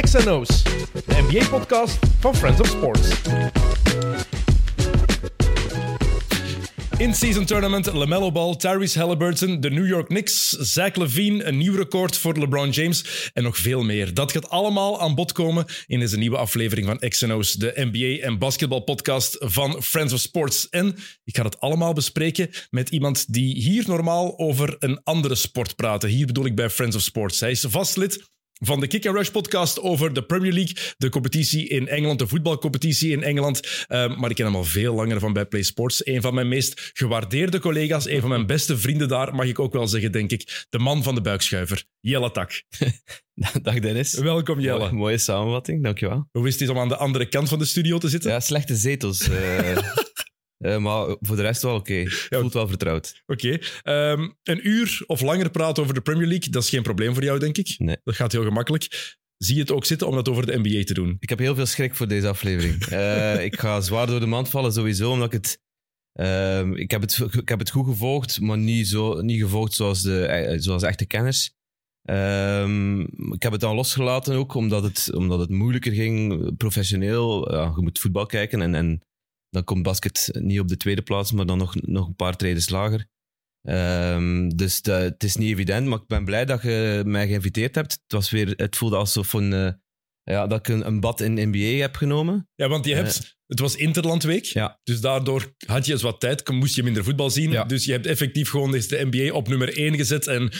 XNO's, de NBA-podcast van Friends of Sports. In-season tournament, LaMelo Ball, Tyrese Halliburton, de New York Knicks, Zach Levine, een nieuw record voor LeBron James en nog veel meer. Dat gaat allemaal aan bod komen in deze nieuwe aflevering van XNO's, de NBA- en basketbalpodcast van Friends of Sports. En ik ga het allemaal bespreken met iemand die hier normaal over een andere sport praat. Hier bedoel ik bij Friends of Sports. Hij is vastlid van de Kick and Rush podcast over de Premier League, de competitie in Engeland, de voetbalcompetitie in Engeland. Uh, maar ik ken hem al veel langer van bij Play Sports. Een van mijn meest gewaardeerde collega's, een van mijn beste vrienden daar, mag ik ook wel zeggen, denk ik. De man van de buikschuiver, Jelle Tak. Dag Dennis. Welkom Jelle. Mooie, mooie samenvatting, dankjewel. Hoe is het om aan de andere kant van de studio te zitten? Ja, slechte zetels. Uh... Uh, maar voor de rest wel oké. Okay. Ja, Voelt wel vertrouwd. Oké. Okay. Um, een uur of langer praten over de Premier League, dat is geen probleem voor jou, denk ik. Nee. Dat gaat heel gemakkelijk. Zie je het ook zitten om dat over de NBA te doen? Ik heb heel veel schrik voor deze aflevering. uh, ik ga zwaar door de mand vallen, sowieso, omdat ik het... Uh, ik, heb het ik heb het goed gevolgd, maar niet, zo, niet gevolgd zoals, de, zoals echte kenners. Um, ik heb het dan losgelaten ook, omdat het, omdat het moeilijker ging, professioneel. Ja, je moet voetbal kijken en, en dan komt basket niet op de tweede plaats, maar dan nog, nog een paar treden lager. Um, dus de, het is niet evident, maar ik ben blij dat je mij geïnviteerd hebt. Het, was weer, het voelde alsof een, uh, ja, dat ik een, een, bad in NBA heb genomen. Ja, want je hebt, uh, het was Interlandweek, ja. dus daardoor had je eens wat tijd, moest je minder voetbal zien. Ja. Dus je hebt effectief gewoon de NBA op nummer 1 gezet en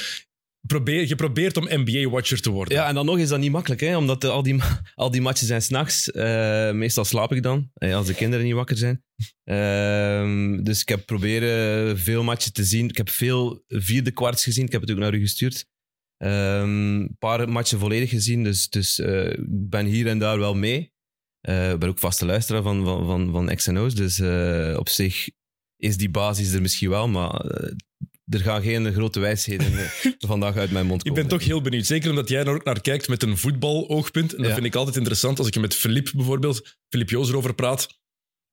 probeer, je probeert om NBA-watcher te worden. Ja, en dan nog is dat niet makkelijk, hè? omdat al, die, al die matchen zijn s'nachts. Uh, meestal slaap ik dan, als de kinderen niet wakker zijn. Uh, dus ik heb proberen veel matchen te zien. Ik heb veel vierde kwarts gezien. Ik heb het ook naar u gestuurd. Een paar matchen volledig gezien, dus, dus uh, ik ben hier en daar wel mee. Ik ben ook vaste luisteraar van, van, van, van XNO's, dus op zich is die basis er misschien wel, maar er gaan geen grote wijsheden vandaag uit mijn mond komen. Ik ben toch heel benieuwd. Zeker omdat jij er ook naar kijkt met een voetbaloogpunt. En dat ja. vind ik altijd interessant. Als ik met Filip bijvoorbeeld, Filip Joos erover praat,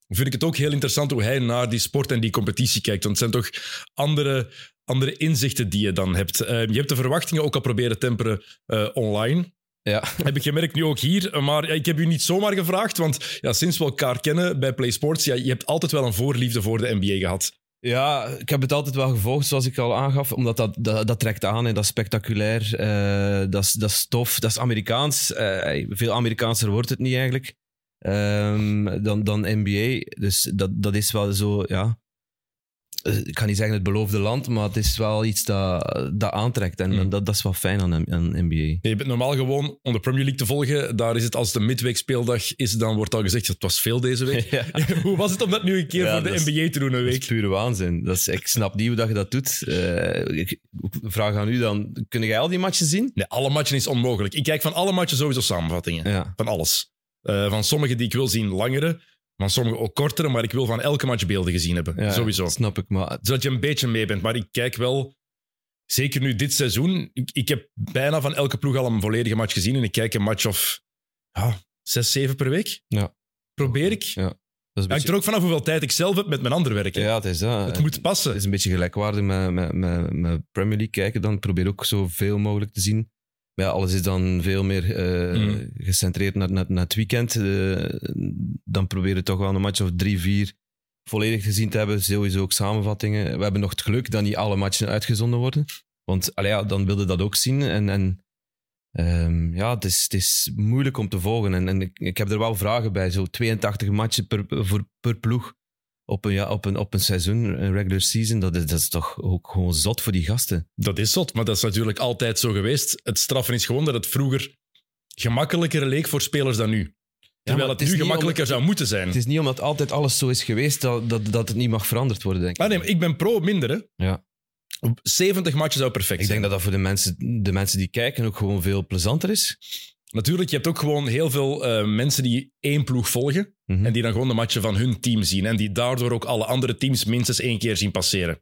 vind ik het ook heel interessant hoe hij naar die sport en die competitie kijkt. Want het zijn toch andere, andere inzichten die je dan hebt. Uh, je hebt de verwachtingen ook al proberen temperen uh, online. Ja. Heb ik gemerkt nu ook hier. Maar ja, ik heb u niet zomaar gevraagd, want ja, sinds we elkaar kennen bij Play Sports, ja, je hebt altijd wel een voorliefde voor de NBA gehad. Ja, ik heb het altijd wel gevolgd, zoals ik al aangaf, omdat dat, dat, trekt aan en dat is spectaculair. Uh, dat, is, dat is tof, dat is Amerikaans. Uh, veel Amerikaanser wordt het niet eigenlijk um, dan, dan NBA. Dus dat, dat is wel zo, ja. Ik kan niet zeggen het beloofde land, maar het is wel iets dat, dat aantrekt. En mm. dat, dat is wel fijn aan, aan NBA. Je bent normaal gewoon om de Premier League te volgen. Daar is het als de midweekspeeldag is, dan wordt al gezegd het was veel deze week. Ja. hoe was het om dat nu een keer ja, voor de is, NBA te doen een week? Dat is pure waanzin. Dat is, ik snap niet hoe dat je dat doet. Uh, ik vraag aan u dan, kun jij al die matchen zien? Nee, alle matchen is onmogelijk. Ik kijk van alle matchen sowieso samenvattingen. Ja. Van alles. Uh, van sommige die ik wil zien, langere. Van sommige ook kortere, maar ik wil van elke match beelden gezien hebben. Ja, Sowieso. snap ik. Maar... Zodat je een beetje mee bent. Maar ik kijk wel, zeker nu dit seizoen, ik, ik heb bijna van elke ploeg al een volledige match gezien. En ik kijk een match of ja, zes, zeven per week. Ja. Probeer ik. Ja. Dat is beetje... er ook vanaf hoeveel tijd ik zelf heb met mijn andere werk. Ja, het is dat. Het moet passen. Het is een beetje gelijkwaardig met, met, met, met Premier League kijken. Dan probeer ook zoveel mogelijk te zien. Ja, alles is dan veel meer uh, mm. gecentreerd naar, naar, naar het weekend. Uh, dan proberen we toch wel een match of drie, vier volledig gezien te hebben. Sowieso ook samenvattingen. We hebben nog het geluk dat niet alle matchen uitgezonden worden. Want allee, ja, dan wilde dat ook zien. En, en um, ja, het is, het is moeilijk om te volgen. En, en ik, ik heb er wel vragen bij. Zo 82 matchen per, voor, per ploeg op een, ja, op, een, op een seizoen, een regular season, dat is, dat is toch ook gewoon zot voor die gasten. Dat is zot, maar dat is natuurlijk altijd zo geweest. Het straffen is gewoon dat het vroeger gemakkelijker leek voor spelers dan nu. Terwijl ja, het, het nu gemakkelijker zou moeten zijn. Het is niet omdat altijd alles zo is geweest dat, dat, dat het niet mag veranderd worden, denk ik. Ah, nee, maar ik ben pro minder, hè. Ja. 70 matchen zou perfect ik zijn. Ik denk dat dat voor de mensen, de mensen die kijken ook gewoon veel plezanter is. Natuurlijk, je hebt ook gewoon heel veel uh, mensen die één ploeg volgen. Mhm. En die dan gewoon de matchen van hun team zien. En die daardoor ook alle andere teams minstens één keer zien passeren.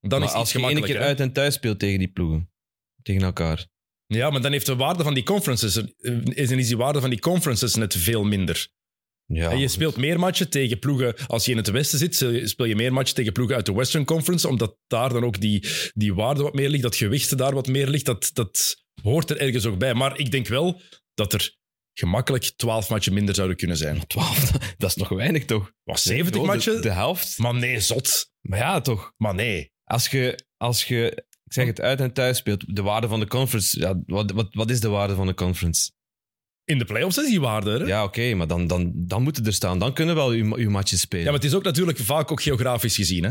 Dan maar is als je één keer uit en thuis speelt tegen die ploegen, tegen elkaar. Ja, maar dan heeft de waarde van die conferences, is, is die waarde van die conferences net veel minder. Ja, en je speelt meer matchen tegen ploegen, als je in het westen zit, speel je meer matchen tegen ploegen uit de Western Conference, omdat daar dan ook die, die waarde wat meer ligt, dat gewicht daar wat meer ligt, dat, dat hoort er ergens ook bij. Maar ik denk wel dat er gemakkelijk 12 matchen minder zouden kunnen zijn. 12, dat is nog weinig toch? Was 70 Oh, de- matchen? De, helft. Maar nee, zot. Maar ja, toch. Maar nee. Als je, als je ik zeg het, uit en thuis speelt, de waarde van de conference, ja, wat, wat, wat is de waarde van de conference? In de playoffs is die waarde. Hè? Ja, oké, maar dan, dan, dan moeten er staan. Dan kunnen wel uw, uw matches spelen. Ja, maar het is ook natuurlijk vaak ook geografisch gezien. Hè?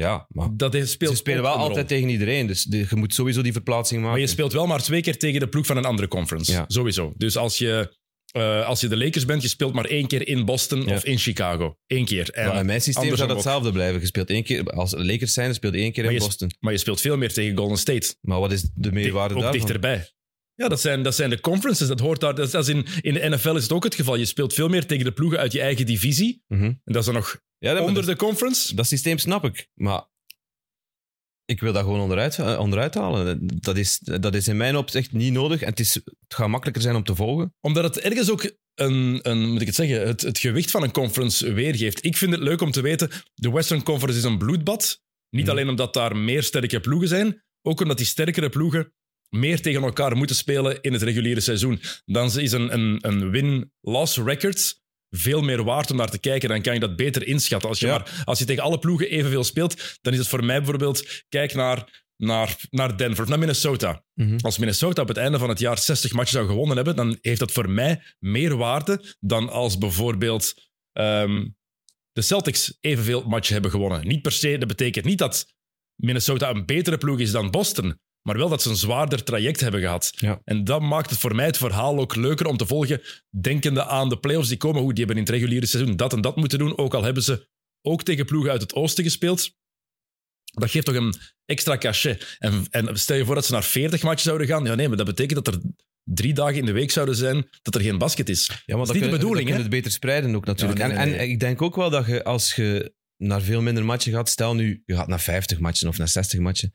Ja, maar Dat speelt ze spelen ook wel rol. altijd tegen iedereen. Dus de- je moet sowieso die verplaatsing maken. Maar je speelt wel maar twee keer tegen de ploeg van een andere conference. Ja. Sowieso. Dus als je, eh, als je de Lakers bent, je speelt maar één keer in Boston Ja. of in Chicago. Eén keer. En, Ja, in mijn systeem zou dat ook. hetzelfde blijven. Je speelt één keer, als Lakers zijn, speelt één keer Maar in je- Boston. Maar je speelt veel meer tegen Golden State. Maar wat is de meerwaarde ook daarvan? dichterbij. Ja, dat zijn, dat zijn de conferences. Dat hoort daar. Dat is, dat is in, in de NFL is het ook het geval. Je speelt veel meer tegen de ploegen uit je eigen divisie. Mhm. En dat is dan nog Ja, dat, onder de conference. dat systeem snap ik. Maar ik wil dat gewoon onderuit, eh, onderuit halen. Dat is, dat is in mijn opzicht niet nodig. En het, is, het gaat makkelijker zijn om te volgen. Omdat het ergens ook een, een moet ik het zeggen, het, het gewicht van een conference weergeeft. Ik vind het leuk om te weten, de Western Conference is een bloedbad. Niet Mhm. alleen omdat daar meer sterke ploegen zijn, ook omdat die sterkere ploegen meer tegen elkaar moeten spelen in het reguliere seizoen. Dan is een, een, een win-loss record veel meer waard om naar te kijken. Dan kan je dat beter inschatten. Als je, Ja. maar, als je tegen alle ploegen evenveel speelt, dan is het voor mij bijvoorbeeld, kijk naar, naar, naar Denver of naar Minnesota. Als Minnesota op het einde van het jaar 60 matchen zou gewonnen hebben, dan heeft dat voor mij meer waarde dan als bijvoorbeeld ehm, de Celtics evenveel matchen hebben gewonnen. Niet per se, dat betekent niet dat Minnesota een betere ploeg is dan Boston, maar wel dat ze een zwaarder traject hebben gehad. Ja. En dat maakt het voor mij het verhaal ook leuker om te volgen, denkende aan de playoffs die komen. Hoe die hebben in het reguliere seizoen dat en dat moeten doen, ook al hebben ze ook tegen ploegen uit het oosten gespeeld. Dat geeft toch een extra cachet. En, en stel je voor dat ze naar 40 matchen zouden gaan. Ja, nee, maar dat betekent dat er drie dagen in de week zouden zijn dat er geen basket is. Ja, maar Dat is niet de bedoeling, je het beter spreiden ook natuurlijk. Ja, nee, en, nee, en ik denk ook wel dat je als je naar veel minder matchen gaat, stel nu je gaat naar 50 matchen of naar 60 matchen,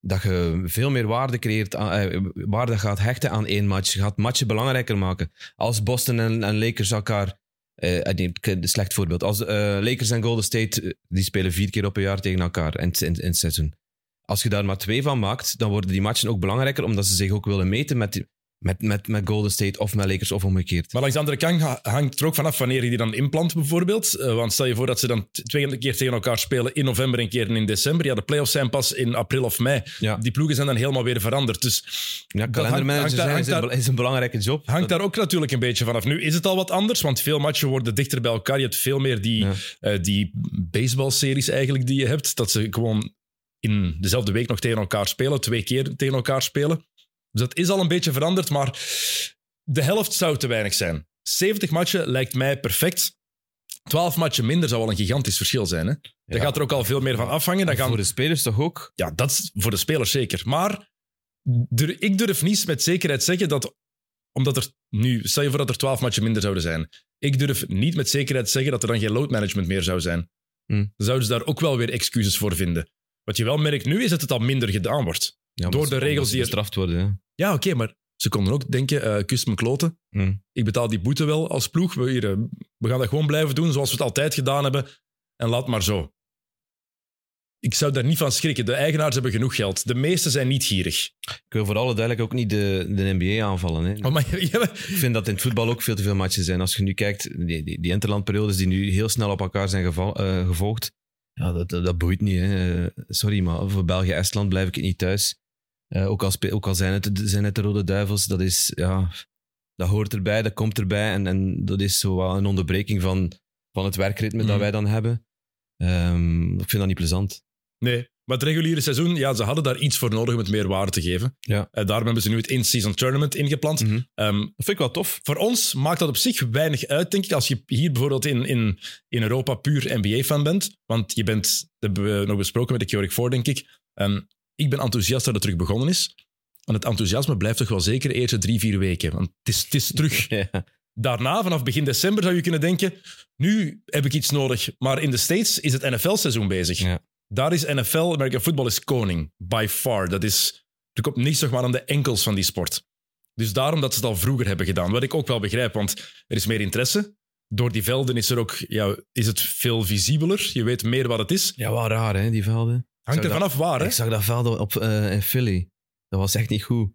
dat je veel meer waarde creëert, eh, waarde gaat hechten aan één match. Je gaat matchen belangrijker maken. Als Boston en, Lakers elkaar, eh, eh, een slecht voorbeeld, als eh, Lakers en Golden State, eh, die spelen vier keer op een jaar tegen elkaar in, in, het seizoen. Als je daar maar twee van maakt, dan worden die matchen ook belangrijker, omdat ze zich ook willen meten met, met, met, met Golden State of met Lakers of omgekeerd. Maar langs de andere kant ha- hangt het er ook vanaf wanneer je die dan inplant, bijvoorbeeld. Eh, want stel je voor dat ze dan twee keer tegen elkaar spelen in november en een keer in december. Ja, de playoffs zijn pas in april of mei. Ja. Die ploegen zijn dan helemaal weer veranderd. Dus Ja, kalendermanager daar- zijn is, hangt een, is een belangrijke job. hangt daar ook natuurlijk een beetje vanaf. Nu is het al wat anders, want veel matchen worden dichter bij elkaar. Je hebt veel meer die, Ja. eh, die baseballseries eigenlijk die je hebt. Dat ze gewoon in dezelfde week nog tegen elkaar spelen, twee keer tegen elkaar spelen. Dus dat is al een beetje veranderd, maar de helft zou te weinig zijn. 70 matchen lijkt mij perfect. 12 matchen minder zou al een gigantisch verschil zijn. Hè? Daar Ja. gaat er ook al veel meer van afhangen. Dan gaan, Voor de spelers toch ook? ja, dat is voor de spelers zeker. Maar ik durf niet met zekerheid zeggen dat, omdat er nu, stel je voor dat er 12 matchen minder zouden zijn. Ik durf niet met zekerheid zeggen dat er dan geen load management meer zou zijn. Hm. Dan zouden ze daar ook wel weer excuses voor vinden. Wat je wel merkt nu is dat het al minder gedaan wordt. Ja, Door de regels die er- bestraft worden. Hè. Ja, oké, maar ze konden ook denken, eh kus mijn kloten. Hm. Ik betaal die boete wel als ploeg. We, hier, eh, we gaan dat gewoon blijven doen zoals we het altijd gedaan hebben. En laat maar zo. Ik zou daar niet van schrikken. De eigenaars hebben genoeg geld. De meesten zijn niet gierig. Ik wil voor alle duidelijk ook niet de, de NBA aanvallen. Hè. Oh, maar, ja, maar- Ik vind dat in het voetbal ook veel te veel matchen zijn. Als je nu kijkt, die, die, die interlandperiodes die nu heel snel op elkaar zijn geval, eh, gevolgd, ja, dat, dat, dat boeit niet. Hè. Sorry, maar voor België-Estland blijf ik het niet thuis. Eh, ook, al ook al zijn het, zijn het de Rode Duivels, dat is, ja, dat hoort erbij, dat komt erbij. En, en dat is zo wel een onderbreking van, van het werkritme dat Mhm. wij dan hebben. Ehm, ik vind dat niet plezant. nee. Maar het reguliere seizoen, ja, ze hadden daar iets voor nodig om het meer waarde te geven. Ja. En daarom hebben ze nu het in-season tournament ingeplant. Mhm. Ehm, Dat vind ik wel tof. voor ons maakt dat op zich weinig uit, denk ik, als je hier bijvoorbeeld in, in, in Europa puur NBA-fan bent. Want je bent, dat hebben we nog besproken met de Keurig voor, denk ik. Ehm, ik ben enthousiast dat het terug begonnen is. En het enthousiasme blijft toch wel zeker de eerste drie, vier weken. Want het is, het is terug. Ja. Daarna, vanaf begin december, zou je kunnen denken: nu heb ik iets nodig. Maar in de States is het NFL-seizoen bezig. Ja. Daar is NFL, American Football, is koning. By far. Dat is, er komt niks nog maar aan de enkels van die sport. Dus daarom dat ze het al vroeger hebben gedaan. Wat ik ook wel begrijp, want er is meer interesse. Door die velden is, er ook, ja, is het veel visibeler. Je weet meer wat het is. ja, wel raar hè, die velden. Hangt er vanaf waar, hè? Ik zag dat veld op, eh, in Philly. Dat was echt niet goed.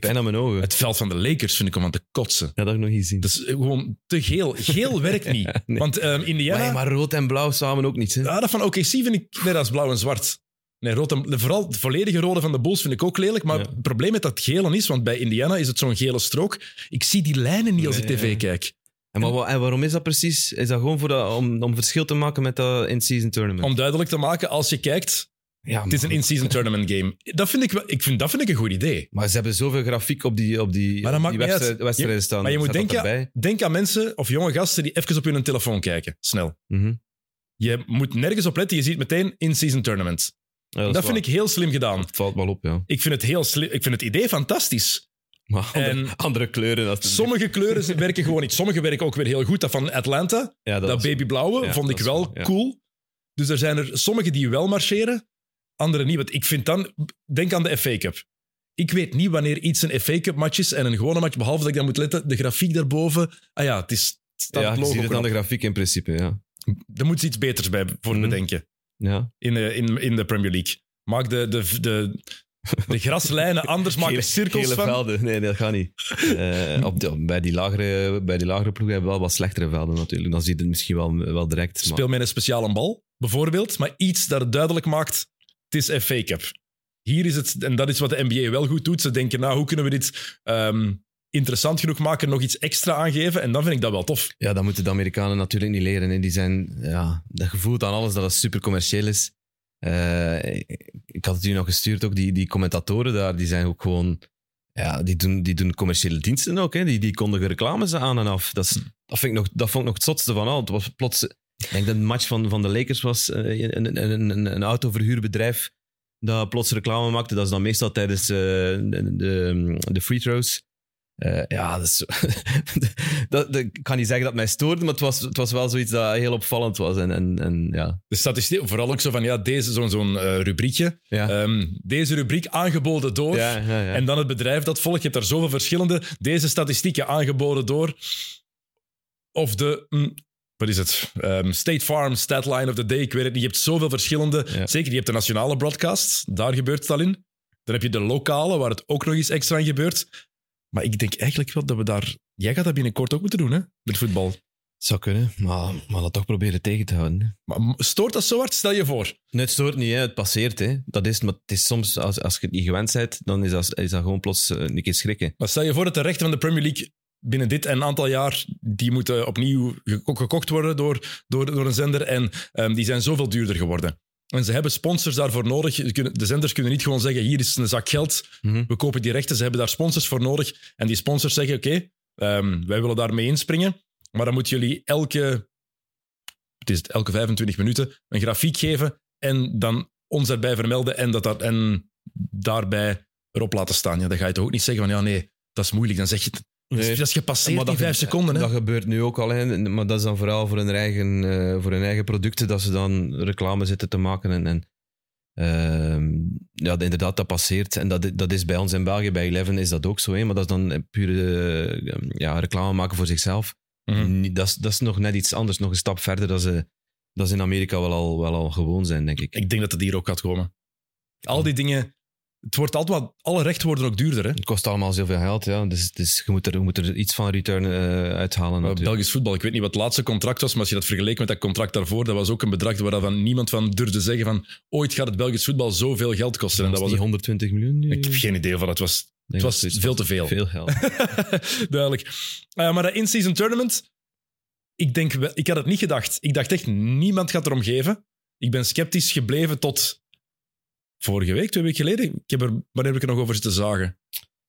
pijn aan mijn ogen. Het veld van de Lakers vind ik om aan te kotsen. Ja, dat heb ik nog niet gezien. Dat is gewoon te geel. Geel werkt niet. Nee. Want ehm, Indiana... Maar, ja, maar rood en blauw samen ook niet. Hè? Ja, dat van OKC vind ik... Nee, dat is blauw en zwart. Nee, rood en, vooral het volledige rode van de Bulls vind ik ook lelijk. Maar Ja. het probleem met dat gele is, want bij Indiana is het zo'n gele strook. Ik zie die lijnen niet als ik tv kijk. En, maar, en waarom is dat precies? Is dat gewoon voor dat, om, om verschil te maken met dat in-season tournament? Om duidelijk te maken, als je kijkt, ja, het is een in-season tournament game. Dat vind ik, wel, ik, vind, dat vind ik een goed idee. Maar ze hebben zoveel grafiek op die, op die, Maar dat op die wedstrijden Je- staan. maar je moet dat denken, denk aan mensen of jonge gasten die even op hun telefoon kijken. Snel. Mhm. Je moet nergens op letten. Je ziet meteen in-season tournament. Ja, Dat, vind ik heel slim gedaan. Valt wel op, ja. Ik vind het, heel slim, ik vind het idee fantastisch. Maar andere, En- andere kleuren. Als Sommige kleuren werken gewoon niet. Sommige werken ook weer heel goed. Dat van Atlanta, ja, dat, is- babyblauwe, vond ik dat wel cool. Dus er zijn er sommige die wel marcheren, andere niet. Want ik vind dan... Denk aan de FA Cup. Ik weet niet wanneer iets een FA Cup match is en een gewone match, behalve dat ik dan moet letten, de grafiek daarboven. Ah ja, het, is, het staat Ja, je logo ziet het aan de grafiek in principe, ja. Er moet iets beters bij voor Mhm. bedenken ja. in de, in, in de Premier League. Maak de, de, de, de graslijnen anders, maak er cirkels van. velden. Nee, dat gaat niet. Eh, op de- bij, die lagere, bij die lagere ploegen hebben we wel wat slechtere velden natuurlijk. Dan zie je het misschien wel, wel direct. maar- Speel met een speciale bal, bijvoorbeeld. Maar iets dat het duidelijk maakt, het is FA Cup. Hier is het, en dat is wat de NBA wel goed doet. Ze denken, nou, hoe kunnen we dit ehm, interessant genoeg maken, nog iets extra aangeven? En dan vind ik dat wel tof. Ja, dat moeten de Amerikanen natuurlijk niet leren. hè. Die zijn, ja, dat gevoelt aan alles dat het super commercieel is. Eh, ik had het u nog gestuurd ook, die, die commentatoren daar, die zijn ook gewoon, ja, die doen, die doen commerciële diensten ook. Hè. Die, die kondigen reclames aan en af. Dat, is, dat, vind ik nog, dat vond ik nog het zotste van al. Het was plots, ik denk dat een match van, van de Lakers was, eh, een, een, een, een autoverhuurbedrijf dat plots reclame maakte. Dat is dan meestal tijdens eh, de, de, de free throws. Eh, ja, dat, is, dat, dat, ik kan niet zeggen dat mij stoorde, maar het was, het was wel zoiets dat heel opvallend was. En, en, en ja, De statistiek, vooral ook zo van, ja, deze, zo'n zo'n rubriekje. ja. Ehm, deze rubriek aangeboden door. ja, ja, ja. En dan het bedrijf dat volgt. Je hebt daar zoveel verschillende. Deze statistieken aangeboden door. Of de. mm, wat is het? Ehm, State Farm, Statline of the Day. Ik weet het niet. Je hebt zoveel verschillende. Ja. Zeker, je hebt de nationale broadcast. Daar gebeurt het al in. Dan heb je de lokale, waar het ook nog eens extra in gebeurt. Maar ik denk eigenlijk wel dat we daar. Jij gaat dat binnenkort ook moeten doen, hè? Met voetbal. zou kunnen, maar, maar dat toch proberen tegen te houden. hè. Maar stoort dat zo hard? Stel je voor. Nee, het stoort niet, hè. het passeert. Hè. Dat is, maar het is soms, als, als je het niet gewend bent, dan is dat, is dat gewoon plots eh, een keer schrikken. Maar stel je voor dat de rechten van de Premier League binnen dit en een aantal jaar, die moeten opnieuw geko- gekocht worden door, door, door een zender en ehm, die zijn zoveel duurder geworden. En ze hebben sponsors daarvoor nodig. De zenders kunnen niet gewoon zeggen, hier is een zak geld, Mhm. we kopen die rechten. Ze hebben daar sponsors voor nodig. En die sponsors zeggen, oké, ehm, wij willen daarmee inspringen, maar dan moeten jullie elke, het is elke 25 minuten een grafiek geven en dan ons daarbij vermelden en, dat, dat, en daarbij erop laten staan. Ja, dan ga je toch ook niet zeggen van, ja nee, dat is moeilijk. Dan zeg je, Nee. dat is gepasseerd Maar in vijf seconden. Hè? Dat gebeurt nu ook al, hè. maar dat is dan vooral voor hun eigen, eh, voor hun eigen producten, dat ze dan reclame zitten te maken. En, en ehm, ja, inderdaad, dat passeert. En dat, dat is bij ons in België, bij Eleven is dat ook zo, hè. maar dat is dan pure eh, ja, reclame maken voor zichzelf. Mhm. Dat, is, dat is nog net iets anders, nog een stap verder, dat ze, dat ze in Amerika wel al, wel al gewoon zijn, denk ik. Ik denk dat het hier ook gaat komen. Al die dingen, het wordt altijd wat, alle rechten worden ook duurder. Hè? Het kost allemaal zoveel geld, ja. Dus, dus je, moet er, je moet er iets van return eh, uithalen. Maar natuurlijk. Belgisch voetbal, ik weet niet wat het laatste contract was, maar als je dat vergeleek met dat contract daarvoor, dat was ook een bedrag waar dan niemand van durfde zeggen van ooit gaat het Belgisch voetbal zoveel geld kosten. En dat Was die 120 miljoen nu? ik heb geen idee van, het was, het was veel te veel. Veel geld. Duidelijk. Eh, maar dat in-season tournament, ik, denk, ik had het niet gedacht. Ik dacht echt, niemand gaat erom geven. Ik ben sceptisch gebleven tot vorige week, twee weken geleden. Ik heb er, wanneer heb ik er nog over zitten zagen?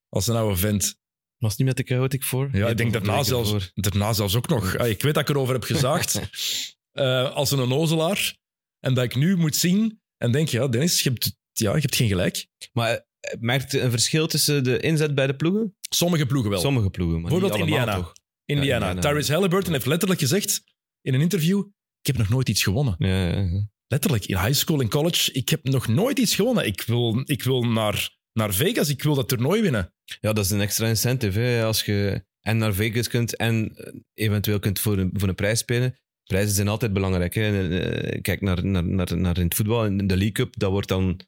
Als een oude vent. Was het niet met de chaotic voor? Ja, ik denk daarna zelfs, daarna zelfs ook nog. Ik weet dat ik erover heb gezaagd eh, als een onnozelaar. En dat ik nu moet zien en denk, ja, Dennis, je hebt, ja, je hebt geen gelijk. Maar eh, merkt je een verschil tussen de inzet bij de ploegen? Sommige ploegen wel. Sommige ploegen, maar Bijvoorbeeld allemaal, Indiana. toch? Indiana. Ja, Indiana. Tyrese Halliburton heeft letterlijk gezegd in een interview, ik heb nog nooit iets gewonnen. Ja, ja, ja. Letterlijk, in high school en college, ik heb nog nooit iets gewonnen. Ik wil, ik wil naar, naar Vegas, ik wil dat toernooi winnen. ja, dat is een extra incentive. Hè. Als je en naar Vegas kunt en eh, eventueel kunt voor een, voor een prijs spelen. Prijzen zijn altijd belangrijk. Hè. Eh, Kijk naar, naar, naar, naar in het voetbal, in de League Cup, dat wordt dan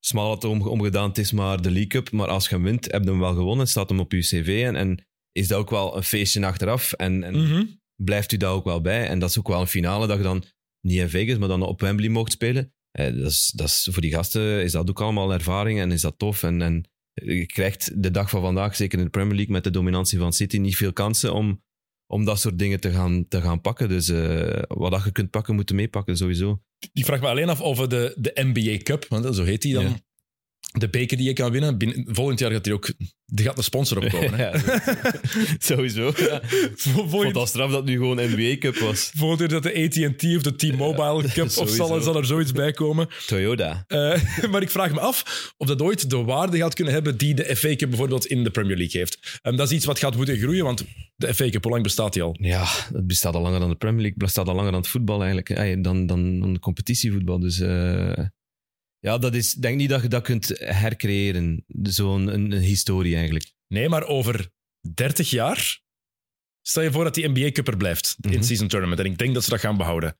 smal om, omgedaan, het is maar de League Cup. Maar als je wint, heb je hem wel gewonnen, staat hem op je cv. En, en is dat ook wel een feestje achteraf. En, en Mhm. blijft u daar ook wel bij. En dat is ook wel een finale dat je dan niet in Vegas, maar dan op Wembley mocht spelen. Eh, dat is, dat is, voor die gasten is dat ook allemaal ervaring en is dat tof. En, en je krijgt de dag van vandaag, zeker in de Premier League met de dominantie van City, niet veel kansen om, om dat soort dingen te gaan, te gaan pakken. Dus eh, wat dat je kunt pakken, moet je meepakken, sowieso. Ik vraag me alleen af over de, de NBA Cup, want zo heet die dan. Ja. De beker die je kan winnen. Binnen, volgend jaar gaat er ook er gaat een sponsor op komen. Hè? Ja, sowieso. Ja. Vol- Vond dat straf dat het nu gewoon NBA Cup was. volgend jaar dat de AT&T of de T-Mobile Cup of zal, zal er zoiets bij komen. Toyota. Eh, maar ik vraag me af of dat ooit de waarde gaat kunnen hebben die de FA Cup bijvoorbeeld in de Premier League heeft. En dat is iets wat gaat moeten groeien, want de FA Cup, hoe lang bestaat die al? Ja, het bestaat al langer dan de Premier League. Het bestaat al langer dan het voetbal eigenlijk. Dan, dan, dan de competitievoetbal. Dus eh, ja, dat is, ik denk niet dat je dat kunt hercreëren. Zo'n een, een historie eigenlijk. Nee, maar over 30 jaar. Stel je voor dat die NBA Cup er blijft in Mhm. het season tournament. En ik denk dat ze dat gaan behouden.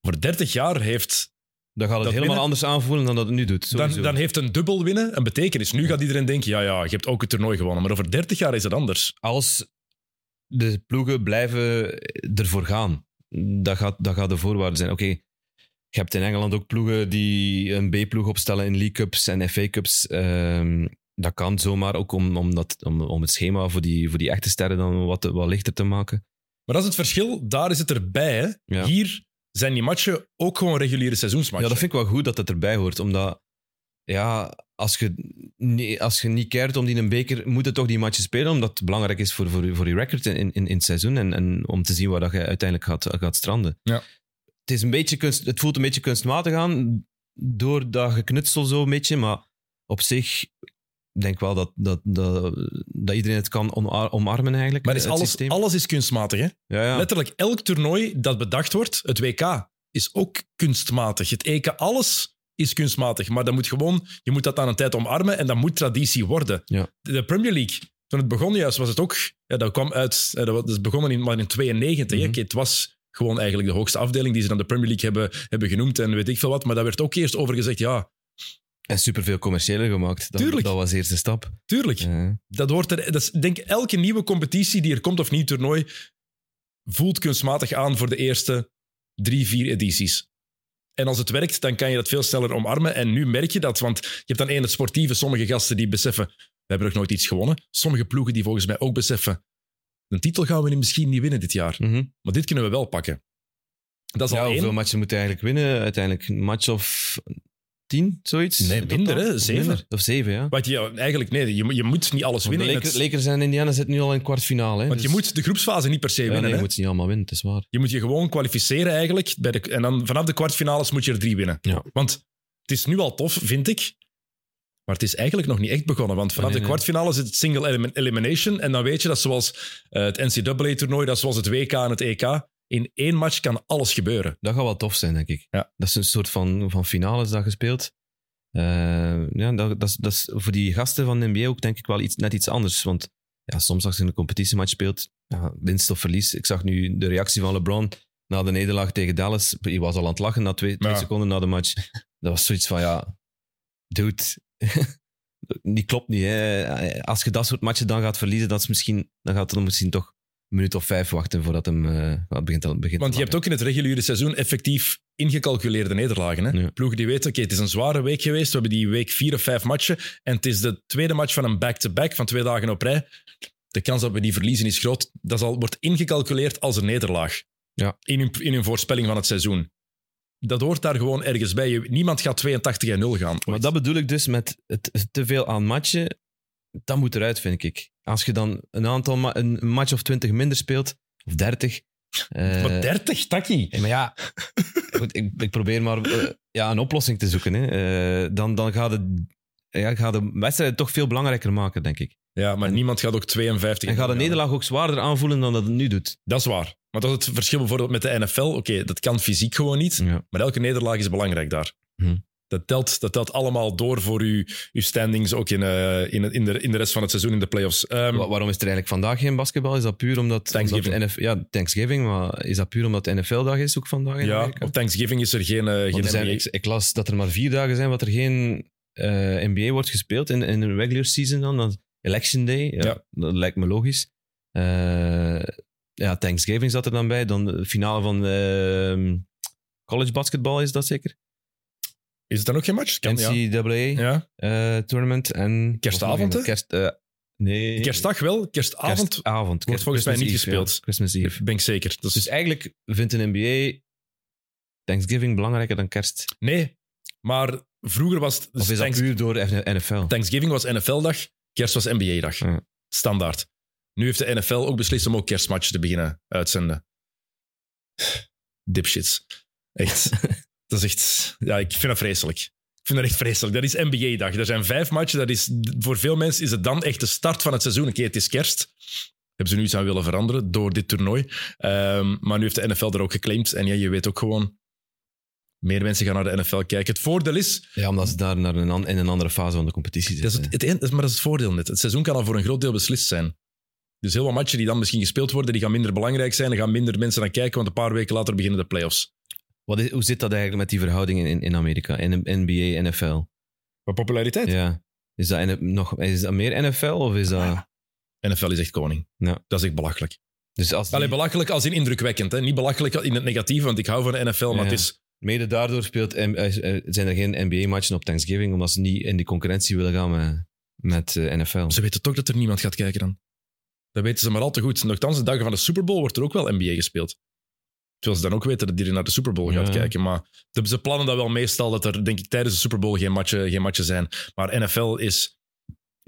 Over 30 jaar heeft, Dan gaat het helemaal winnen- anders aanvoelen dan dat het nu doet. dan, sowieso. dan heeft een dubbel winnen een betekenis. Nu gaat iedereen denken, ja, ja, je hebt ook het toernooi gewonnen. Maar over 30 jaar is het anders. Als de ploegen blijven ervoor gaan, dat gaat, dat gaat de voorwaarde zijn. Oké, je hebt in Engeland ook ploegen die een B-ploeg opstellen in League Cups en FA Cups. Ehm, dat kan zomaar ook om, om, dat, om, om het schema voor die, voor die echte sterren dan wat, wat lichter te maken. Maar dat is het verschil. Daar is het erbij. Hè? Ja. Hier zijn die matchen ook gewoon reguliere seizoensmatchen. Ja, dat vind ik wel goed dat het erbij hoort, omdat ja, als, je, nee, als je niet keert om die een beker, moet je toch die matchen spelen, omdat het belangrijk is voor, voor, voor je record in, in, in het seizoen en, en om te zien waar dat je uiteindelijk gaat, gaat stranden. Ja. Het, is een beetje kunst, het voelt een beetje kunstmatig aan, door dat geknutsel zo een beetje, maar op zich ik denk wel dat, dat, dat, dat iedereen het kan omarmen eigenlijk. maar is alles, systeem. alles is kunstmatig. Hè? ja, ja. Letterlijk elk toernooi dat bedacht wordt, het WK, is ook kunstmatig. Het EK, alles is kunstmatig. Maar dat moet gewoon, je moet dat aan een tijd omarmen en dat moet traditie worden. Ja. De Premier League, toen het begon juist, was het ook... Ja, dat kwam uit... eh, Dat is begonnen in, maar in 92. hè. Mhm. Oké, het was gewoon eigenlijk de hoogste afdeling die ze dan de Premier League hebben, hebben genoemd en weet ik veel wat. Maar daar werd ook eerst over gezegd, ja, En superveel commerciële gemaakt. Dat, Tuurlijk. dat was de eerste stap. tuurlijk. Ja. Dat hoort er, dat is, denk elke nieuwe competitie die er komt of nieuw toernooi voelt kunstmatig aan voor de eerste drie, vier edities. En als het werkt, dan kan je dat veel sneller omarmen. En nu merk je dat, want je hebt dan één het sportieve, sommige gasten die beseffen, we hebben nog nooit iets gewonnen. Sommige ploegen die volgens mij ook beseffen, een titel gaan we misschien niet winnen dit jaar. Mhm. Maar dit kunnen we wel pakken. Dat is Ja, al hoeveel één. matchen moet je eigenlijk winnen? Uiteindelijk een match of tien, zoiets? Nee, In minder, hè? Zeven. Minder. Of zeven, ja. Want je, eigenlijk, nee, je, moet- je moet niet alles winnen. in Lakers, het- Lakers en Indiana zitten nu al in kwartfinale. Hè, want je dus- moet de groepsfase niet per se ja, winnen. nee, hè? je moet ze niet allemaal winnen, het is waar. Je moet je gewoon kwalificeren eigenlijk. Bij de, en dan vanaf de kwartfinales moet je er drie winnen. Ja. Want het is nu al tof, vind ik. Maar het is eigenlijk nog niet echt begonnen. Want vanaf Nee, de nee. kwartfinales is het single elim- elimination. En dan weet je dat zoals eh, het NCAA-toernooi, dat zoals het WK en het EK, in één match kan alles gebeuren. Dat gaat wel tof zijn, denk ik. Ja. Dat is een soort van, van finales dat gespeeld. Eh, ja, dat, dat, is, dat is voor die gasten van de NBA ook denk ik wel iets, net iets anders. Want ja, soms als je een competitiematch speelt, ja, winst of verlies. Ik zag nu de reactie van LeBron na de nederlaag tegen Dallas. Hij was al aan het lachen na twee, twee Ja. seconden na de match. Dat was zoiets van, ja, dude, die klopt niet. Hè. Als je dat soort matchen dan gaat verliezen, dat is misschien, dan gaat het dan misschien toch een minuut of vijf wachten voordat hem eh, wat begint begint Want je hebt ook in het reguliere seizoen effectief ingecalculeerde nederlagen. Hè? Ja. Ploegen die weten, oké, het is een zware week geweest. We hebben die week vier of vijf matchen. En het is de tweede match van een back-to-back van twee dagen op rij. De kans dat we die verliezen is groot. Dat zal, wordt ingecalculeerd als een nederlaag. Ja. In, hun, in hun voorspelling van het seizoen. Dat hoort daar gewoon ergens bij. Je- Niemand gaat 82 en 0 gaan. Maar dat bedoel ik dus met het te veel aan matchen. Dat moet eruit, vind ik. Als je dan een aantal ma- een match of 20 minder speelt, of 30. eh, maar 30, Taki. ja, maar ja, goed, ik, ik probeer maar eh, ja, een oplossing te zoeken. Hè. Eh, dan, dan gaat het ja, gaat de wedstrijd toch veel belangrijker maken, denk ik. Ja, maar niemand gaat ook 52 En gaat de nederlaag ook zwaarder aanvoelen dan dat het nu doet. Dat is waar. Maar dat is het verschil bijvoorbeeld met de NFL. Oké, dat kan fysiek gewoon niet. Ja. Maar elke nederlaag is belangrijk daar. Hm. Dat, telt, dat telt allemaal door voor uw, uw standings, ook in, eh, in, in, de, in de rest van het seizoen in de playoffs. Wa- Waarom is er eigenlijk vandaag geen basketbal? Is dat puur omdat... Thanksgiving. omdat de NF ja, Thanksgiving, maar is dat puur omdat de NFL-dag is ook vandaag in ja, Amerika? op Thanksgiving is er geen, eh, geen er zijn, ik, ik las dat er maar vier dagen zijn wat er geen eh, NBA wordt gespeeld in, in de regular season dan, dan Election Day, ja, Ja. dat lijkt me logisch. Eh, ja, Thanksgiving zat er dan bij. Dan de finale van ehm, college basketball is dat zeker? Is het dan ook geen match? Kan. NCAA ja. eh, tournament en... Kerstavond? Kerst, eh, nee. Kerstdag wel, kerstavond Kerstavond. wordt volgens mij niet Eve, gespeeld. ja. Christmas Eve. ben ik zeker. Dus eigenlijk vindt een NBA Thanksgiving belangrijker dan kerst. nee, maar vroeger was het... Of is dat Thanks- puur door NFL? Thanksgiving was NFL-dag, kerst was NBA-dag. Ja. Standaard. Nu heeft de NFL ook beslist om ook kerstmatchen te beginnen uitzenden. Dipshits. Echt. dat is echt... Ja, ik vind dat vreselijk. Ik vind dat echt vreselijk. Dat is NBA-dag. Er zijn vijf matchen. Dat is, voor veel mensen is het dan echt de start van het seizoen. Oké, het is kerst. Hebben ze nu iets aan willen veranderen door dit toernooi. Ehm, maar nu heeft de NFL er ook geclaimd. En ja, je weet ook gewoon... Meer mensen gaan naar de NFL kijken. Het voordeel is... Ja, omdat ze daar naar een, in een andere fase van de competitie Dat is zitten. het, het, maar dat is het voordeel net. Het seizoen kan al voor een groot deel beslist zijn. Dus heel wat matchen die dan misschien gespeeld worden, die gaan minder belangrijk zijn. Er gaan minder mensen naar kijken, want een paar weken later beginnen de playoffs. Wat is, hoe zit dat eigenlijk met die verhoudingen in, in Amerika? In de NBA, NFL? Wat populariteit? Ja. Is dat, nog, is dat meer NFL of is dat... NFL is echt koning. Ja. Dat is echt belachelijk. Dus als die- Allee, belachelijk als in indrukwekkend. Hè? Niet belachelijk in het negatieve, want ik hou van de NFL, maar het is... mede daardoor speelt, eh, eh, zijn er geen NBA-matchen op Thanksgiving, omdat ze niet in die concurrentie willen gaan met, met eh, NFL. Ze weten toch dat er niemand gaat kijken dan. Dat weten ze maar al te goed. Nochtans, de dagen van de Super Bowl wordt er ook wel NBA gespeeld. Terwijl ze dan ook weten dat iedereen naar de Super Bowl gaat Ja. kijken. Maar ze plannen dat wel meestal, dat er denk ik tijdens de Super Bowl geen matchen, geen matchen zijn. Maar NFL is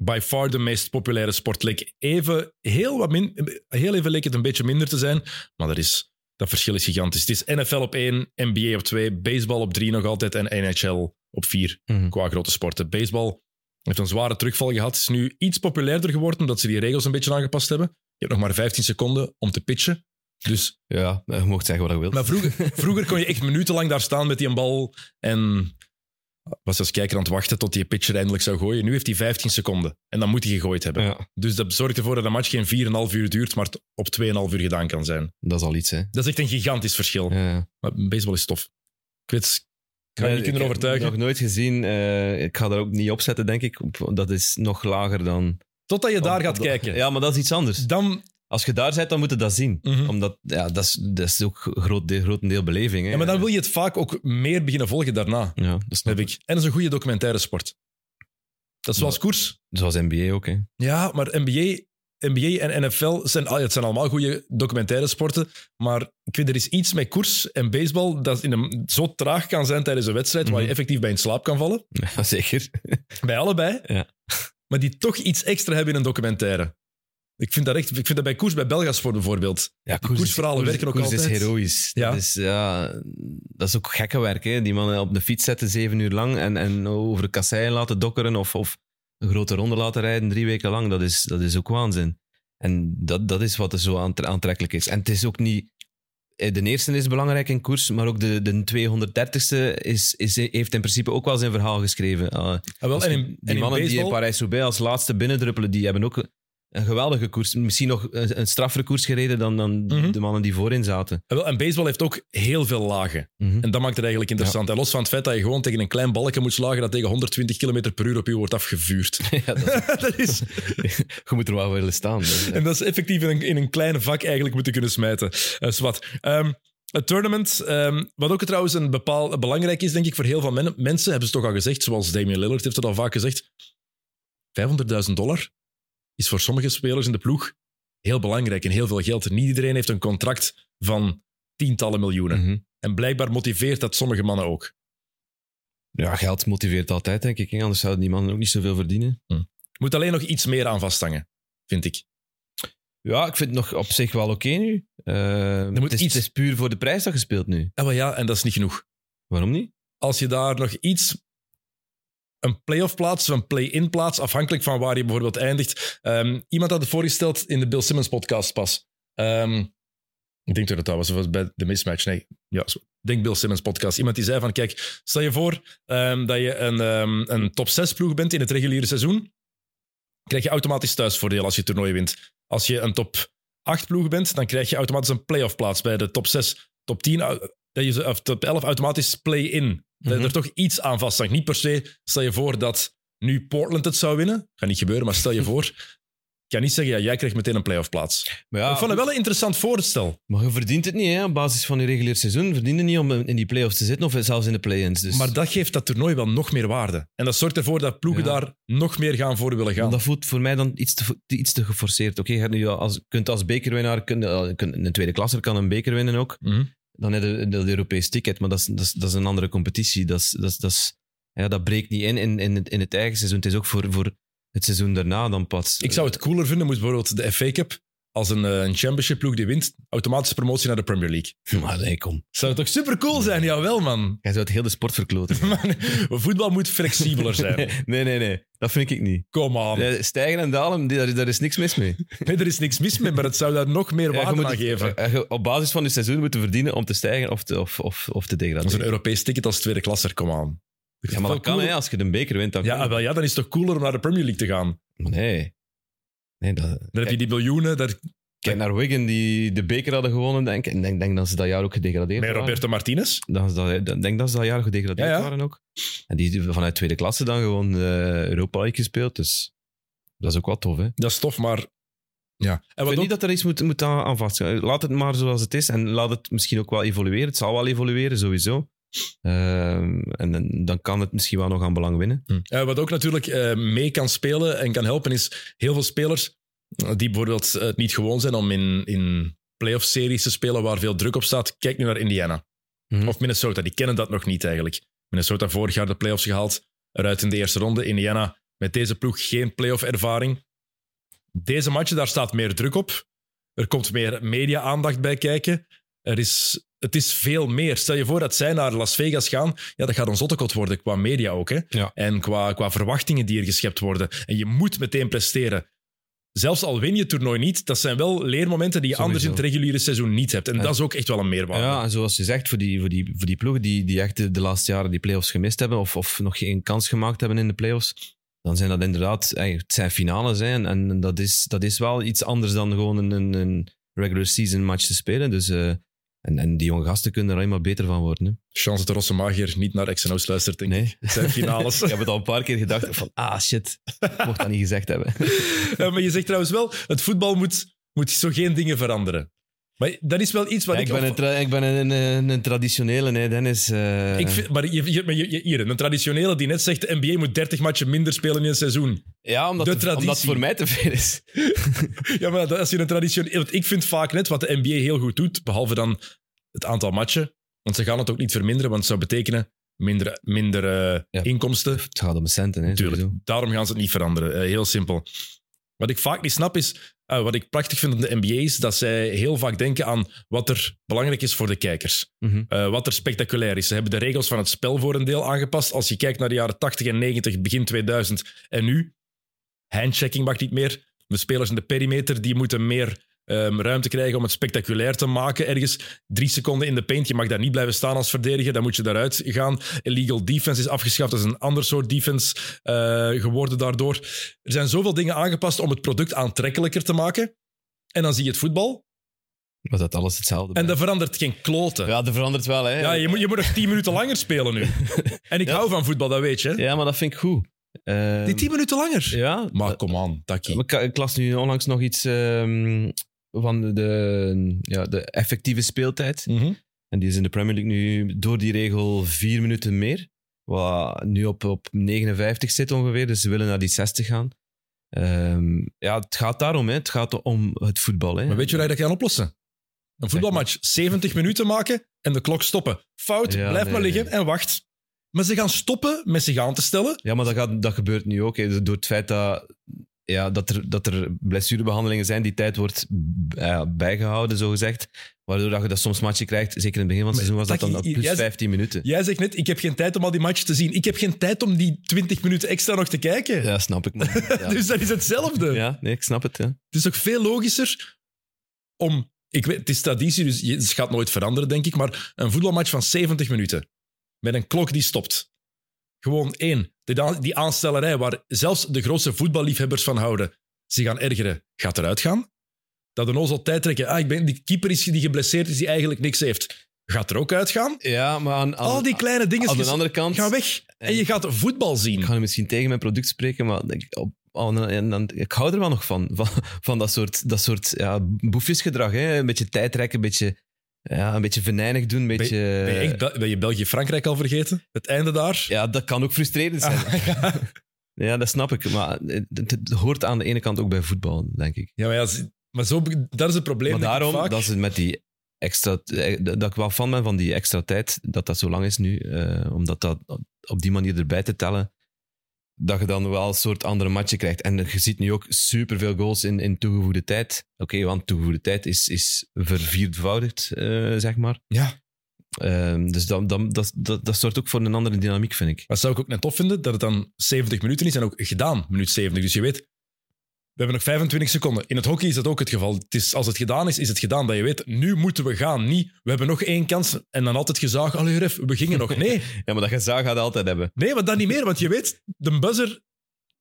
by far de meest populaire sport. Leek even, heel, wat min, heel even leek het een beetje minder te zijn, maar dat, is, dat verschil is gigantisch. Het is NFL op één, NBA op twee, baseball op drie nog altijd en NHL op vier Mhm. qua grote sporten. Baseball heeft een zware terugval gehad. is nu iets populairder geworden omdat ze die regels een beetje aangepast hebben. Je hebt nog maar 15 seconden om te pitchen. Dus, Ja, je mocht zeggen wat je wilt. maar vroeger, vroeger kon je echt minutenlang daar staan met die ballen en was als kijker aan het wachten tot die pitcher eindelijk zou gooien. Nu heeft hij 15 seconden en dan moet hij gegooid hebben. ja, Dus dat zorgt ervoor dat de match geen 4,5 uur duurt, maar op 2,5 uur gedaan kan zijn. dat is al iets, hè. Dat is echt een gigantisch verschil. Ja. Maar baseball is tof. Ik weet, ik ga je niet kunnen ik heb overtuigen. nog nooit gezien. eh, ik ga daar ook niet op zetten, denk ik. Dat is nog lager dan... Totdat je daar op- gaat op- kijken. Ja, maar dat is iets anders. Dan, Als je daar bent, dan moet je dat zien. Mhm. Omdat, ja, dat is, dat is ook groot, deel- grotendeel beleving. Hè. ja, maar dan wil je het vaak ook meer beginnen volgen daarna. Ja, dat snap Heb ik. En dat is een goede documentaire sport. Dat is zoals koers. Zoals NBA ook, hè. Ja, maar NBA, NBA en NFL zijn, het zijn allemaal goede documentaire sporten. Maar ik weet, er is iets met koers en baseball dat in een, zo traag kan zijn tijdens een wedstrijd waar je Mhm. effectief bij in slaap kan vallen. Ja, zeker. Bij allebei. Ja. Maar die toch iets extra hebben in een documentaire. Ik vind dat, echt, ik vind dat bij koers, bij Belgasport bijvoorbeeld. Ja, Die koersverhalen werken ook koers altijd. is heroïs. Ja. Dat, is, ja, dat is ook gekke werk. Hè? Die mannen op de fiets zetten zeven uur lang en, en over de kasseien laten dokkeren of, of een grote ronde laten rijden drie weken lang. Dat is, dat is ook waanzin. En dat, dat is wat er zo aantre- aantrekkelijk is. En het is ook niet... eh, De eerste is belangrijk in koers, maar ook de, de 230ste is, is, heeft in principe ook wel zijn verhaal geschreven. Ah, Ah, wel, als en in, die en in mannen die in Parijs-Roubaix als laatste binnendruppelen, die hebben ook een geweldige koers. Misschien nog een, een straffere koers gereden dan, dan Mhm. de mannen die voorin zaten. Ah, wel, en baseball heeft ook heel veel lagen. Mhm. En dat maakt het eigenlijk interessant. En los van het feit dat je gewoon tegen een klein balkje moet slagen dat tegen 120 km per uur op je wordt afgevuurd. Ja, dat, dat is, je moet er wel willen staan. Dus, en dat is effectief in een, in een kleine vak eigenlijk moeten kunnen smijten. Eh zwat. Ehm, het tournament, ehm, wat ook trouwens een bepaal, belangrijk is, denk ik, voor heel veel men- mensen, hebben ze toch al gezegd, zoals Damian Lillard heeft het al vaak gezegd, 500.000 dollar is voor sommige spelers in de ploeg heel belangrijk en heel veel geld. Niet iedereen heeft een contract van tientallen miljoenen. Mhm. En blijkbaar motiveert dat sommige mannen ook. Ja, geld motiveert altijd, denk ik. Anders zouden die mannen ook niet zoveel verdienen. Moet alleen nog iets meer aan vasthangen, vind ik. Ja, ik vind het nog op zich wel oké nu. Eh, moet het, is, iets- het is puur voor de prijs dat gespeeld nu. En wel ja, en dat is niet genoeg. Waarom niet? Als je daar nog iets, een play-off plaats of een play-in plaats, afhankelijk van waar je bijvoorbeeld eindigt. Ehm, iemand had het voorgesteld in de Bill Simmons podcast pas. Ehm, ik denk dat het dat was, was bij de mismatch. Nee, ja, denk Bill Simmons podcast. Iemand die zei van, kijk, stel je voor ehm, dat je een, een top 6 ploeg bent in het reguliere seizoen, krijg je automatisch thuisvoordeel als je toernooi wint. Als je een top 8 ploeg bent, dan krijg je automatisch een play-off plaats bij de top 6, top 10, au- dat je, of top 11 automatisch play-in Dat Mhm. er toch iets aan vasthangt. Niet per se, stel je voor dat nu Portland het zou winnen. Gaat niet gebeuren, maar stel je voor. Ik kan niet zeggen, ja, jij krijgt meteen een playoff plaats. Maar, ja, ik vond het wel een interessant voorstel. maar je verdient het niet, hè, op basis van je regulier seizoen. Verdien je niet om in die play-offs te zitten of zelfs in de play-ins. Dus. Maar dat geeft dat toernooi wel nog meer waarde. En dat zorgt ervoor dat ploegen Ja. daar nog meer gaan voor willen gaan. Maar dat voelt voor mij dan iets te, iets te geforceerd. Oké, je hebt nu als, kunt als bekerwinnaar, eh, een tweede klasser kan een beker winnen ook. Mhm. Dan heb je dat Europees ticket, maar dat is, dat is, een andere competitie. Dat, is, dat, is, ja, dat breekt niet in, in in het, in het eigen seizoen. Het is ook voor, voor het seizoen daarna dan pas. Ik zou het cooler vinden, moest bijvoorbeeld de FA Cup, als een, eh, een championship ploeg die wint, automatische promotie naar de Premier League. Maar nee, kom. Zou toch super cool zijn? Jawel, man. Jij zou het heel de sport verkloten. Man, Voetbal moet flexibeler zijn. nee, nee, nee. Dat vind ik niet. Kom aan. Stijgen en dalen, daar, daar is niks mis mee. Nee, er is niks mis mee, maar het zou daar nog meer waarde moet aan het- geven. eh, op basis van je seizoen moeten verdienen om te stijgen of te, of, of, of te Dat is een degraderen. Europees ticket als tweede klasser, kom aan. Ja, maar dat kan, hè. Als je de beker wint, dan Ja, wel, ja, dan is het toch cooler om naar de Premier League te gaan. Maar nee. Nee dat, Dan heb je die miljoenen. Daar, Kijk naar Wigan, die de beker hadden gewonnen, denk ik. En ik denk, denk dat ze dat jaar ook gedegradeerd met waren. Roberto Martinez. Dat, is dat, ik denk dat ze dat jaar gedegradeerd Ja, ja. waren ook. En die vanuit tweede klasse dan gewoon eh Europa League gespeeld. Dus dat is ook wel tof, hè. Dat is tof, maar... Ja. En Ik wat vind ook, niet dat er iets moet, moet aan, aan vastgaan. Laat het maar zoals het is. En laat het misschien ook wel evolueren. Het zal wel evolueren, sowieso. Ehm, en, en dan kan het misschien wel nog aan belang winnen. Eh, wat ook natuurlijk eh, mee kan spelen en kan helpen, is heel veel spelers die bijvoorbeeld eh, het niet gewoon zijn om in, in playoff-series te spelen waar veel druk op staat. Kijk nu naar Indiana Mhm. of Minnesota. Die kennen dat nog niet eigenlijk. Minnesota vorig jaar de playoffs gehaald, eruit in de eerste ronde. Indiana met deze ploeg geen playoff-ervaring. Deze matchen, daar staat meer druk op. Er komt meer media-aandacht bij kijken. Er is, het is veel meer. Stel je voor dat zij naar Las Vegas gaan. Ja, dat gaat een zottekot worden qua media ook. Hè? Ja. En qua, qua verwachtingen die er geschept worden. En je moet meteen presteren. Zelfs al win je het toernooi niet, dat zijn wel leermomenten die je anders in het reguliere seizoen niet hebt. En Ja. dat is ook echt wel een meerwaarde. Ja, en zoals je zegt, voor die, voor die, voor die ploegen die, die echt de, de laatste jaren die play-offs gemist hebben of, of nog geen kans gemaakt hebben in de play-offs, dan zijn dat inderdaad, het zijn finales hè, en, en dat, is, dat is wel iets anders dan gewoon een, een, een regular season match te spelen. Dus, eh, en, en die jonge gasten kunnen er alleen maar beter van worden. Hè. Chance dat de Rosse Magier niet naar XNO's luistert, denk ik. Nee. Zijn finales. Ik heb het al een paar keer gedacht van, ah shit, ik mocht dat niet gezegd hebben. Ja, maar je zegt trouwens wel, het voetbal moet, moet zo geen dingen veranderen. Maar dat is wel iets wat Ja, ik... ik, ben een, ik ben een, een, een traditionele, nee, Dennis. eh, ik vind, maar je, je, je- hier, een traditionele die net zegt, de NBA moet 30 matchen minder spelen in een seizoen. ja, omdat, de omdat het voor mij te veel is. Ja, maar dat- als je een traditioneel... want Ik vind vaak net wat de NBA heel goed doet, behalve dan het aantal matchen. Want ze gaan het ook niet verminderen, want het zou betekenen minder, minder eh, Ja. inkomsten. Het gaat om centen, hè, sowieso. Daarom gaan ze het niet veranderen. Eh, heel simpel. Wat ik vaak niet snap is, eh, wat ik prachtig vind aan de NBA is dat zij heel vaak denken aan wat er belangrijk is voor de kijkers. Mhm. Eh, wat er spectaculair is. Ze hebben de regels van het spel voor een deel aangepast. Als je kijkt naar de jaren 80 en 90, begin 2000 en nu, handchecking mag niet meer. De spelers in de perimeter die moeten meer ehm, ruimte krijgen om het spectaculair te maken. Ergens drie seconden in de paint. Je mag daar niet blijven staan als verdediger. Dan moet je daaruit gaan. Illegal defense is afgeschaft. Dat is een ander soort defense eh, geworden daardoor. Er zijn zoveel dingen aangepast om het product aantrekkelijker te maken. En dan zie je het voetbal. Maar dat alles hetzelfde En dat verandert geen kloten. Ja, dat verandert wel, hè. Ja, je moet, je moet nog tien minuten langer spelen nu. En ik Ja. hou van voetbal, dat weet je. Ja, maar dat vind ik goed. Ehm, Die tien minuten langer. Ja, Maar kom aan, Taki. ik, ik las nu onlangs nog iets ehm, van de, ja, de effectieve speeltijd. Mhm. En die is in de Premier League nu door die regel vier minuten meer. Wat nu op, op 59 zit ongeveer, dus ze willen naar die 60 gaan. Ehm, ja, het gaat daarom, hè. het gaat om het voetbal. Hè. Maar weet je hoe je dat kan oplossen? Een voetbalmatch 70 minuten maken en de klok stoppen. Fout, Ja, blijf nee, maar liggen nee. en wacht. Maar ze gaan stoppen met zich aan te stellen. Ja, maar dat, gaat, dat gebeurt nu ook. Hè. Door het feit dat, ja, dat, er, dat er blessurebehandelingen zijn, die tijd wordt b- ja, bijgehouden, zogezegd. Waardoor dat je dat soms matchen krijgt. Zeker in het begin van het seizoen was dat dan plus jij- 15 minuten. Jij zegt net, ik heb geen tijd om al die matches te zien. Ik heb geen tijd om die 20 minuten extra nog te kijken. Ja, snap ik. Ja. Dus dat is hetzelfde. ja, nee, ik snap het. Ja. Het is toch veel logischer om... Ik weet, het is traditie, dus het gaat nooit veranderen, denk ik. Maar een voetbalmatch van 70 minuten. Met een klok die stopt. Gewoon één. Die, die aanstellerij waar zelfs de grootste voetballiefhebbers van houden zich gaan ergeren, gaat eruit gaan. Dat een ozel tijd trekken. Ah, ik ben, die keeper is die geblesseerd is, die eigenlijk niks heeft. gaat er ook uitgaan. Ja, maar aan, aan, Al die kleine dingen aan de andere kant... gaan weg. En je gaat voetbal zien. Ik ga nu misschien tegen mijn product spreken, maar ik, op, en dan, ik hou er wel nog van. Van, van dat soort, dat soort ja, boefjesgedrag. Hè? Een beetje tijd trekken, een beetje, ja, een beetje venijnig doen. Een Ben, beetje, ben je, echt Bel- ben je België-Frankrijk al vergeten? Het einde daar? Ja, dat kan ook frustrerend zijn. Ja, dat snap ik. Maar het, hoort aan de ene kant ook bij voetbal, denk ik. Ja, maar, ja, maar zo, dat is het probleem. Maar daarom, vaak. dat is met die extra... eh, Dat ik wel fan ben van die extra tijd, dat dat zo lang is nu. eh, omdat dat op die manier erbij te tellen, dat je dan wel een soort andere matchen krijgt. En je ziet nu ook superveel goals in, in toegevoegde tijd. Oké, want toegevoegde tijd is, is verviervoudigd, eh, zeg maar. Ja, Ehm, dus dat, dat, dat, dat, dat zorgt ook voor een andere dynamiek, vind ik. dat zou ik ook net tof vinden, dat het dan 70 minuten is en ook gedaan, minuut 70. Dus je weet, we hebben nog 25 seconden. In het hockey is dat ook het geval. Het is, als het gedaan is, is het gedaan. Dat je weet, nu moeten we gaan. Niet, we hebben nog één kans en dan altijd gezaag. Allee, ref, we gingen nog. Nee, Ja, maar dat gezag gaat altijd hebben. nee, maar dat niet meer. Want je weet, de buzzer,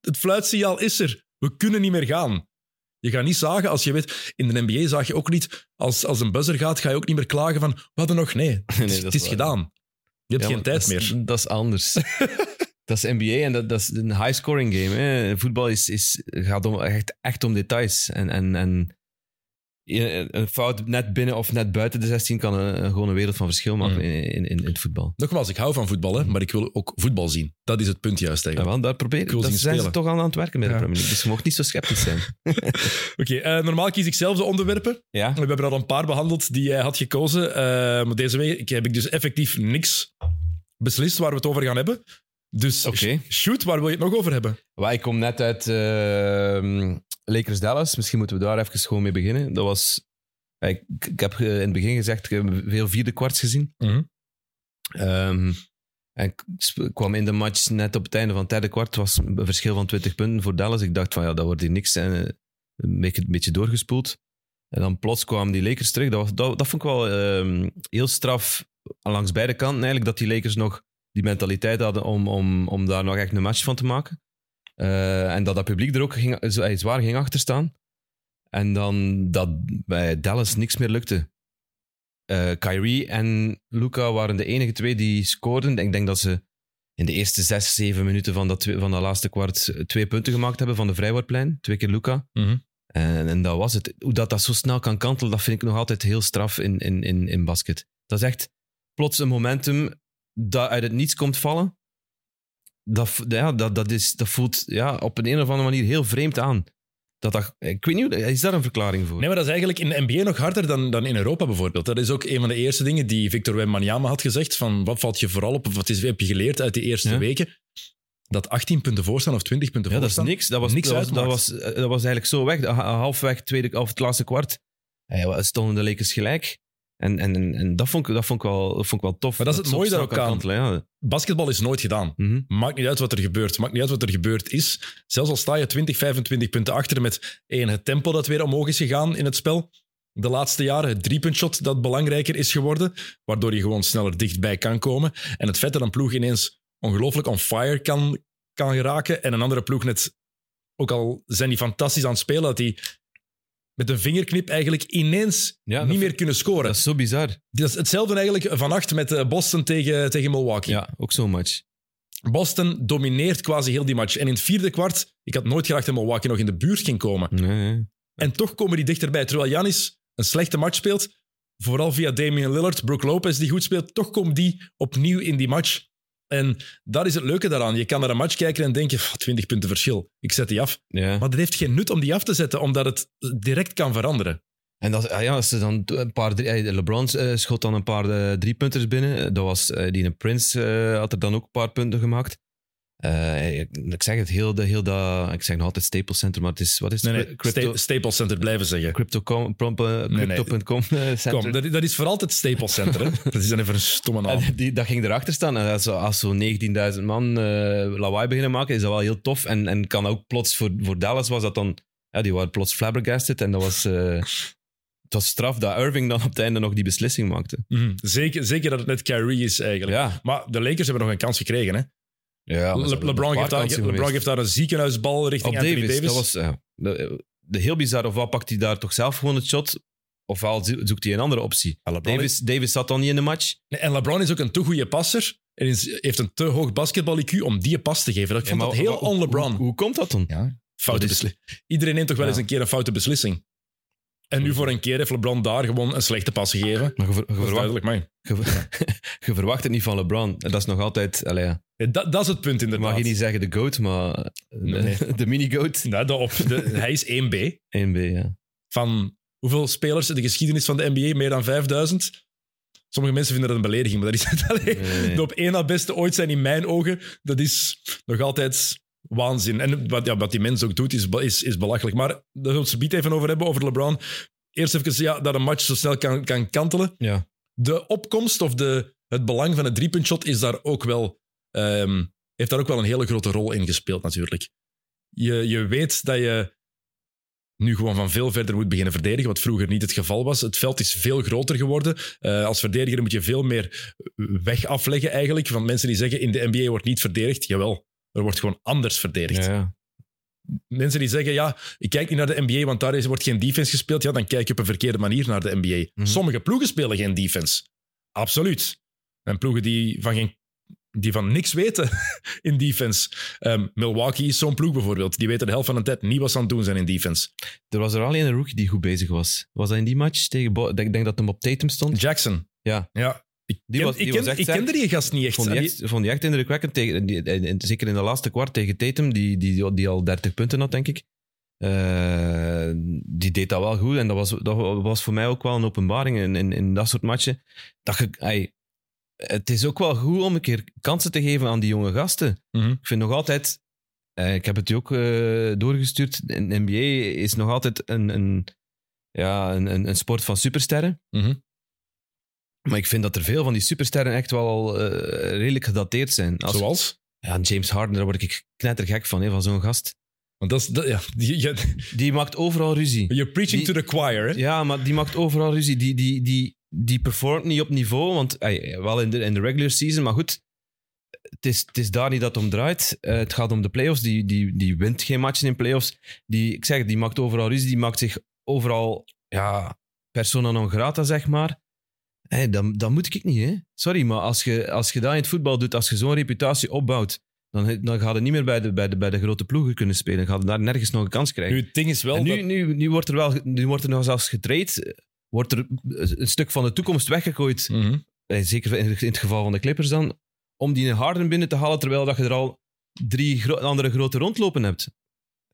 het fluitsignaal is er. We kunnen niet meer gaan. Je gaat niet zagen als je weet, in de NBA zag je ook niet, als, als een buzzer gaat, ga je ook niet meer klagen van, we hadden nog, nee, het dat is het is waar. gedaan. Je hebt Ja, geen tijd meer. Dat is anders. dat is NBA en dat, dat is een high-scoring game. Hè. Voetbal is, is, gaat om, echt, echt om details. En, en, en een fout net binnen of net buiten de 16 kan een, een- gewoon een wereld van verschil maken Mm. in, in, in het voetbal. Nogmaals, ik hou van voetbal, hè, maar ik wil ook voetbal zien. Dat is het punt juist Ja, eigenlijk. wel, daar proberen. Dat zijn ze toch al aan het werken met Ja. de Premier League. Dus je mocht niet zo sceptisch zijn. Oké, eh, normaal kies ik zelf de onderwerpen. Ja? We hebben er al een paar behandeld die jij had gekozen. Eh, maar deze week heb ik dus effectief niks beslist waar we het over gaan hebben. Dus shoot, waar wil je het nog over hebben? Wel, ik kom net uit ehm, Lakers Dallas. Misschien moeten we daar even gewoon mee beginnen. Dat was... Ik, ik heb eh, in het begin gezegd, ik heb veel vierde kwarts gezien. Mhm. Ehm, en ik kwam in de match net op het einde van het derde kwart. Het was een verschil van 20 punten voor Dallas. Ik dacht van ja, dat wordt hier niks. En eh, een beetje, een beetje doorgespoeld. En dan plots kwamen die Lakers terug. Dat, was, dat, dat vond ik wel ehm, heel straf langs beide kanten eigenlijk. Dat die Lakers nog die mentaliteit hadden om, om, om daar nog echt een match van te maken. Eh, en dat dat publiek er ook ging, zo- eh, zwaar ging achter staan. En dan dat bij Dallas niks meer lukte. Eh, Kyrie en Luca waren de enige twee die scoorden. Ik denk dat ze in de eerste zes, zeven minuten van dat, van dat laatste kwart twee punten gemaakt hebben van de vrijwoordplein. Twee keer Luca. Mhm. En, en dat was het. Hoe dat, dat zo snel kan kantelen, dat vind ik nog altijd heel straf in, in, in, in basket. Dat is echt plots een momentum dat uit het niets komt vallen. Dat, ja, dat, dat, is, dat voelt ja, op een, een of andere manier heel vreemd aan. Dat dat, ik weet niet, is daar een verklaring voor? Nee, maar dat is eigenlijk in de NBA nog harder dan, dan in Europa bijvoorbeeld. Dat is ook een van de eerste dingen die Victor Wembanyama had gezegd. Van wat valt je vooral op, of wat is, heb je geleerd uit die eerste Ja. weken? Dat 18 punten voorstaan of 20 punten Ja, dat is voorstaan. niks. Dat was, niks dat, was, dat, was, eh, dat was eigenlijk zo weg. Ha- Halfweg, tweede, of het laatste kwart, eh, stonden de Lakers gelijk. En, en, en, dat, vond ik, dat, vond ik wel, dat vond ik wel tof. Maar dat is het mooie daar ook aan. kantelen, ja. Basketbal is nooit gedaan. Mhm. Maakt niet uit wat er gebeurt. Maakt niet uit wat er gebeurd is. Zelfs al sta je 20, 25 punten achter met één, het tempo dat weer omhoog is gegaan in het spel. De laatste jaren het driepuntshot dat belangrijker is geworden, waardoor je gewoon sneller dichtbij kan komen. En het feit dat een ploeg ineens ongelooflijk on fire kan, kan geraken en een andere ploeg net, ook al zijn die fantastisch aan het spelen, dat die met een vingerknip eigenlijk ineens Ja, niet meer kunnen scoren. Dat is zo bizar. Dat is hetzelfde eigenlijk vannacht met eh, Boston tegen, tegen Milwaukee. Ja, ook zo'n match. Boston domineert quasi heel die match. En in het vierde kwart, ik had nooit gedacht dat Milwaukee nog in de buurt ging komen. Nee, nee. En toch komen die dichterbij. Terwijl Janis een slechte match speelt, vooral via Damian Lillard, Brook Lopez die goed speelt, toch komt die opnieuw in die match. En dat is het leuke daaraan. Je kan naar een match kijken en denken, "Pff, 20 punten verschil, ik zet die af. Ja. Maar dat heeft geen nut om die af te zetten, omdat het direct kan veranderen. En dat, ah ja, als ze dan een paar drie, eh, LeBron eh, schot dan een paar eh, driepunters binnen. Dat was die Prince had er dan ook een paar punten gemaakt. Eh, ik, zeg het heel, de, heel dat, ik zeg nog altijd Staples Center, maar het is wat is het? Nee, nee, Crypto, Sta- Staples Center blijven zeggen. Crypto.com eh, Nee, nee. Crypto.com eh, Center. Kom, dat, dat is voor altijd Staples Center. Hè? Dat is dan even een stomme naam. En die, dat ging erachter staan. En als, zo- als zo'n 19.000 man eh, lawaai beginnen maken, is dat wel heel tof. En, en kan ook plots voor, voor Dallas was dat dan... Ja, die waren plots flabbergasted. En dat was... eh, het was straf dat Irving dan op het einde nog die beslissing maakte. Mhm. zeker, zeker dat het net Kyrie is eigenlijk. Ja. Maar de Lakers hebben nog een kans gekregen. Hè? Ja Le- LeBron, paar daar, LeBron daar een ziekenhuisbal richting Op Anthony Davis. Davis. Dat was ja, de, de heel bizar. Of wat pakt hij daar toch zelf gewoon het shot? ofwel zo- zoekt hij een andere optie. Davis, Davis zat dan niet in de match. Nee, En LeBron is ook een te goede passer. En is, heeft een te hoog basketbal-IQ om die pas te geven. Ik vond dat heel on-LeBron. Hoe, hoe komt dat dan? Ja. Foute besli- Iedereen neemt toch wel Ja. eens een keer een foute beslissing. En nu voor een keer heeft LeBron daar gewoon een slechte pas gegeven. Maar je, ver- je Dat is verwacht, je, je verwacht het niet van LeBron. Dat is nog altijd... Allee, ja. dat, dat is het punt inderdaad. mag je niet zeggen de GOAT, maar Nee. de, mini-GOAT. Ja, de op, de, hij is 1B 1B, ja. van hoeveel spelers in de geschiedenis van de NBA? Meer dan 5000? Sommige mensen vinden dat een belediging, maar dat is het alleen. Nee, nee. De op één na beste ooit zijn in mijn ogen, dat is nog altijd waanzin. En wat, ja, wat die mens ook doet, is, is, is belachelijk. Maar daar zullen we het even over hebben, over LeBron. Eerst even ja, dat een match zo snel kan, kan kantelen. Ja. De opkomst of de, het belang van het driepuntshot is daar ook wel, ehm, heeft daar ook wel een hele grote rol in gespeeld natuurlijk. Je, je weet dat je nu gewoon van veel verder moet beginnen verdedigen, wat vroeger niet het geval was. Het veld is veel groter geworden. Eh, als verdediger moet je veel meer weg afleggen eigenlijk van mensen die zeggen in de NBA wordt niet verdedigd. Jawel, er wordt gewoon anders verdedigd. Ja, ja. Mensen die zeggen, ja, ik kijk niet naar de NBA, want daar is, wordt geen defense gespeeld. Ja, dan kijk je op een verkeerde manier naar de NBA. Mhm. Sommige ploegen spelen geen defense. Absoluut. En ploegen die van, geen, die van niks weten in defense. Ehm, Milwaukee is zo'n ploeg bijvoorbeeld. Die weten de helft van de tijd niet wat ze aan het doen zijn in defense. Er was er alleen een rookie die goed bezig was. Was dat in die match tegen... Bo- Ik denk dat hem op Tatum stond. Jackson. Ja. Ja. Ik, Die ken- was- die ik, was ken- echt ik kende die gast niet echt. vond die echt, vond die echt indrukwekkend. Tegen, die, en- en zeker in de laatste kwart tegen Tatum, die, die, die al 30 punten had, denk ik. Eh, die deed dat wel goed. En dat was, dat was voor mij ook wel een openbaring in, in, in dat soort matchen. Dat je, ey, het is ook wel goed om een keer kansen te geven aan die jonge gasten. Mhm. Ik vind nog altijd... eh, ik heb het je ook eh, doorgestuurd. In de NBA is nog altijd een, een, ja, een, een, een sport van supersterren. Mhm. Maar ik vind dat er veel van die supersterren echt wel al eh, redelijk gedateerd zijn. Als, Zoals? ja, James Harden, daar word ik knettergek van, hè, van zo'n gast. Want dat is, dat, ja, die, je- Die maakt overal ruzie. you're preaching Die- to the choir. Hè? Ja, maar die maakt overal ruzie. Die, die, die, die performt niet op niveau, want ey, wel in de, in de regular season, maar goed. Het is, het is daar niet dat het om draait. Eh, het gaat om de playoffs. Die, die, die wint geen matchen in playoffs. Die, ik zeg, die maakt overal ruzie. Die maakt zich overal ja, persona non grata, zeg maar. Hey, dat, dat moet ik niet, hè. Sorry, maar als je, als je dat in het voetbal doet, als je zo'n reputatie opbouwt, dan, dan ga je niet meer bij de, bij, de, bij de grote ploegen kunnen spelen. Dan ga je daar nergens nog een kans krijgen. Nu, het ding is wel En nu, dat- nu, nu wordt er wel nu wordt er nog zelfs getraind. Wordt er een stuk van de toekomst weggegooid. Mhm. eh, Zeker in in het geval van de Clippers dan. Om die Harden binnen te halen, terwijl dat je er al drie gro- andere grote rondlopen hebt.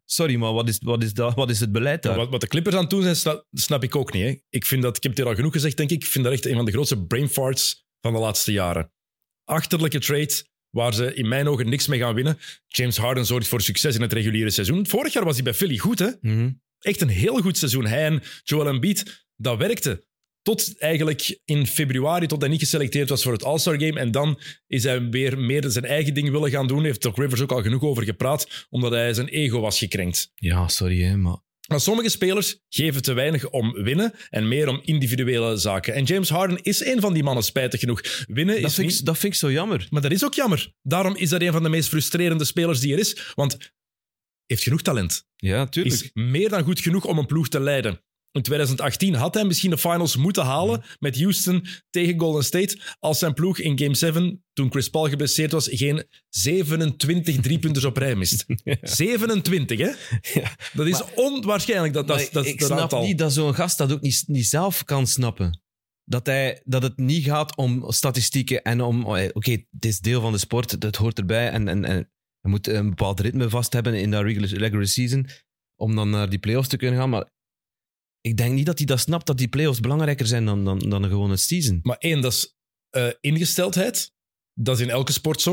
Sorry, maar wat is, wat is, dat, wat is het beleid daar? Wat, wat de Clippers aan het doen zijn, snap, snap ik ook niet. Hè. Ik, vind dat, ik heb het hier al genoeg gezegd, denk ik. Ik vind dat echt een van de grootste brain farts van de laatste jaren. Achterlijke trade, waar ze in mijn ogen niks mee gaan winnen. James Harden zorgt voor succes in het reguliere seizoen. Vorig jaar was hij bij Philly goed, hè? Mhm. Echt een heel goed seizoen. Hij en Joel Embiid, dat werkte. Tot eigenlijk in februari, tot hij niet geselecteerd was voor het All-Star Game. En dan is hij weer meer zijn eigen ding willen gaan doen. Heeft Doc Rivers ook al genoeg over gepraat, omdat hij zijn ego was gekrenkt. Ja, sorry, hè, maar... Maar sommige spelers geven te weinig om winnen en meer om individuele zaken. En James Harden is een van die mannen, spijtig genoeg. Winnen Dat is vind, niet... ik, dat vind ik zo jammer. Maar dat is ook jammer. Daarom is dat een van de meest frustrerende spelers die er is. Want heeft genoeg talent. Ja, tuurlijk. Is meer dan goed genoeg om een ploeg te leiden. In 2018 had hij misschien de finals moeten halen met Houston tegen Golden State. Als zijn ploeg in Game 7, toen Chris Paul geblesseerd was, geen 27 driepunters op rij mist. 27, hè? Ja. Dat is onwaarschijnlijk. Dat, dat, dat, ik dat snap aantal. niet dat zo'n gast dat ook niet, niet zelf kan snappen. Dat, hij, dat het niet gaat om statistieken en om... oh, Oké, het is deel van de sport, het hoort erbij. En, en, en je moet een bepaald ritme vast hebben in dat regular, regular season om dan naar die playoffs te kunnen gaan. Maar ik denk niet dat hij dat snapt, dat die playoffs belangrijker zijn dan, dan, dan een gewone season. Maar één, dat is eh, ingesteldheid. Dat is in elke sport zo.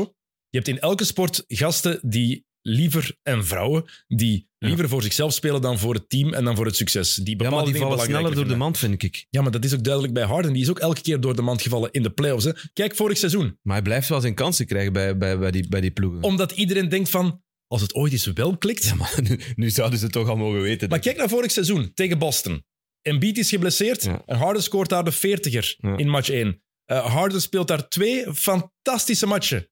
Je hebt in elke sport gasten die liever, en vrouwen, die Ja. liever voor zichzelf spelen dan voor het team en dan voor het succes. Die Ja, maar die vallen sneller door de mand, vind ik. Ja, maar dat is ook duidelijk bij Harden. Die is ook elke keer door de mand gevallen in de playoffs. Hè. Kijk vorig seizoen. Maar hij blijft wel zijn kansen krijgen bij, bij, bij, die, bij die ploegen. Omdat iedereen denkt van, als het ooit eens wel klikt... Ja, maar nu, nu zouden ze het toch al mogen weten. Maar kijk naar vorig seizoen tegen Boston. Embiid is geblesseerd Ja. en Harden scoort daar de 40er Ja. in match 1. Eh, Harden speelt daar twee fantastische matchen.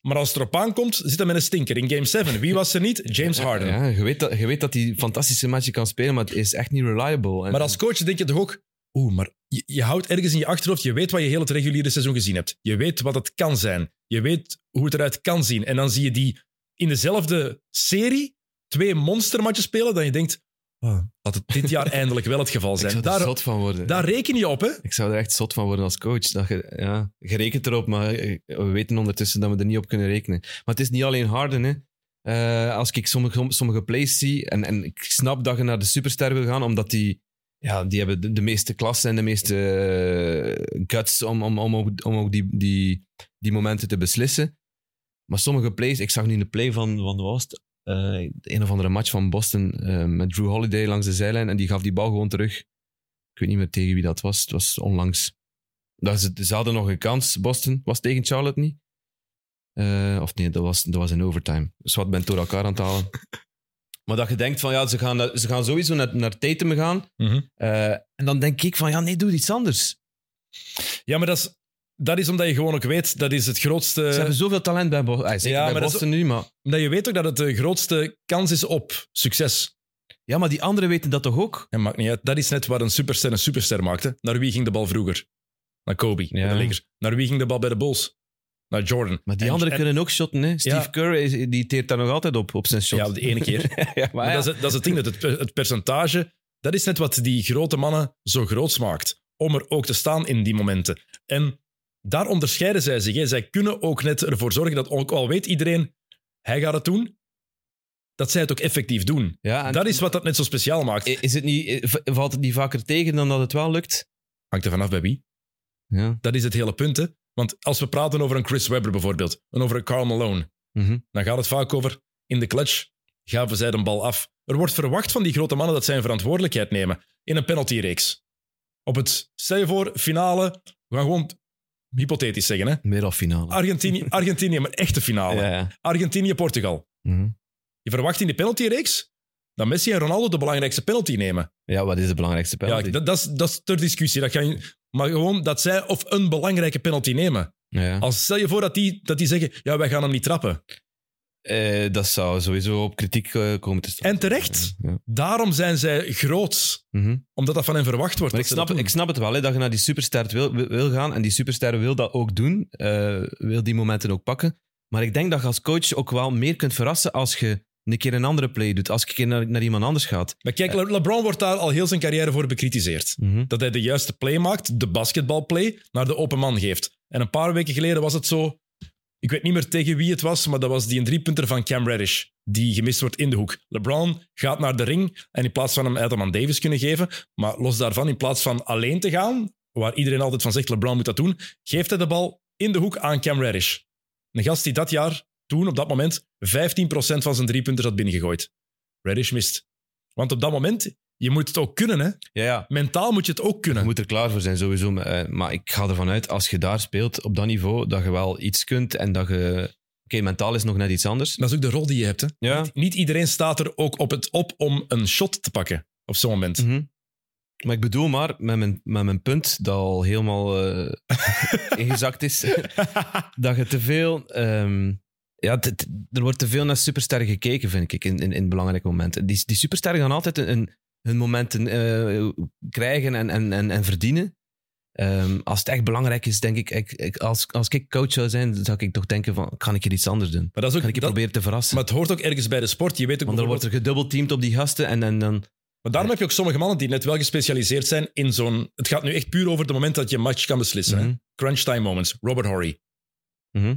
Maar als het erop aankomt, zit hij met een stinker. In game 7, wie was er niet? James Harden. Ja, je weet, dat, je weet dat hij fantastische matchen kan spelen, maar het is echt niet reliable. En, Maar als coach denk je toch ook, oeh, maar je, je houdt ergens in je achterhoofd, je weet wat je heel het reguliere seizoen gezien hebt. Je weet wat het kan zijn. Je weet hoe het eruit kan zien. En dan zie je die in dezelfde serie twee monstermatjes spelen, dan je denkt, oh, dat het dit jaar eindelijk wel het geval Ik zijn. zou er Daar, zot van worden. daar reken je op, hè? Ik zou er echt zot van worden als coach. Dat je, ja, je rekent erop, maar we weten ondertussen dat we er niet op kunnen rekenen. Maar het is niet alleen Harden. Hè. Eh, als ik sommige, sommige plays zie, en, en ik snap dat je naar de superster wil gaan, omdat die, ja, die hebben de, de meeste klasse en de meeste eh, guts om, om, om ook, om ook die, die, die momenten te beslissen. Maar sommige plays, ik zag nu een play van, van wat was het? Eh, een of andere match van Boston eh, met Drew Holiday langs de zijlijn en die gaf die bal gewoon terug. Ik weet niet meer tegen wie dat was. Het was onlangs. Dat ze, ze hadden nog een kans, Boston. Was tegen Charlotte niet? Eh, of nee, dat was, dat was in overtime. Dus wat bent door elkaar aan het halen. maar dat je denkt van ja, ze gaan, ze gaan sowieso naar, naar Tatum gaan. Mhm. En dan denk ik van ja, nee, doe iets anders. Ja, maar dat is, dat is omdat je gewoon ook weet, dat is het grootste... Ze hebben zoveel talent bij, Bo- zeker Ja, bij maar dat is Boston nu, maar... Dat je weet ook dat het de grootste kans is op succes. Ja, maar die anderen weten dat toch ook? En maakt niet uit. Dat is net waar een superster een superster maakte. Naar wie ging de bal vroeger? Naar Kobe, Ja. de Lakers. Naar wie ging de bal bij de Bulls? Naar Jordan. Maar die En- anderen en- kunnen ook shotten, hè. Steve Ja. Is, die teert daar nog altijd op, op zijn shot. Ja, op de ene keer. ja, maar Maar ja. dat, is het, dat is het ding, dat het percentage, dat is net wat die grote mannen zo groot maakt. Om er ook te staan in die momenten. En daar onderscheiden zij zich. Hè. Zij kunnen ook net ervoor zorgen dat, ook al weet iedereen, hij gaat het doen, dat zij het ook effectief doen. ja, en Dat is wat dat net zo speciaal maakt. is het niet, v- valt het niet vaker tegen dan dat het wel lukt? Hangt er vanaf bij wie. Ja. Dat is het hele punt. Hè. Want als we praten over een Chris Webber bijvoorbeeld, en over een Karl Malone, Mhm. dan gaat het vaak over in de clutch gaven zij de bal af. Er wordt verwacht van die grote mannen dat zij een verantwoordelijkheid nemen in een penaltyreeks. Op het, stel je voor, finale, we gaan gewoon hypothetisch zeggen, hè? Meer al finale. Argentinië, Argentinië, maar echte finale. ja, ja. Argentinië-Portugal. Mhm. Je verwacht in die penaltyreeks dat Messi en Ronaldo de belangrijkste penalty nemen. ja, wat is de belangrijkste penalty? Ja, dat, dat, is, dat is ter discussie. Dat ga je, maar gewoon dat zij of een belangrijke penalty nemen. Ja. Als stel je voor dat die, dat die zeggen, ja, wij gaan hem niet trappen. Eh, dat zou sowieso op kritiek eh, komen te staan. En terecht. Ja. Daarom zijn zij groot. Mhm. Omdat dat van hen verwacht wordt. Ik snap, ik snap het wel, hè, dat je naar die superster wil, wil- gaan. En die superster wil dat ook doen. eh, wil die momenten ook pakken. Maar ik denk dat je als coach ook wel meer kunt verrassen als je een keer een andere play doet. Als je een keer naar, naar iemand anders gaat. Maar kijk, Le- LeBron wordt daar al heel zijn carrière voor bekritiseerd. Mhm. Dat hij de juiste play maakt, de basketbalplay, naar de open man geeft. En een paar weken geleden was het zo... Ik weet niet meer tegen wie het was, maar dat was die een driepunter van Cam Reddish. Die gemist wordt in de hoek. LeBron gaat naar de ring en in plaats van hem Adam aan Davis kunnen geven, maar los daarvan, in plaats van alleen te gaan, waar iedereen altijd van zegt LeBron moet dat doen, geeft hij de bal in de hoek aan Cam Reddish. Een gast die dat jaar, toen, op dat moment, 15% van zijn driepunters had binnengegooid. Reddish mist. Want op dat moment, je moet het ook kunnen, hè. Ja, ja. Mentaal moet je het ook Je kunnen. moet er klaar voor zijn, sowieso. Maar, eh, maar ik ga ervan uit, als je daar speelt op dat niveau, dat je wel iets kunt en dat je... Oké, mentaal is nog net iets anders. Dat is ook de rol die je hebt. Hè? Ja. Niet, niet iedereen staat er ook op het op om een shot te pakken op zo'n moment. Mhm. Maar ik bedoel maar, met mijn, met mijn punt, dat al helemaal eh, ingezakt is, dat je te veel... ehm, ja, er wordt te veel naar supersterren gekeken, vind ik, in, in, in belangrijke momenten. Die, die supersterren gaan altijd een, een, hun momenten eh, krijgen en, en, en, en verdienen. Ehm, als het echt belangrijk is, denk ik, ik, ik- als, als ik coach zou zijn, zou ik toch denken van, kan ik hier iets anders doen? Maar, dat is ook, Kan ik je dat- proberen te verrassen? maar het hoort ook ergens bij de sport. Je weet ook Want dan wordt er gedubbelteamd op die gasten en, en dan... Maar daarom heb je ook sommige mannen die net wel gespecialiseerd zijn in zo'n... Het gaat nu echt puur over het moment dat je een match kan beslissen. Mhm. Crunch time moments. Robert Horry. Mhm.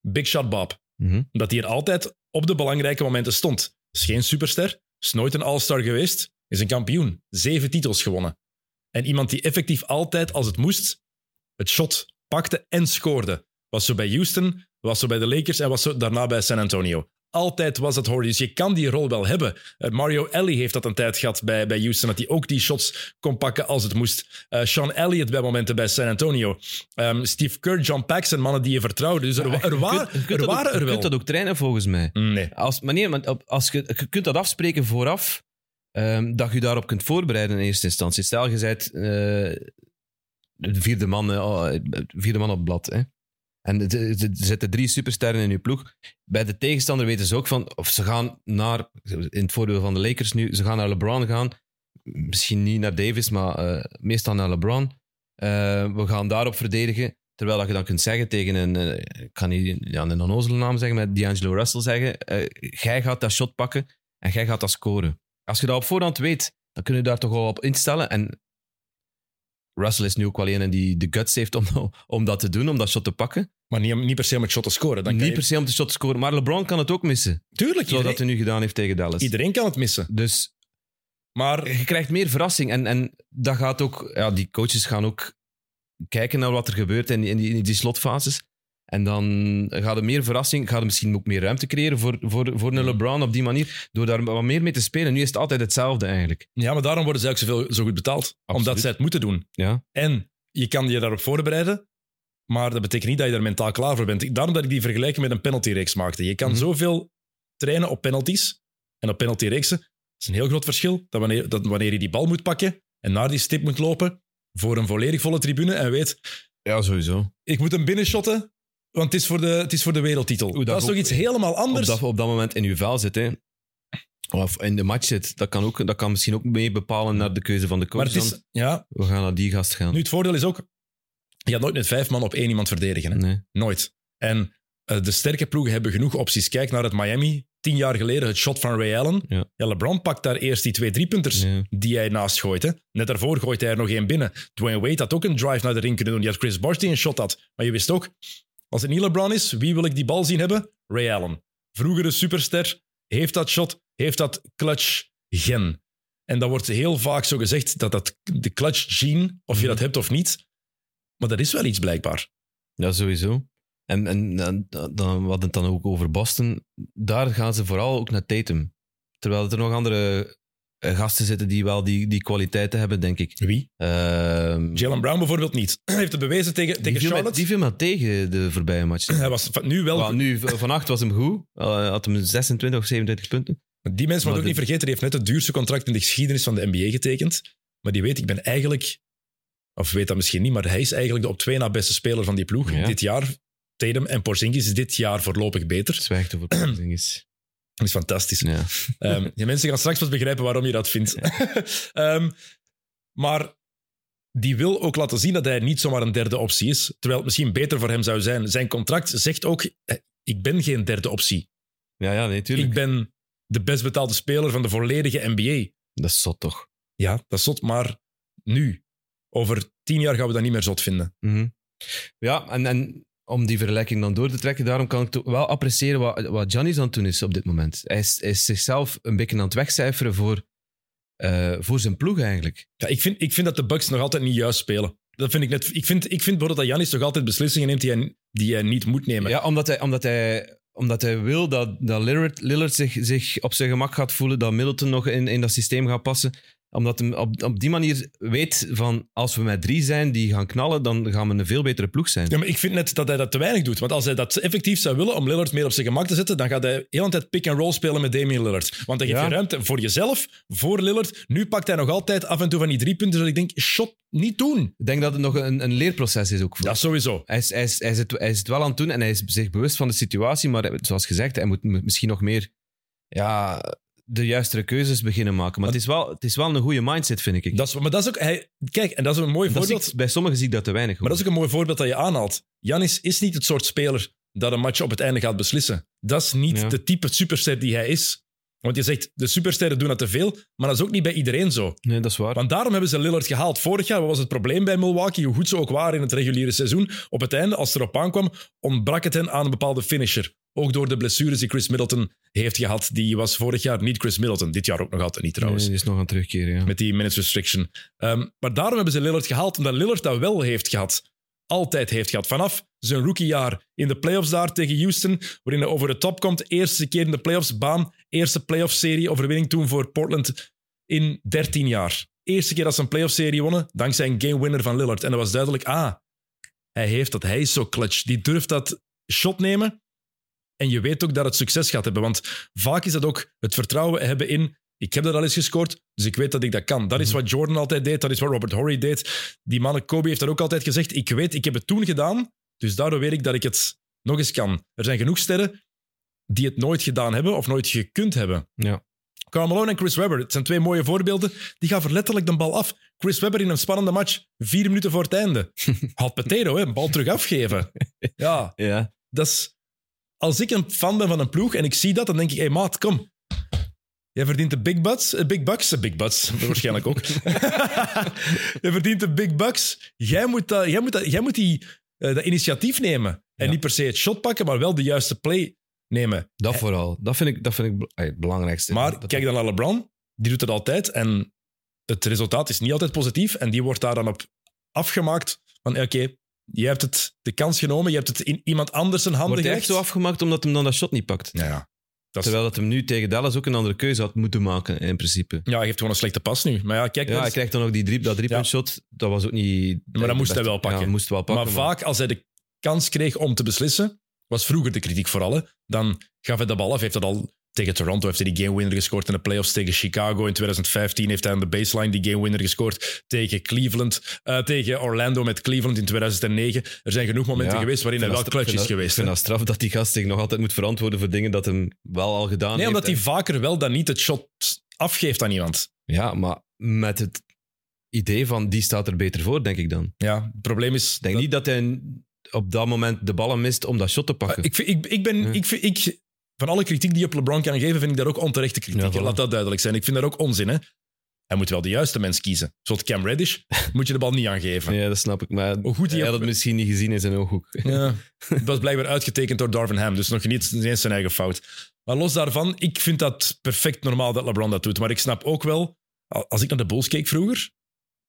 Big shot Bob. Mhm. Dat hij er altijd op de belangrijke momenten stond. Is geen superster. Is nooit een all-star geweest. Is een kampioen. Zeven titels gewonnen. En iemand die effectief altijd, als het moest, het shot pakte en scoorde. Was zo bij Houston, was zo bij de Lakers en was zo daarna bij San Antonio. Altijd was dat Horry. Dus je kan die rol wel hebben. Eh, Mario Ellie heeft dat een tijd gehad bij, bij Houston, dat hij ook die shots kon pakken als het moest. Eh, Sean Elliott bij momenten bij San Antonio. Ehm, Steve Kerr, John Paxson, mannen die je vertrouwde. Dus er, er, Je waren, kunt- je kunt er dat ook- waren er Je wel. kunt dat ook trainen, volgens mij. Nee. Als, maar nee, als je, je kunt dat afspreken vooraf, ehm, dat je daarop kunt voorbereiden in eerste instantie. Stel, je bent eh, de vierde man, oh, de vierde man op blad. Hè. En er- zitten drie supersterren in je ploeg. Bij de tegenstander weten ze ook van, of ze gaan naar, in het voordeel van de Lakers nu, ze gaan naar LeBron gaan. misschien niet naar Davis, maar eh, meestal naar LeBron. Eh, we gaan daarop verdedigen. Terwijl dat je dan kunt zeggen tegen een, ik kan niet ja, een onnozele naam zeggen, met D'Angelo Russell zeggen, jij gaat dat shot pakken en jij gaat dat scoren. Als je dat op voorhand weet, dan kun je daar toch wel op instellen. En Russell is nu ook wel een die de guts heeft om, om dat te doen, om dat shot te pakken. Maar niet, niet per se om het shot te scoren. Dan Niet je- per se om de shot te scoren, maar LeBron kan het ook missen. Tuurlijk, Zoals dat hij nu gedaan heeft tegen Dallas. iedereen kan het missen. Dus Maar je krijgt meer verrassing. En, en dat gaat ook, ja, die coaches gaan ook kijken naar wat er gebeurt in, in, die, in die slotfases. En dan gaat er meer verrassing, gaat er misschien ook meer ruimte creëren voor, voor, voor een LeBron op die manier, door daar wat meer mee te spelen. Nu is het altijd hetzelfde eigenlijk. ja, maar daarom worden ze ook zoveel, zo goed betaald. Omdat zij het moeten doen. Ja, En je kan je daarop voorbereiden, maar dat betekent niet dat je er mentaal klaar voor bent. Daarom dat ik die vergelijking met een penaltyreeks maakte. Je kan Mhm. zoveel trainen op penalties en op penaltyreeksen. Dat is een heel groot verschil. Dat wanneer, dat wanneer je die bal moet pakken en naar die stip moet lopen voor een volledig volle tribune en weet, ja sowieso. ik moet hem binnenshotten, want het is voor de, het is voor de wereldtitel. Oeh, dat dat is toch iets helemaal Op anders? dat, op dat moment in uw vel zit, hè. of in de match zit, dat kan, ook, dat kan misschien ook mee bepalen naar de keuze van de maar coach. het dan. is, ja, We gaan naar die gast gaan. nu het voordeel is ook, je gaat nooit met vijf man op één iemand verdedigen. Hè? Nee. Nooit. En eh, de sterke ploegen hebben genoeg opties. Kijk naar het Miami. Tien jaar geleden het shot van Ray Allen. Ja. LeBron pakt daar eerst die twee driepunters Ja. die hij naast gooit. Hè. Net daarvoor gooit hij er nog één binnen. Dwayne Wade had ook een drive naar de ring kunnen doen. Die had Chris Bosh die een shot had. Maar je wist ook, als het niet LeBron is, wie wil ik die bal zien hebben? Ray Allen. Vroegere superster, heeft dat shot, heeft dat clutch gen. En dat wordt heel vaak zo gezegd, dat dat de clutch gene, of je Mhm. dat hebt of niet, maar dat is wel iets blijkbaar. Ja, sowieso. En, en, en dan, we hadden het dan ook over Boston. Daar gaan ze vooral ook naar Tatum. Terwijl er nog andere gasten zitten die wel die, die kwaliteiten hebben, denk ik. Wie? Ehm, Jalen Brown bijvoorbeeld niet. Hij heeft het bewezen tegen, die, tegen Charlotte. die viel mij tegen de voorbije match. Hij was van- nu wel nu, vannacht was hem goed. Uh, had hem 26 of 27 punten. Maar Die mensen Maar ook niet vergeten, die heeft net het duurste contract in de geschiedenis van de NBA getekend. Maar die weet, ik ben eigenlijk, of weet dat misschien niet, maar hij is eigenlijk de op twee na beste speler van die ploeg. Ja. Dit jaar, Tatum en Porzingis is dit jaar voorlopig beter. Zwijgt over Porzingis. Dat is fantastisch. Ja. Die mensen gaan straks pas begrijpen waarom je dat vindt. Ehm, maar die wil ook laten zien dat hij niet zomaar een derde optie is. Terwijl het misschien beter voor hem zou zijn. Zijn contract zegt ook, eh, ik ben geen derde optie. ja, ja, nee, tuurlijk. Ik ben de best betaalde speler van de volledige NBA. Dat is zot toch. Ja, dat is zot, maar nu, over tien jaar gaan we dat niet meer zot vinden. Mhm. Ja, en, en om die vergelijking dan door te trekken, daarom kan ik wel appreciëren wat, wat Giannis aan het doen is op dit moment. Hij is, hij is zichzelf een beetje aan het wegcijferen voor, eh, voor zijn ploeg eigenlijk. Ja, ik, vind, ik vind dat de Bucks nog altijd niet juist spelen. Dat vind ik, net, ik, vind, ik vind bijvoorbeeld dat Janis toch altijd beslissingen neemt die hij, die hij niet moet nemen. Ja, omdat hij, omdat hij, omdat hij wil dat, dat Lillard, Lillard zich, zich op zijn gemak gaat voelen, dat Middleton nog in, in dat systeem gaat passen. Omdat hij op, op die manier weet van als we met drie zijn die gaan knallen, dan gaan we een veel betere ploeg zijn. Ja, maar ik vind net dat hij dat te weinig doet. Want als hij dat effectief zou willen om Lillard meer op zijn gemak te zetten, dan gaat hij de hele tijd pick-and-roll spelen met Damian Lillard. Want dan geef Ja. je ruimte voor jezelf, voor Lillard. Nu pakt hij nog altijd af en toe van die drie punten dat ik denk, shot, niet doen. Ik denk dat het nog een, een leerproces is ook voor Ja, sowieso. Hij is, hij, is, hij, is het, hij is het wel aan het doen en hij is zich bewust van de situatie, maar zoals gezegd, hij moet misschien nog meer ja, de juistere keuzes beginnen maken. Maar het is wel, het is wel een goede mindset, vind ik. Dat is, maar dat is ook... Hij, kijk, en dat is een mooi Dat voorbeeld. ik- bij sommigen zie ik dat te weinig. Maar dat is ook een mooi voorbeeld dat je aanhaalt. Janis is niet het soort speler dat een match op het einde gaat beslissen. Dat is niet Ja. de type superster die hij is. Want je zegt, de supersterren doen dat te veel, maar dat is ook niet bij iedereen zo. Nee, dat is waar. Want daarom hebben ze Lillard gehaald. Vorig jaar wat was het probleem bij Milwaukee, hoe goed ze ook waren in het reguliere seizoen. Op het einde, als het erop aankwam, ontbrak het hen aan een bepaalde finisher. Ook door de blessures die Chris Middleton heeft gehad. Die was vorig jaar niet Chris Middleton. Dit jaar ook nog altijd niet trouwens. Nee, die is nog aan het terugkeren, ja. Met die minutes restriction. Ehm, maar daarom hebben ze Lillard gehaald, omdat Lillard dat wel heeft gehad. Altijd heeft gehad. Vanaf zijn rookiejaar in de playoffs daar tegen Houston, waarin hij over de top komt. Eerste keer in de playoffs, baan. Eerste playoff-serie, overwinning toen voor Portland in 13 jaar. Eerste keer dat ze een playoff-serie wonnen, dankzij een game-winner van Lillard. En dat was duidelijk, ah, hij heeft dat. Hij is zo clutch. Die durft dat shot nemen. En je weet ook dat het succes gaat hebben. Want vaak is dat ook het vertrouwen hebben in ik heb dat al eens gescoord, dus ik weet dat ik dat kan. Dat is wat Jordan altijd deed, dat is wat Robert Horry deed. Die mannen, Kobe heeft dat ook altijd gezegd. Ik weet, ik heb het toen gedaan, dus daardoor weet ik dat ik het nog eens kan. Er zijn genoeg sterren die het nooit gedaan hebben of nooit gekund hebben. Ja. Karl Malone en Chris Webber, het zijn twee mooie voorbeelden. Die gaan letterlijk de bal af. Chris Webber in een spannende match, vier minuten voor het einde. Had potato, hè, een bal terug afgeven. Ja, Ja. dat is... Als ik een fan ben van een ploeg en ik zie dat, dan denk ik, hé hey, maat, kom. Jij verdient de big bucks, eh, big bucks, eh, big bucks, waarschijnlijk ook. Jij verdient de big bucks. Jij moet, dat, jij moet, dat, jij moet die, eh, dat initiatief nemen. En Ja. niet per se het shot pakken, maar wel de juiste play nemen. Dat vooral. Dat vind ik, dat vind ik het belangrijkste. Maar Dat- kijk dan naar LeBron, die doet het altijd en het resultaat is niet altijd positief en die wordt daar dan op afgemaakt van oké, je hebt het de kans genomen, je hebt het in iemand anders zijn handen Wordt hij echt zo afgemaakt omdat hem dan dat shot niet pakt? Ja. Dat Terwijl dat hem nu tegen Dallas ook een andere keuze had moeten maken, in principe. ja, hij heeft gewoon een slechte pas nu. Maar ja, kijk, Ja, hij is- krijgt dan ook die drie, dat driepunt shot. Dat was ook niet... Maar dat moest hij wel pakken. Ja, moest wel pakken. maar vaak als hij de kans kreeg om te beslissen, was vroeger de kritiek vooral, hè, dan gaf hij de bal af. Heeft dat al tegen Toronto heeft hij die game winner gescoord in de playoffs. Tegen Chicago in 2015 heeft hij aan de baseline die game winner gescoord. Tegen Cleveland, eh, tegen Orlando met Cleveland in 2009. Er zijn genoeg momenten Ja, geweest waarin hij wel clutch is geweest. Ik vind dat straf dat die gast zich nog altijd moet verantwoorden voor dingen dat hem wel al gedaan Nee, heeft. omdat hij En- vaker wel dan niet het shot afgeeft aan iemand. Ja, maar met het idee van die staat er beter voor, denk ik dan. Ja, het probleem is... Ik denk dat- niet dat hij op dat moment de ballen mist om dat shot te pakken. Ah, Ik, vind- ik, ik ben, Ja. ik, vind- ik, van alle kritiek die je op LeBron kan geven, vind ik daar ook onterechte kritiek. Ja, voilà. Laat dat duidelijk zijn. Ik vind daar ook onzin. Hè? Hij moet wel de juiste mens kiezen. Zoals Cam Reddish moet je de bal niet aangeven. ja, dat snap ik. Maar Hoe goed hij had het misschien niet gezien in zijn ooghoek. Ja, het was blijkbaar uitgetekend door Darvin Ham, dus nog niet, eens zijn eigen fout. Maar los daarvan, ik vind dat perfect normaal dat LeBron dat doet. Maar ik snap ook wel, als ik naar de Bulls keek vroeger...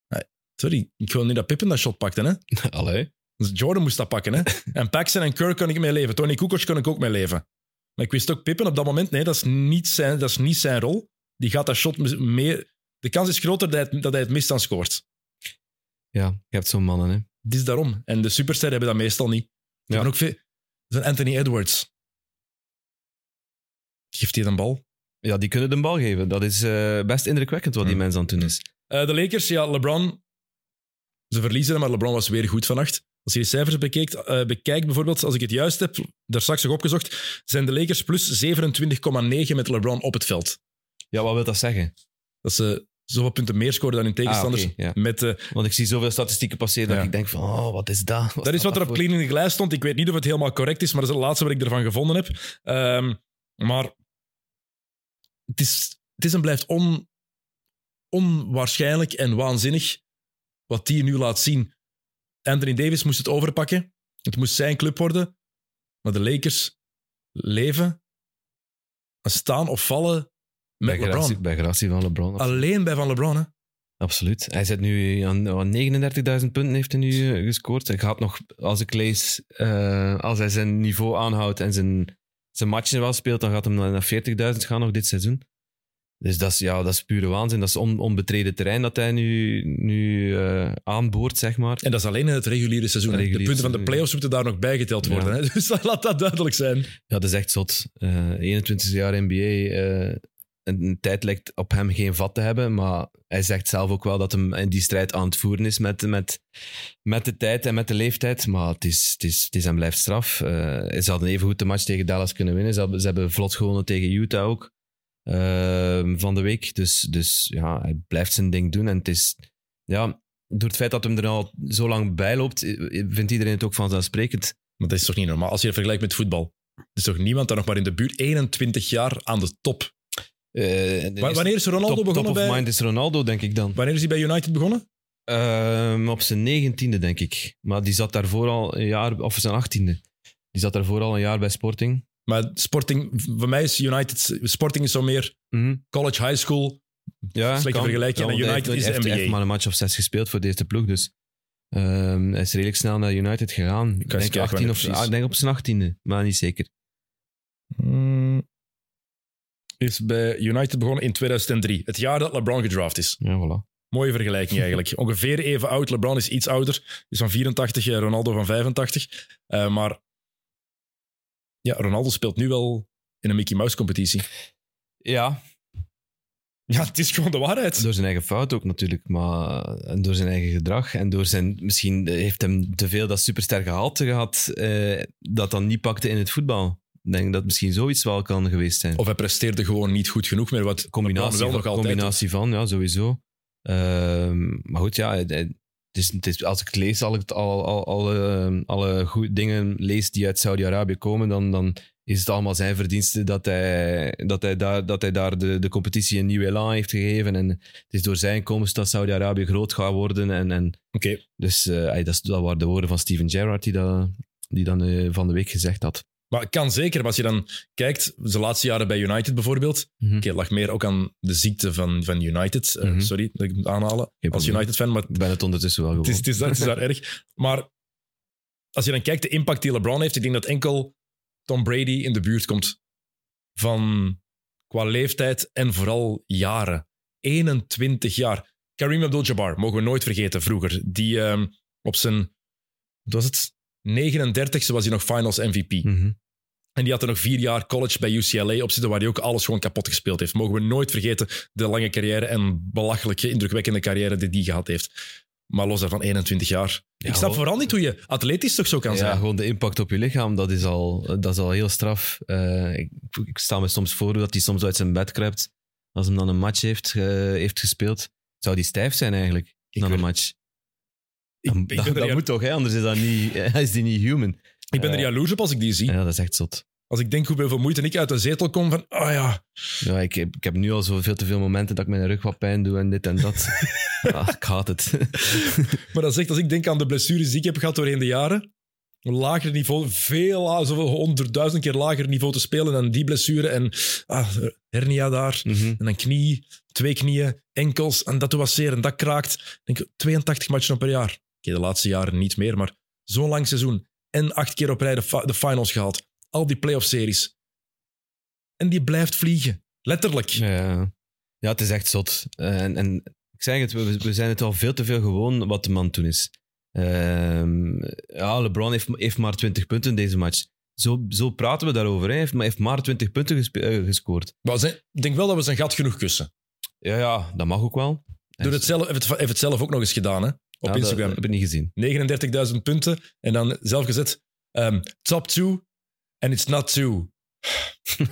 eh, Sorry, ik wil niet dat Pippen dat shot pakte. Hè? Allee. Jordan moest dat pakken. Hè? En Paxson en Kirk kon ik mee leven. Tony Kukoc kon ik ook mee leven. Maar ik wist ook, Pippen op dat moment, nee, dat is niet zijn, dat is niet zijn rol. Die gaat dat shot meer... De kans is groter dat hij het, dat hij het mist dan scoort. Ja, je hebt zo'n mannen, hè. Het is daarom. En de supersterren hebben dat meestal niet. Ja. hebben ook veel... Anthony Edwards. Geeft hij een bal? Ja, die kunnen de bal geven. Dat is eh, best indrukwekkend wat die Hmm. mens aan het doen is. Eh, de Lakers, ja, LeBron... Ze verliezen, maar LeBron was weer goed vannacht. Als je de cijfers bekijkt, eh, bekijkt, bijvoorbeeld, als ik het juist heb, daar straks nog opgezocht, zijn de Lakers plus 27,9 met LeBron op het veld. Ja, wat wil dat zeggen? Dat ze zoveel punten meer scoren dan hun tegenstanders. Ah, ja. met, eh, Want ik zie zoveel statistieken passeren dat ik denk van, oh, wat is dat? dat is wat er op daarvoor? Cleaning the Glass stond. Ik weet niet of het helemaal correct is, maar dat is het laatste wat ik ervan gevonden heb. Ehm, maar het is, het is en blijft on, onwaarschijnlijk en waanzinnig wat die nu laat zien. Anthony Davis moest het overpakken. Het moest zijn club worden. Maar de Lakers leven en staan of vallen met Bij gratie, LeBron. bij gratie van LeBron. absoluut. Alleen bij Van LeBron. Hè? Absoluut. Hij zit nu aan, aan 39.000 punten heeft hij nu eh, gescoord. Hij gaat nog, als ik lees, eh, als hij zijn niveau aanhoudt en zijn, zijn matchen wel speelt, dan gaat hij naar 40.000 gaan nog dit seizoen. Dus dat is, ja, dat is pure waanzin. Dat is on, onbetreden terrein dat hij nu, nu eh, aanboort, zeg maar. En dat is alleen in het reguliere seizoen. Reguliere de punten van de playoffs moeten daar nog bijgeteld Ja. worden. Hè? Dus laat dat duidelijk zijn. Ja, dat is echt zot. Eh 21 jaar NBA. eh, een, tijd lijkt op hem geen vat te hebben, maar hij zegt zelf ook wel dat hem in die strijd aan het voeren is met, met, met de tijd en met de leeftijd. Maar het is, het is, het is en blijft straf. Ze hadden even goed de match tegen Dallas kunnen winnen. Ze hebben, vlot gewonnen tegen Utah ook van de week. Dus, dus ja, hij blijft zijn ding doen. En het is, ja, door het feit dat hem er al zo lang bij loopt, eh, vindt iedereen het ook vanzelfsprekend. Maar dat is toch niet normaal? Als je het vergelijkt met voetbal. Er is toch niemand daar nog maar in de buurt 21 jaar aan de top. Eh, wanneer is Ronaldo top, top begonnen of bij... mind is Ronaldo, denk ik dan. Wanneer is hij bij United begonnen? Ehm, op zijn negentiende, denk ik. Maar die zat daarvoor al een jaar, of zijn achttiende. Die zat daarvoor al een jaar bij Sporting. Maar Sporting, voor mij is United... Sporting is zo meer college, high school. Ja, Slechte kan. vergelijking. En want hij United heeft- is heeft- heeft NBA. maar een match of zes gespeeld voor deze ploeg. Dus ehm, hij is redelijk snel naar United gegaan. Ik denk, kijken 18 of, ah, ik denk op zijn achttiende, maar niet zeker. Hmm. Is bij United begonnen in 2003. Het jaar dat LeBron gedraft is. Ja, voilà. Mooie vergelijking eigenlijk. Ongeveer even oud. LeBron is iets ouder. Is van 84, eh, Ronaldo van 85. Eh, maar ja, Ronaldo speelt nu wel in een Mickey Mouse competitie. Ja, Ja, het is gewoon de waarheid. door zijn eigen fout ook natuurlijk, maar en door zijn eigen gedrag en door zijn, misschien heeft hem te veel dat superster gehalte gehad, eh, dat dan niet pakte in het voetbal. Ik denk dat misschien zoiets wel kan geweest zijn. Of hij presteerde gewoon niet goed genoeg meer. Wat combinatie, wel van, nog altijd combinatie van, ja, sowieso. Ehm, maar goed, ja, het, het is, als ik het lees, al, al, al, alle, alle goede dingen lees die uit Saudi-Arabië komen, dan, dan is het allemaal zijn verdienste dat hij, dat hij daar, dat hij daar de, de competitie een nieuw elan heeft gegeven. En het is door zijn komst dat Saudi-Arabië groot gaat worden. En, en. Dus eh, dat, dat waren de woorden van Steven Gerrard die, dat, die dan eh, van de week gezegd had. Maar het kan zeker. Als je dan kijkt, de laatste jaren bij United bijvoorbeeld. Mhm. Oké, lag meer ook aan de ziekte van, van United. Eh, Mhm. Sorry dat ik het moet aanhalen Geen als. United-fan. Maar Ik ben het ondertussen wel het is, gewoon. het, is, het is daar erg. Maar als je dan kijkt, de impact die LeBron heeft. Ik denk dat enkel Tom Brady in de buurt komt van qua leeftijd en vooral jaren. 21 jaar. Kareem Abdul-Jabbar, mogen we nooit vergeten vroeger. Die ehm, op zijn, wat was het? 39ste was hij nog finals MVP. Mhm. En die had er nog vier jaar college bij UCLA op zitten, waar hij ook alles gewoon kapot gespeeld heeft. Mogen we nooit vergeten de lange carrière en belachelijke, indrukwekkende carrière die die gehad heeft. Maar los daarvan 21 jaar. Ja, ik snap vooral niet hoe je atletisch toch zo kan Ja, zijn. gewoon de impact op je lichaam, dat is al, dat is al heel straf. Eh, ik, ik sta me soms voor dat hij soms uit zijn bed kruipt als hij dan een match heeft, heeft gespeeld. Zou die stijf zijn eigenlijk, Ik dan een match? Ik, Dat, moet toch, hè? anders is, dat niet, is die niet human. Ik ben er eh, jaloers op als ik die zie. Ja, dat is echt zot. Als ik denk hoeveel moeite ik uit de zetel kom van, oh ja, Ja, ik, heb- ik heb nu al zo veel te veel momenten dat ik mijn rug wat pijn doe en dit en dat. ah, ik haat het. Maar dat is echt, als ik denk aan de blessures die ik heb gehad doorheen de jaren, een lager niveau, veel zoveel honderdduizend keer lager niveau te spelen dan die blessure en ah, hernia daar, Mhm. en dan knie, twee knieën, enkels, en dat wat zeer en dat kraakt. Ik denk 82 matchen per jaar. Oké, de laatste jaren niet meer, maar zo'n lang seizoen en acht keer op rij de, fi- de finals gehaald. Al die playoff-series. En die blijft vliegen. Letterlijk. Ja, ja, het is echt zot. Eh, En, en ik zeg het, we, we zijn het al veel te veel gewoon wat de man toen is. Ehm, ja, LeBron heeft, heeft maar 20 punten in deze match. Zo, zo praten we daarover. Hij heeft, maar heeft maar 20 punten eh, gescoord. Maar zijn- ik denk wel dat we zijn gat genoeg kussen. Ja, ja, dat mag ook wel. Doe het zelf, heeft, het, heeft het zelf ook nog eens gedaan, hè? Op Ja, Instagram. Dat heb ik niet gezien. 39.000 punten. En dan zelf gezet, ehm, top two, and it's not two.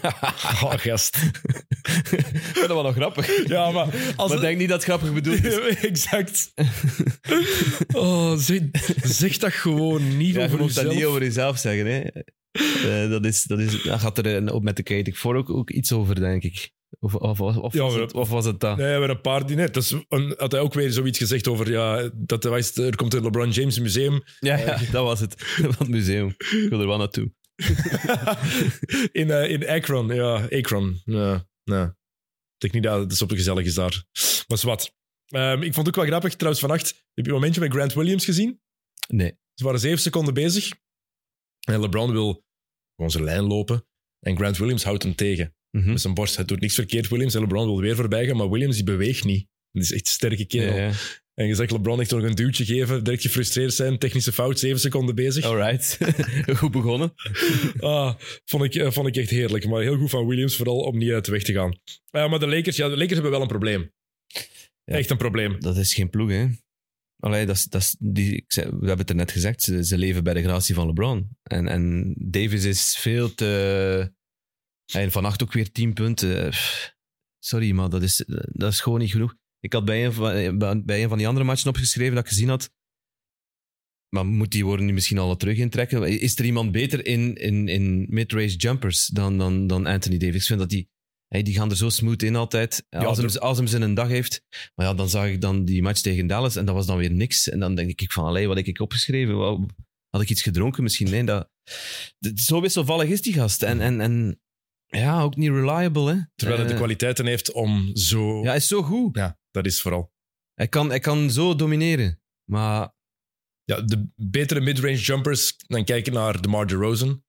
Oh, gast. dat was nog grappig. Ja, maar... Als Maar ik denk niet dat het grappig bedoeld is. exact. Oh, zeg, zeg dat gewoon niet Ja, je over moet dat niet over jezelf zeggen. Hè. Eh, dat is, dat is, gaat er ook met de Kinetic 4 ook, ook iets over, denk ik. Of, of, of, of, Ja, was, het, of was het dat? Nee, maar een paar die net. Dat is een, had hij ook weer zoiets gezegd over... Ja, dat er, was- er komt een LeBron James museum Ja, ja, dat was het. Van het museum. Ik wil er wel naartoe. in, eh, in Akron. Ja, Akron. Ja, ja. Ik denk niet dat het zo gezellig is daar. Maar zwart. Ehm, ik vond het ook wel grappig, trouwens, vannacht. Heb je een momentje met Grant Williams gezien? Nee. Ze waren zeven seconden bezig. En LeBron wil gewoon zijn lijn lopen. En Grant Williams houdt hem tegen. Mhm. Met zijn borst. Hij doet niks verkeerd, Williams. En LeBron wil weer voorbij gaan, maar Williams die beweegt niet. Dat is echt een sterke kerel. Ja, ja. En je zegt LeBron echt nog een duwtje geven, direct gefrustreerd zijn, technische fout, zeven seconden bezig. Alright. Goed begonnen. Ah, vond, ik, eh, vond ik echt heerlijk. Maar heel goed van Williams, vooral om niet uit de weg te gaan. Eh, maar de Lakers, ja, de Lakers hebben wel een probleem. Ja. Echt een probleem. Dat is geen ploeg, hè. Allee, dat dat die, ik zei, we hebben het er net gezegd, ze, ze leven bij de gratie van LeBron. En, en Davis is veel te... En vannacht ook weer 10 punten. Sorry, maar dat is, dat is gewoon niet genoeg. Ik had bij een, van, bij een van die andere matchen opgeschreven dat ik gezien had. Maar moet die worden nu misschien al terug intrekken? Is er iemand beter in, in, in mid-range jumpers dan, dan, dan Anthony Davis? Ik vind dat die, hey, die gaan er zo smooth in altijd. Als, hem, als hem zijn een dag heeft. Maar ja, dan zag ik dan die match tegen Dallas en dat was dan weer niks. En dan denk ik van, allee, wat heb ik opgeschreven? Had ik iets gedronken misschien? Nee, dat- zo wisselvallig is die gast. En, en, en ja, ook niet reliable. Hè? Terwijl hij de Eh, kwaliteiten heeft om zo... Ja, hij is zo goed. Ja, dat is vooral. Hij kan, hij kan zo domineren. Maar Ja, de betere midrange jumpers, dan kijken naar DeMar DeRozan,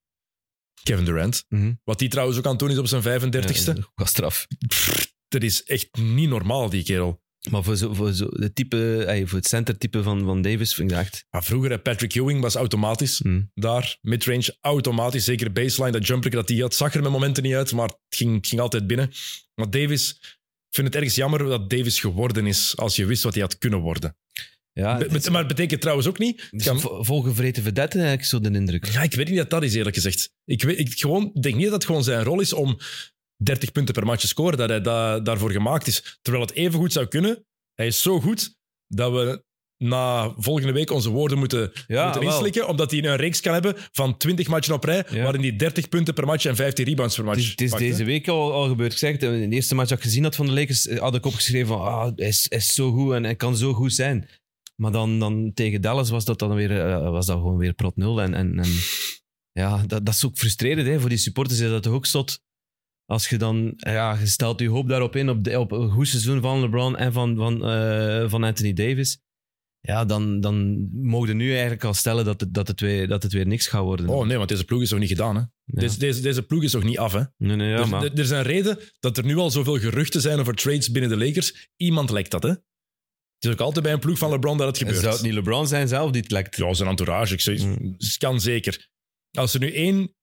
Kevin Durant. mhm. Wat die trouwens ook aan het doen is op zijn 35ste. Ja, was straf. Pff, dat is echt niet normaal, die kerel. Maar voor, zo, voor, zo, de type, ey, voor het centertype van, van Davis vind ik dat echt... Maar vroeger, Patrick Ewing was automatisch mm. daar. Midrange automatisch. Zeker baseline, dat jumper dat hij had. Zag er met momenten niet uit, maar het ging, het ging altijd binnen. Maar Davis, ik vind het ergens jammer dat Davis geworden is als je wist wat hij had kunnen worden. Ja, Be- het is- maar het betekent trouwens ook niet... het kan- vo- volgevreten vedette, heb ik zo de indruk. Ja, ik weet niet dat dat is, eerlijk gezegd. Ik, weet, ik gewoon, denk niet dat het gewoon zijn rol is om 30 punten per match scoren, dat hij da- daarvoor gemaakt is. Terwijl het even goed zou kunnen. Hij is zo goed dat we na volgende week onze woorden moeten, Ja, moeten inslikken, omdat hij een reeks kan hebben van 20 matchen op rij, Ja. waarin hij 30 punten per match en 15 rebounds per match Het is, het is pakt, hè. deze week al, al gebeurd. Ik zeg het, in de eerste match dat ik gezien had van de Lakers, eh, had ik opgeschreven van ah, hij, is, hij is zo goed en hij kan zo goed zijn. Maar dan, dan tegen Dallas was dat dan weer, eh, was dat gewoon weer prot nul. En, en, en ja, dat, dat is ook frustrerend. Hè? Voor die supporters is dat toch ook zot. Als je dan, ja, je stelt je hoop daarop in, op, de, op een goed seizoen van LeBron en van, van, eh, van Anthony Davis. Ja, dan, dan mogen we nu eigenlijk al stellen dat het, dat het, weer, dat het weer niks gaat worden. Oh nee, want deze ploeg is nog niet gedaan. Hè? Ja. Deze, deze, deze ploeg is nog niet af. Hè? nee, nee, ja, er, maar... er- is een reden dat er nu al zoveel geruchten zijn over trades binnen de Lakers. Iemand lekt dat, hè? Het is ook altijd bij een ploeg van LeBron dat het gebeurt. Zou het niet LeBron zijn zelf die het lekt? Ja, zijn entourage. Ik zeg, Mm. Kan zeker. Als er nu één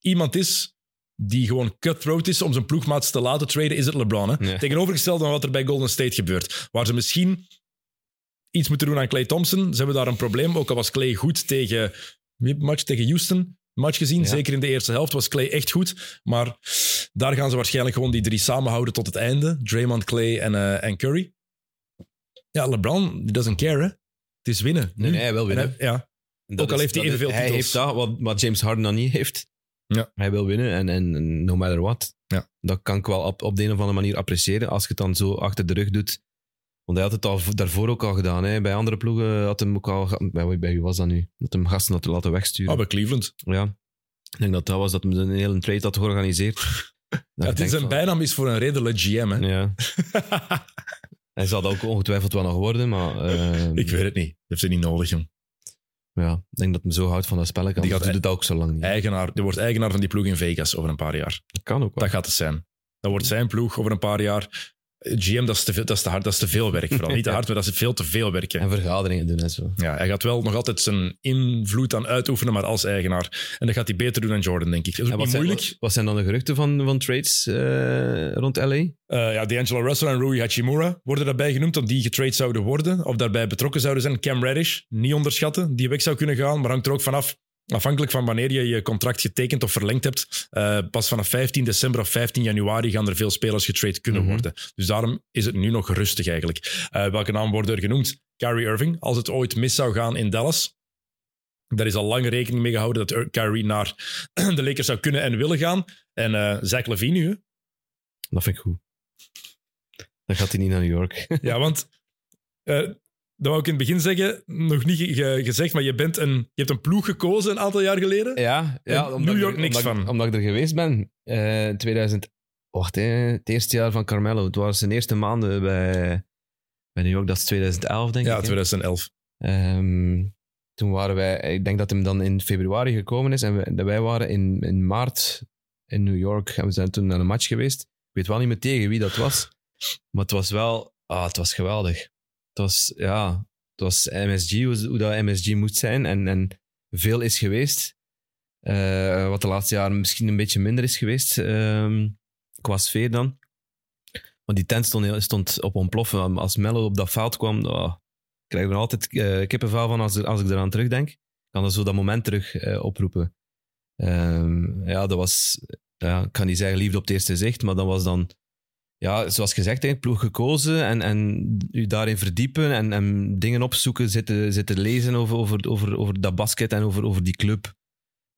iemand is die gewoon cutthroat is om zijn ploegmaats te laten traden, is het LeBron. Hè? Ja. Tegenovergesteld aan wat er bij Golden State gebeurt. Waar ze misschien iets moeten doen aan Clay Thompson. Ze hebben daar een probleem. Ook al was Clay goed tegen... Match tegen Houston? Match gezien. Ja. Zeker in de eerste helft was Clay echt goed. Maar daar gaan ze waarschijnlijk gewoon die drie samenhouden tot het einde. Draymond, Clay en, eh, en Curry. Ja, LeBron, die doesn't care, hè. Het is winnen. Nee, nee, hij wil En winnen. hij- ja, Dat Ook al heeft hij evenveel Hij titels. heeft dat wat, wat James Harden dan niet heeft. Ja. Hij wil winnen en, en no matter what. Ja. Dat kan ik wel op, op de een of andere manier appreciëren als je het dan zo achter de rug doet. Want hij had het al daarvoor ook al gedaan. Hè. Bij andere ploegen had hem ook al... Bij, wie- bij wie was dat nu? Dat hem gasten had laten wegsturen. Oh, bij Cleveland. Ja. Ik denk dat dat was dat hem een hele trade had georganiseerd. Dat Ja, het is een van- bijnaam is voor een redelijk GM. Hè? Ja. Hij zal dat ook ongetwijfeld wel nog worden, maar... Ik weet het niet. Dat heeft hij niet nodig, jong. Ja, ik denk dat hij zo houdt van dat spel. Die gaat doet het ook zo lang niet. Eigenaar, die wordt eigenaar van die ploeg in Vegas over een paar jaar. Dat kan ook wel. Dat gaat het zijn. Dat wordt zijn ploeg over een paar jaar. GM, dat is te veel, dat is te hard, dat is te veel werk. Vooral niet te hard, maar dat is veel te veel werk. hè. En vergaderingen doen en zo. Ja, hij gaat wel nog altijd zijn invloed aan uitoefenen, maar als eigenaar. En dat gaat hij beter doen dan Jordan, denk ik. Dat is En ook wat, niet zijn, moeilijk. wat, wat zijn dan de geruchten van, van trades eh, rond LA? Eh, ja, D'Angelo Russell en Rui Hachimura worden daarbij genoemd, dat die getrade zouden worden of daarbij betrokken zouden zijn. Cam Reddish, niet onderschatten, die weg zou kunnen gaan, maar hangt er ook vanaf. Afhankelijk van wanneer je je contract getekend of verlengd hebt, eh, pas vanaf 15 december of 15 januari gaan er veel spelers getrade kunnen Mhm. worden. Dus daarom is het nu nog rustig eigenlijk. Eh, welke naam worden er genoemd? Kyrie Irving, als het ooit mis zou gaan in Dallas. Daar is al lang rekening mee gehouden dat Kyrie naar de Lakers zou kunnen en willen gaan. En eh Zach Levine nu, hè? Dat vind ik goed. Dan gaat hij niet naar New York. Ja, want dat wou ik in het begin zeggen, nog niet ge- ge- gezegd, maar je, bent een, je hebt een ploeg gekozen een aantal jaar geleden. ja, ja omdat New ik York er- niks omdat, ik- van. Omdat ik er geweest ben. Eh 2000... Wacht, hè, het eerste jaar van Carmelo. Het was zijn eerste maanden bij, bij New York. Dat is 2011, denk Ja, ik. hè. 2011. Ehm, toen waren wij... Ik denk dat hem dan in februari gekomen is. En wij, wij waren in, in maart in New York. En we zijn toen naar een match geweest. Ik weet wel niet meer tegen wie dat was. Maar het was wel... Ah, het was geweldig. Was, ja... Het was MSG, hoe, dat MSG moet zijn. En, en veel is geweest. Eh, wat de laatste jaren misschien een beetje minder is geweest. ehm, qua sfeer dan. Maar die tent stond, stond op ontploffen. Als Mello op dat veld kwam, oh, ik krijg er altijd kippenvel van als, als ik eraan terugdenk. Ik kan dat zo dat moment terug eh, oproepen. Ehm, ja, dat was, ja, ik kan niet zeggen liefde op het eerste zicht, maar dat was dan, ja, zoals gezegd, hè, ploeg gekozen en, en u daarin verdiepen en, en dingen opzoeken, zitten, zitten lezen over, over, over, over dat basket en over, over die club.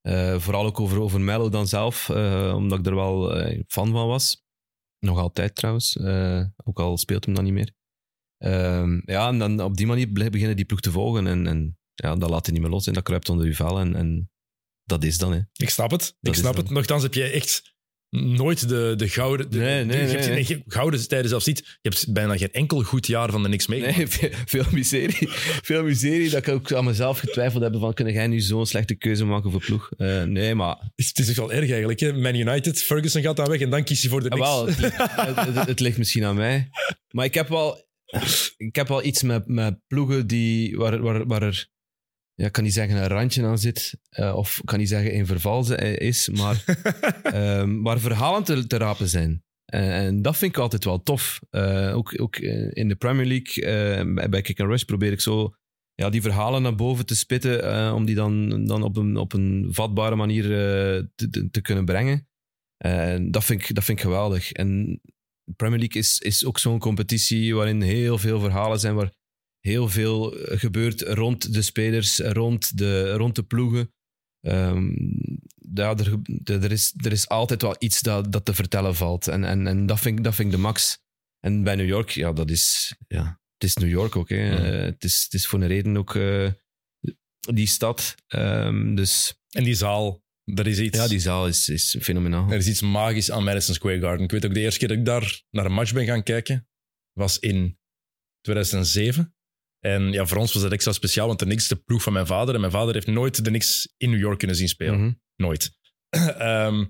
Eh, vooral ook over, over Mello dan zelf, eh, omdat ik er wel eh, fan van was. Nog altijd trouwens, ook al speelt hem dan niet meer. Ehm, ja, en dan op die manier beginnen die ploeg te volgen. En, en ja, dat laat hij niet meer los en dat kruipt onder uw vel. En, en dat is dan, hè. Ik snap het. Dat ik snap het. Nochtans heb je echt nooit de, de gouden... De, Nee, nee, de- je hebt nee, geen- gouden tijden zelfs niet. Je hebt bijna geen enkel goed jaar van de niks mee. Nee, veel, veel miserie. Veel miserie dat ik ook aan mezelf getwijfeld heb van, kun jij nu zo'n slechte keuze maken voor ploeg? Eh, nee, maar... Het is- echt wel erg eigenlijk. Hè? Man United, Ferguson gaat dan weg en dan kiest hij voor de Ah, wel, het, ligt- het, het- het ligt misschien aan mij. Maar ik heb wel, ik heb wel iets met, met ploegen die, waar, waar, waar er, ja, ik kan niet zeggen een randje aan zit, eh, of kan niet zeggen in verval ze- is, maar ehm, waar verhalen te, te rapen zijn. En, en dat vind ik altijd wel tof. Eh, ook, ook in de Premier League, eh, bij Kick and Rush, probeer ik zo ja, die verhalen naar boven te spitten, eh, om die dan, dan op, een, op een vatbare manier eh, te, te, te kunnen brengen. En dat, vind ik, dat vind ik geweldig. En de Premier League is, is ook zo'n competitie waarin heel veel verhalen zijn, waar heel veel gebeurt rond de spelers, rond de, rond de ploegen. Ja, er, er, is, er is altijd wel iets dat, dat te vertellen valt. En, en, en dat, vind, ik- dat vind ik de max. En bij New York, ja, dat is, ja, het is New York ook. Hè. Eh, het, is, het is voor een reden ook eh, die stad. Ehm, dus En die zaal, dat is iets... ja, die zaal is, is fenomenaal. Er is iets magisch aan Madison Square Garden. Ik weet ook de eerste keer dat ik daar naar een match ben gaan kijken, was in 2007. En ja, voor ons was dat extra speciaal, want de Knicks de ploeg van mijn vader. En mijn vader heeft nooit de Knicks in New York kunnen zien spelen. Mhm. Nooit. Ehm,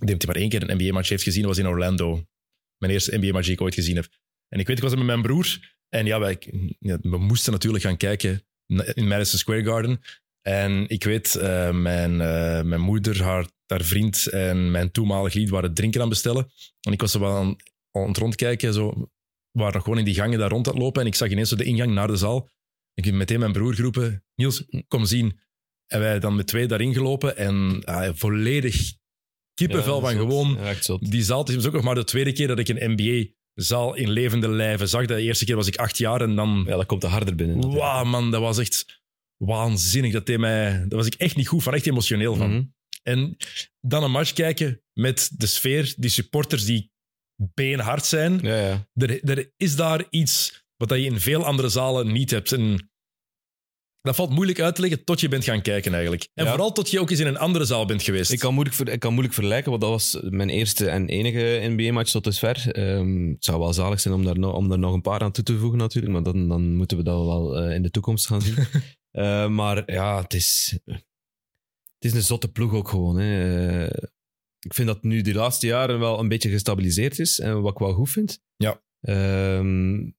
ik denk dat hij maar één keer een NBA-match heeft gezien, dat was in Orlando. Mijn eerste NBA-match die ik ooit gezien heb. En ik weet, ik was met mijn broer. En ja, wij, ja, we moesten natuurlijk gaan kijken in Madison Square Garden. En ik weet, eh, mijn, eh, mijn moeder, haar, haar vriend en mijn toenmalig lied waren drinken aan bestellen. En ik was er wel aan, aan het rondkijken. Zo, waren nog gewoon in die gangen daar rond aan het lopen. En ik zag ineens zo de ingang naar de zaal. Ik heb meteen mijn broer geroepen, Niels, kom zien. En wij dan met twee daarin gelopen. En ah, volledig kippenvel Ja, van gewoon Ja, die zaal. Het is ook nog maar de tweede keer dat ik een NBA-zaal in levende lijven zag. De eerste keer was ik acht jaar en dan... Ja, dat komt er harder binnen. Wauw, man, dat was echt waanzinnig. Dat deed mij... Daar was ik echt niet goed van, echt emotioneel van. Mhm. En dan een match kijken met de sfeer, die supporters die beenhard zijn. Ja, ja. Er, er is daar iets wat je in veel andere zalen niet hebt. En dat valt moeilijk uit te leggen tot je bent gaan kijken eigenlijk. En Ja. vooral tot je ook eens in een andere zaal bent geweest. Ik kan, moeilijk ver- ik kan moeilijk vergelijken, want dat was mijn eerste en enige NBA-match tot dusver. Ehm, het zou wel zalig zijn om daar, no- om daar nog een paar aan toe te voegen natuurlijk, maar dan, dan moeten we dat wel eh, in de toekomst gaan zien. Eh, maar ja, het is, het is een zotte ploeg ook gewoon. Hè. Eh, ik vind dat nu die laatste jaren wel een beetje gestabiliseerd is, en wat ik wel goed vind. Ja. Ehm,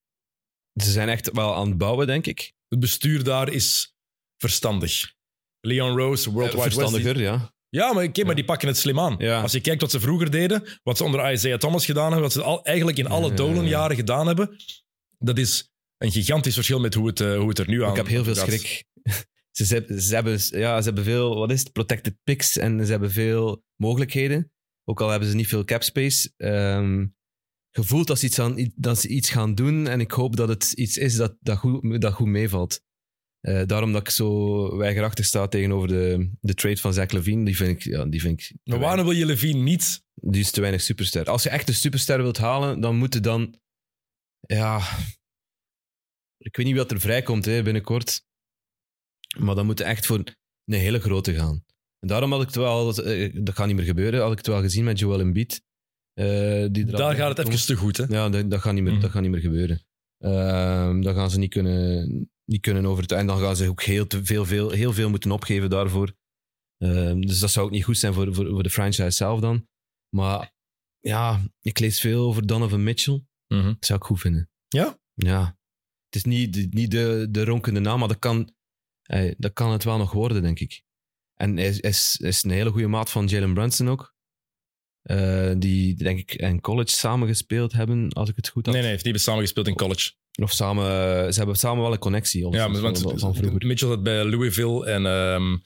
ze zijn echt wel aan het bouwen, denk ik. Het bestuur daar is verstandig. Leon Rose, World Wide West. Verstandiger, ja. Ja, maar, maar die pakken het slim aan. Ja. Als je kijkt wat ze vroeger deden, wat ze onder Isaiah Thomas gedaan hebben, wat ze al, eigenlijk in alle Ja. Dolan-jaren gedaan hebben, dat is een gigantisch verschil met hoe het, eh, hoe het er nu aan Ik heb heel veel gaat. schrik. Ze, ze, ze hebben, ja, ze hebben veel, wat is het, protected picks en ze hebben veel mogelijkheden. Ook al hebben ze niet veel cap space. Ehm gevoeld dat ze, iets aan, dat ze iets gaan doen en ik hoop dat het iets is dat, dat, goed, dat goed meevalt. Eh, daarom dat ik zo weigerachtig sta tegenover de, de trade van Zach Levine. Die vind ik, ja, die vind ik Maar waarom wil je Levine niet? Die is te weinig superster. Als je echt een superster wilt halen, dan moet je dan... Ja... Ik weet niet wat er vrijkomt hè, binnenkort. Maar dan moet je echt voor een hele grote gaan. En daarom had ik het wel... eh, Dat gaat niet meer gebeuren. Had ik het wel gezien met Joel Embiid. eh, die Daar gaat het komt. even te goed. Hè? Ja, dat, dat, gaat niet meer, Mhm. dat gaat niet meer gebeuren. Ehm dat gaan ze niet kunnen, niet kunnen overtuigen. En dan gaan ze ook heel, te veel, veel, heel veel moeten opgeven daarvoor. Ehm, dus dat zou ook niet goed zijn voor, voor, voor de franchise zelf dan. Maar ja, ik lees veel over Donovan Mitchell. Mhm. Dat zou ik goed vinden. Ja? Ja. Het is niet, niet de, de ronkende naam, maar dat kan, dat kan het wel nog worden, denk ik. En hij is, is, is een hele goede maat van Jalen Brunson ook. Eh, die, denk ik, in college samen gespeeld hebben, als ik het goed had. Nee, nee, heeft niet samengespeeld in college. Of samen, ze hebben samen wel een connectie. Ja, maar, want van, van vroeger. Mitchell zat bij Louisville en ehm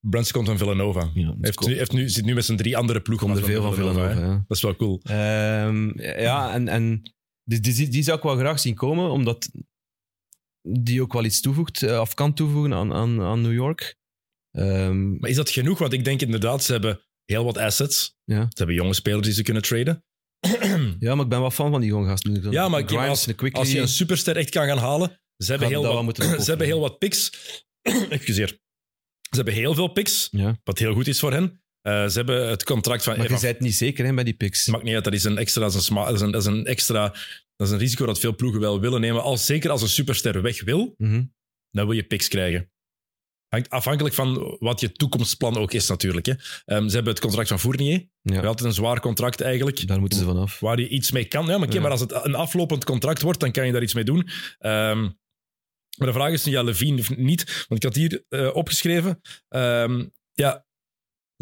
Brunson komt van Villanova. Ja, heeft nu, heeft nu, zit nu met zijn drie andere ploegen. komt er veel van Villanova. ja. Dat is wel cool. Ehm, ja, en, en die, die, die zou ik wel graag zien komen, omdat die ook wel iets toevoegt, eh, of kan toevoegen aan, aan, aan New York. Ehm, Maar is dat genoeg? Want ik denk inderdaad, ze hebben heel wat assets. Ja. Ze hebben jonge spelers die ze kunnen traden. ja, maar ik ben wel fan van die jonge gasten. Ja, maar Grimes, als, een Quickly. als je een superster echt kan gaan halen, ze hebben, heel wat, ze hebben heel wat picks. Excuseer. Ze hebben heel veel picks, ja. wat heel goed is voor hen. Eh, ze hebben het contract van Maar je bent niet zeker hè, bij die picks. Maakt niet uit, dat is een extra, dat is een, dat is een, dat is een extra, dat is een risico dat veel ploegen wel willen nemen. Als, zeker als een superster weg wil, Mhm. dan wil je picks krijgen. Hangt afhankelijk van wat je toekomstplan ook is natuurlijk. Hè. Ehm, ze hebben het contract van Fournier. Ja. Altijd een zwaar contract eigenlijk. Daar moeten ze vanaf. Waar je iets mee kan. Ja, maar, oké, Ja. maar als het een aflopend contract wordt, dan kan je daar iets mee doen. Ehm, maar de vraag is nu, ja, Levine of niet. Want ik had hier eh, opgeschreven. ehm, ja,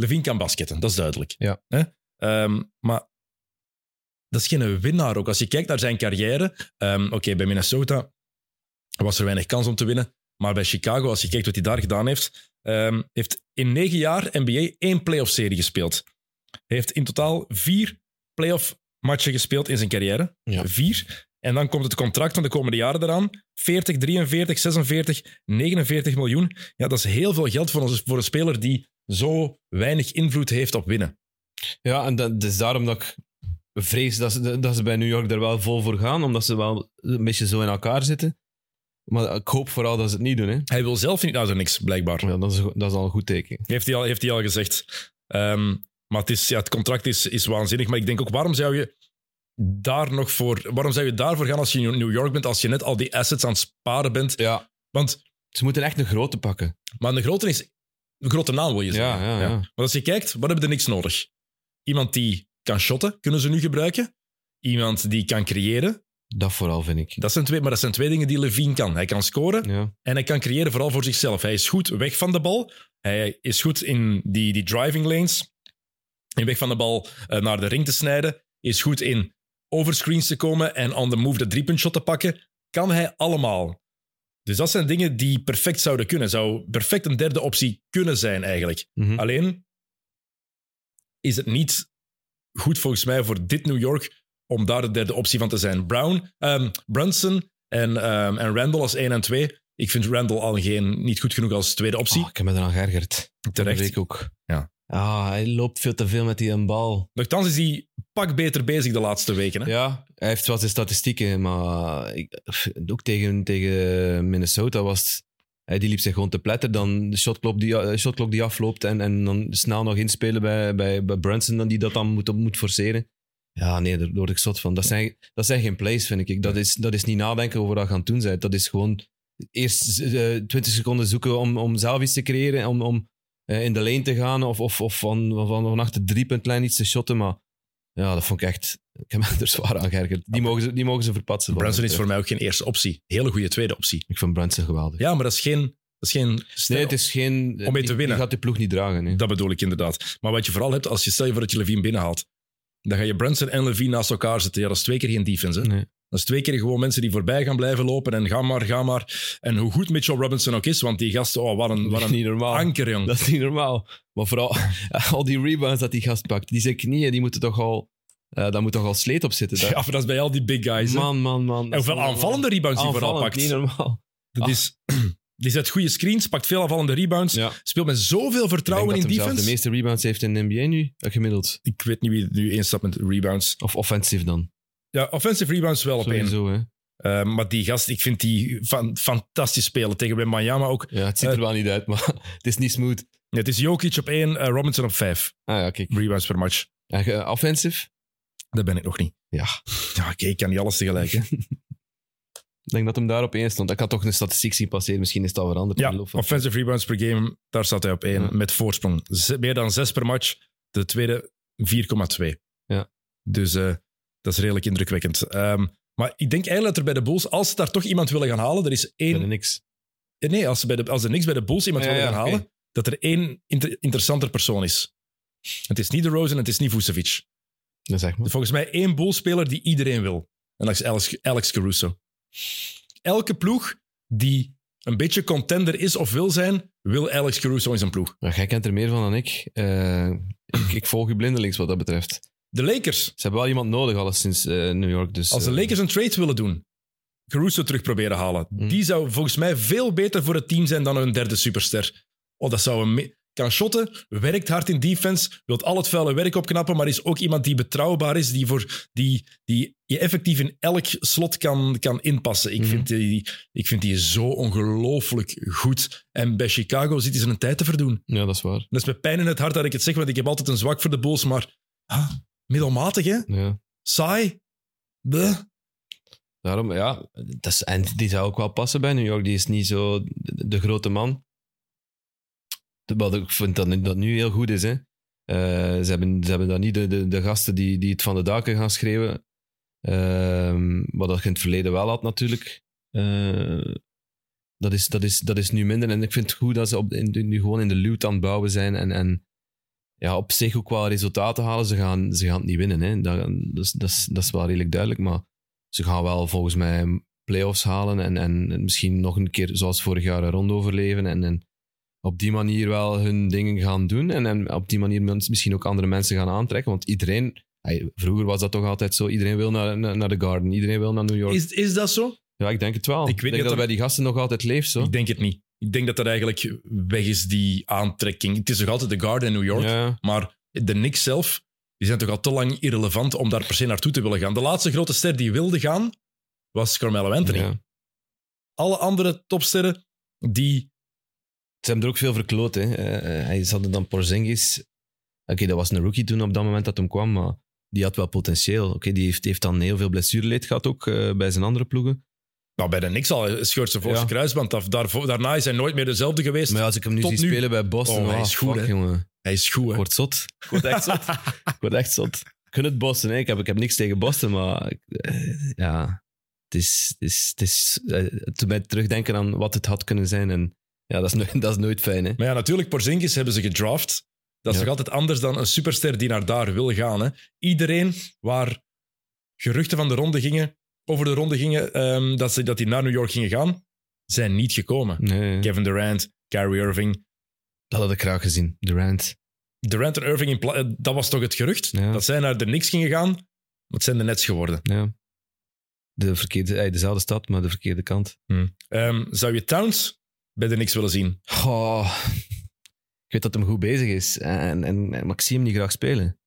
Levine kan basketten, dat is duidelijk. Ja. Hè? Ehm, maar dat is geen winnaar ook. Als je kijkt naar zijn carrière, ehm, oké, bij Minnesota was er weinig kans om te winnen. Maar bij Chicago, als je kijkt wat hij daar gedaan heeft, um, heeft in negen jaar NBA één playoff-serie gespeeld. Hij heeft in totaal vier playoff-matchen gespeeld in zijn carrière. Ja. Vier. En dan komt het contract van de komende jaren eraan. 40, 43, 46, 49 miljoen. Ja, dat is heel veel geld voor, ons, voor een speler die zo weinig invloed heeft op winnen. Ja, en dat, is daarom dat ik vrees dat ze, dat ze bij New York er wel vol voor gaan, omdat ze wel een beetje zo in elkaar zitten. Maar ik hoop vooral dat ze het niet doen. Hè. Hij wil zelf niet naar zo niks, blijkbaar. Ja, dat, is, dat is al een goed teken. Heeft hij al, heeft hij al gezegd. Um, maar het, is, ja, het contract is, is waanzinnig. Maar ik denk ook, waarom zou je daar nog voor... Waarom zou je daarvoor gaan als je in New York bent, als je net al die assets aan het sparen bent? Ja. Want... Ze moeten echt een grote pakken. Maar een grote is... Een grote naam wil je zeggen. Ja, ja, ja. Maar als je kijkt, wat hebben er niks nodig? Iemand die kan shotten, kunnen ze nu gebruiken. Iemand die kan creëren. Dat vooral, vind ik. Dat zijn twee, maar dat zijn twee dingen die Levine kan. Hij kan scoren en hij kan creëren vooral voor zichzelf. Hij is goed weg van de bal. Hij is goed in die, die driving lanes. In weg van de bal eh, naar de ring te snijden. Is goed in overscreens te komen en on the move de driepuntshot te pakken. Kan hij allemaal. Dus dat zijn dingen die perfect zouden kunnen. Zou perfect een derde optie kunnen zijn eigenlijk. Mhm. Alleen is het niet goed volgens mij voor dit New York om daar de derde optie van te zijn. Brown, ehm, Brunson en, ehm, en Randall als 1 en 2. Ik vind Randall al geen, niet goed genoeg als tweede optie. Oh, ik heb me eraan geërgerd. Terecht. Ik ook. Ja. Ah, hij loopt veel te veel met die een bal. Nochtans is hij pak beter bezig de laatste weken. Hè? Ja, hij heeft wel zijn statistieken, maar ik, ook tegen, tegen Minnesota was het... Hij die liep zich gewoon te pletten. Dan de shotklok die, eh, shotklok die afloopt en, en dan snel nog inspelen bij, bij, bij Brunson dan die dat dan moet, moet forceren. Ja, nee, daar word ik zot van. Dat zijn, dat zijn geen plays, vind ik. Dat is, dat is niet nadenken over wat je aan het doen bent. Dat is gewoon eerst eh, 20 seconden zoeken om, om zelf iets te creëren, om, om eh, in de lane te gaan of, of, of van, van, van achter de driepuntlijn iets te shotten. Maar ja, dat vond ik echt... Ik heb me er zwaar aan geërgerd. Die mogen ze, die mogen ze verpatsen. Brunson is voor mij ook geen eerste optie. Hele goede tweede optie. Ik vind Brunson geweldig. Ja, maar dat is geen, dat is geen stijl. Nee, het is geen... Om mee te winnen. Die gaat de ploeg niet dragen. Nee. Dat bedoel ik inderdaad. Maar wat je vooral hebt, als je stel je voor dat je Levine binnenhaalt, dan ga je Brunson en Levine naast elkaar zetten. Ja, dat is twee keer geen defense. Hè? Nee. Dat is twee keer gewoon mensen die voorbij gaan blijven lopen en ga maar, ga maar. En hoe goed Mitchell Robinson ook is, want die gast, oh, wat een, wat een niet normaal. anker, jong. Dat is niet normaal. Maar vooral al die rebounds dat die gast pakt. Die zijn knieën, die moeten toch al... eh daar moet toch al sleet op zitten. Ja, Daar. maar dat is bij al die big guys. man, man, man. en hoeveel aanvallende rebounds die vooral pakt. niet normaal. Dat is, die zet goede screens, pakt veel aanvallende rebounds, Ja. speelt met zoveel vertrouwen in defense. de meeste rebounds heeft in de NBA nu, eh, gemiddeld. Ik weet niet wie nu één staat met rebounds. Of offensive dan. Ja, offensive rebounds wel op één. Sowieso, hè. Eh, maar die gast, ik vind die van, fantastisch spelen. Tegen bij Miami ook. Ja, het ziet er Eh, wel niet uit, maar het is niet smooth. Ja, het is Jokic op één, eh, Robinson op vijf. Ah ja, kijk. Rebounds per match. En, eh, offensive? Dat ben ik nog niet. Ja. Ja, oké, ik kan niet alles tegelijk. Hè. Ik denk dat hem daar op één stond. Ik had toch een statistiek zien passeren. Misschien is al veranderd. Ja, offensive rebounds per game, daar staat hij op één. Ja. Met voorsprong. Z- meer dan zes per match. De tweede 4,2. Ja. Dus eh, dat is redelijk indrukwekkend. Ehm, maar ik denk eigenlijk dat er bij de Bulls, als ze daar toch iemand willen gaan halen, er is één... Verder niks. Eh, Nee, als, ze bij de, als er niks bij de Bulls iemand Ja, willen gaan halen, dat er één inter- interessanter persoon is. Het is niet de Rosen en het is niet Vucevic. Dat zeg maar. Volgens mij één Bulls-speler die iedereen wil. En dat is Alex, Alex Caruso. Elke ploeg die een beetje contender is of wil zijn, wil Alex Caruso in zijn ploeg. Jij kent er meer van dan ik. Eh, ik. Ik volg je blindelings wat dat betreft. De Lakers. Ze hebben wel iemand nodig, alles sinds eh, New York. Dus, Als de eh, Lakers een trade willen doen, Caruso terug proberen halen, Hmm. die zou volgens mij veel beter voor het team zijn dan een derde superster. Oh, dat zou een... me- Kan shotten, werkt hard in defense, wilt al het vuile werk opknappen, maar is ook iemand die betrouwbaar is, die, voor, die, die je effectief in elk slot kan, kan inpassen. Ik, Mhm. vind die, ik vind die zo ongelooflijk goed. En bij Chicago zit hij zijn tijd te verdoen. Ja, dat is waar. Dat is met pijn in het hart dat ik het zeg, want ik heb altijd een zwak voor de Bulls, maar ah, middelmatig, hè? Ja. Saai. Bleh. Daarom, ja. Dat is, en die zou ook wel passen bij New York. Die is niet zo de, de grote man. Terwijl ik vind dat dat nu heel goed is. Hè. Eh, ze, hebben, ze hebben dan niet de, de, de gasten die, die het van de daken gaan schreeuwen. Ehm, wat dat je in het verleden wel had, natuurlijk. Eh, dat, is, dat, is, dat is nu minder. En ik vind het goed dat ze op, in, nu gewoon in de loot aan het bouwen zijn. En, en ja, op zich ook wel resultaten halen. Ze gaan, ze gaan het niet winnen. Hè. Dat, dat, is, dat, is, dat is wel redelijk duidelijk. Maar ze gaan wel volgens mij play-offs halen. En, en misschien nog een keer, zoals vorig jaar, een ronde overleven. En, en op die manier wel hun dingen gaan doen. En, en op die manier misschien ook andere mensen gaan aantrekken. Want iedereen, hey, vroeger was dat toch altijd zo. Iedereen wil naar, naar, naar de Garden. Iedereen wil naar New York. Is, is dat zo? Ja, ik denk het wel. Ik weet denk niet dat, of bij die gasten nog altijd leeft. Zo. Ik denk het niet. Ik denk dat dat eigenlijk weg is, die aantrekking. Het is nog altijd de Garden in New York. Ja. Maar de Knicks zelf, die zijn toch al te lang irrelevant om daar per se naartoe te willen gaan. De laatste grote ster die wilde gaan, was Carmelo Anthony. Ja. Alle andere topsterren, die... Ze hebben er ook veel verkloot. Hè. Eh, hij ze hadden dan Porzingis. Oké, dat was een rookie toen op dat moment dat hem kwam, maar die had wel potentieel. Oké, die heeft, heeft dan heel veel blessureleed gehad ook eh, bij zijn andere ploegen. Nou, bij de Knicks al scheurt zijn voorste Ja. kruisband af. Daarvoor, daarna is hij nooit meer dezelfde geweest. Maar ja, als ik hem nu Tot zie nu- spelen bij Boston, Oh, hij ah, is goed, fuck, hè. jongen. Hij is goed, Ik hè? word zot. Ik word echt zot. ik word echt zot. Ik gun het Boston. Hè. Ik, heb, ik heb niks tegen Boston, maar ik- eh, ja, het is, het is, het is eh, het doet mij terugdenken aan wat het had kunnen zijn. En ja, dat is, nooit, dat is nooit fijn. Hè. Maar ja, natuurlijk, Porzingis hebben ze gedraft. Dat is Ja. nog altijd anders dan een superster die naar daar wil gaan. Hè. Iedereen waar geruchten van de ronde gingen, over de ronde gingen, ehm, dat, ze, dat die naar New York gingen gaan, zijn niet gekomen. Nee, Kevin Durant, Kyrie Irving. dat had ik graag gezien. Durant. Durant en Irving, in pla- eh, dat was toch het gerucht? Ja. Dat zij naar de Knicks gingen gaan, maar het zijn de Nets geworden. Ja. De verkeerde, eh, dezelfde stad, maar de verkeerde kant. Ehm, zou je Towns bij de Knicks willen zien? Ik weet dat hem goed bezig is, en, en, maar ik zie hem niet graag spelen.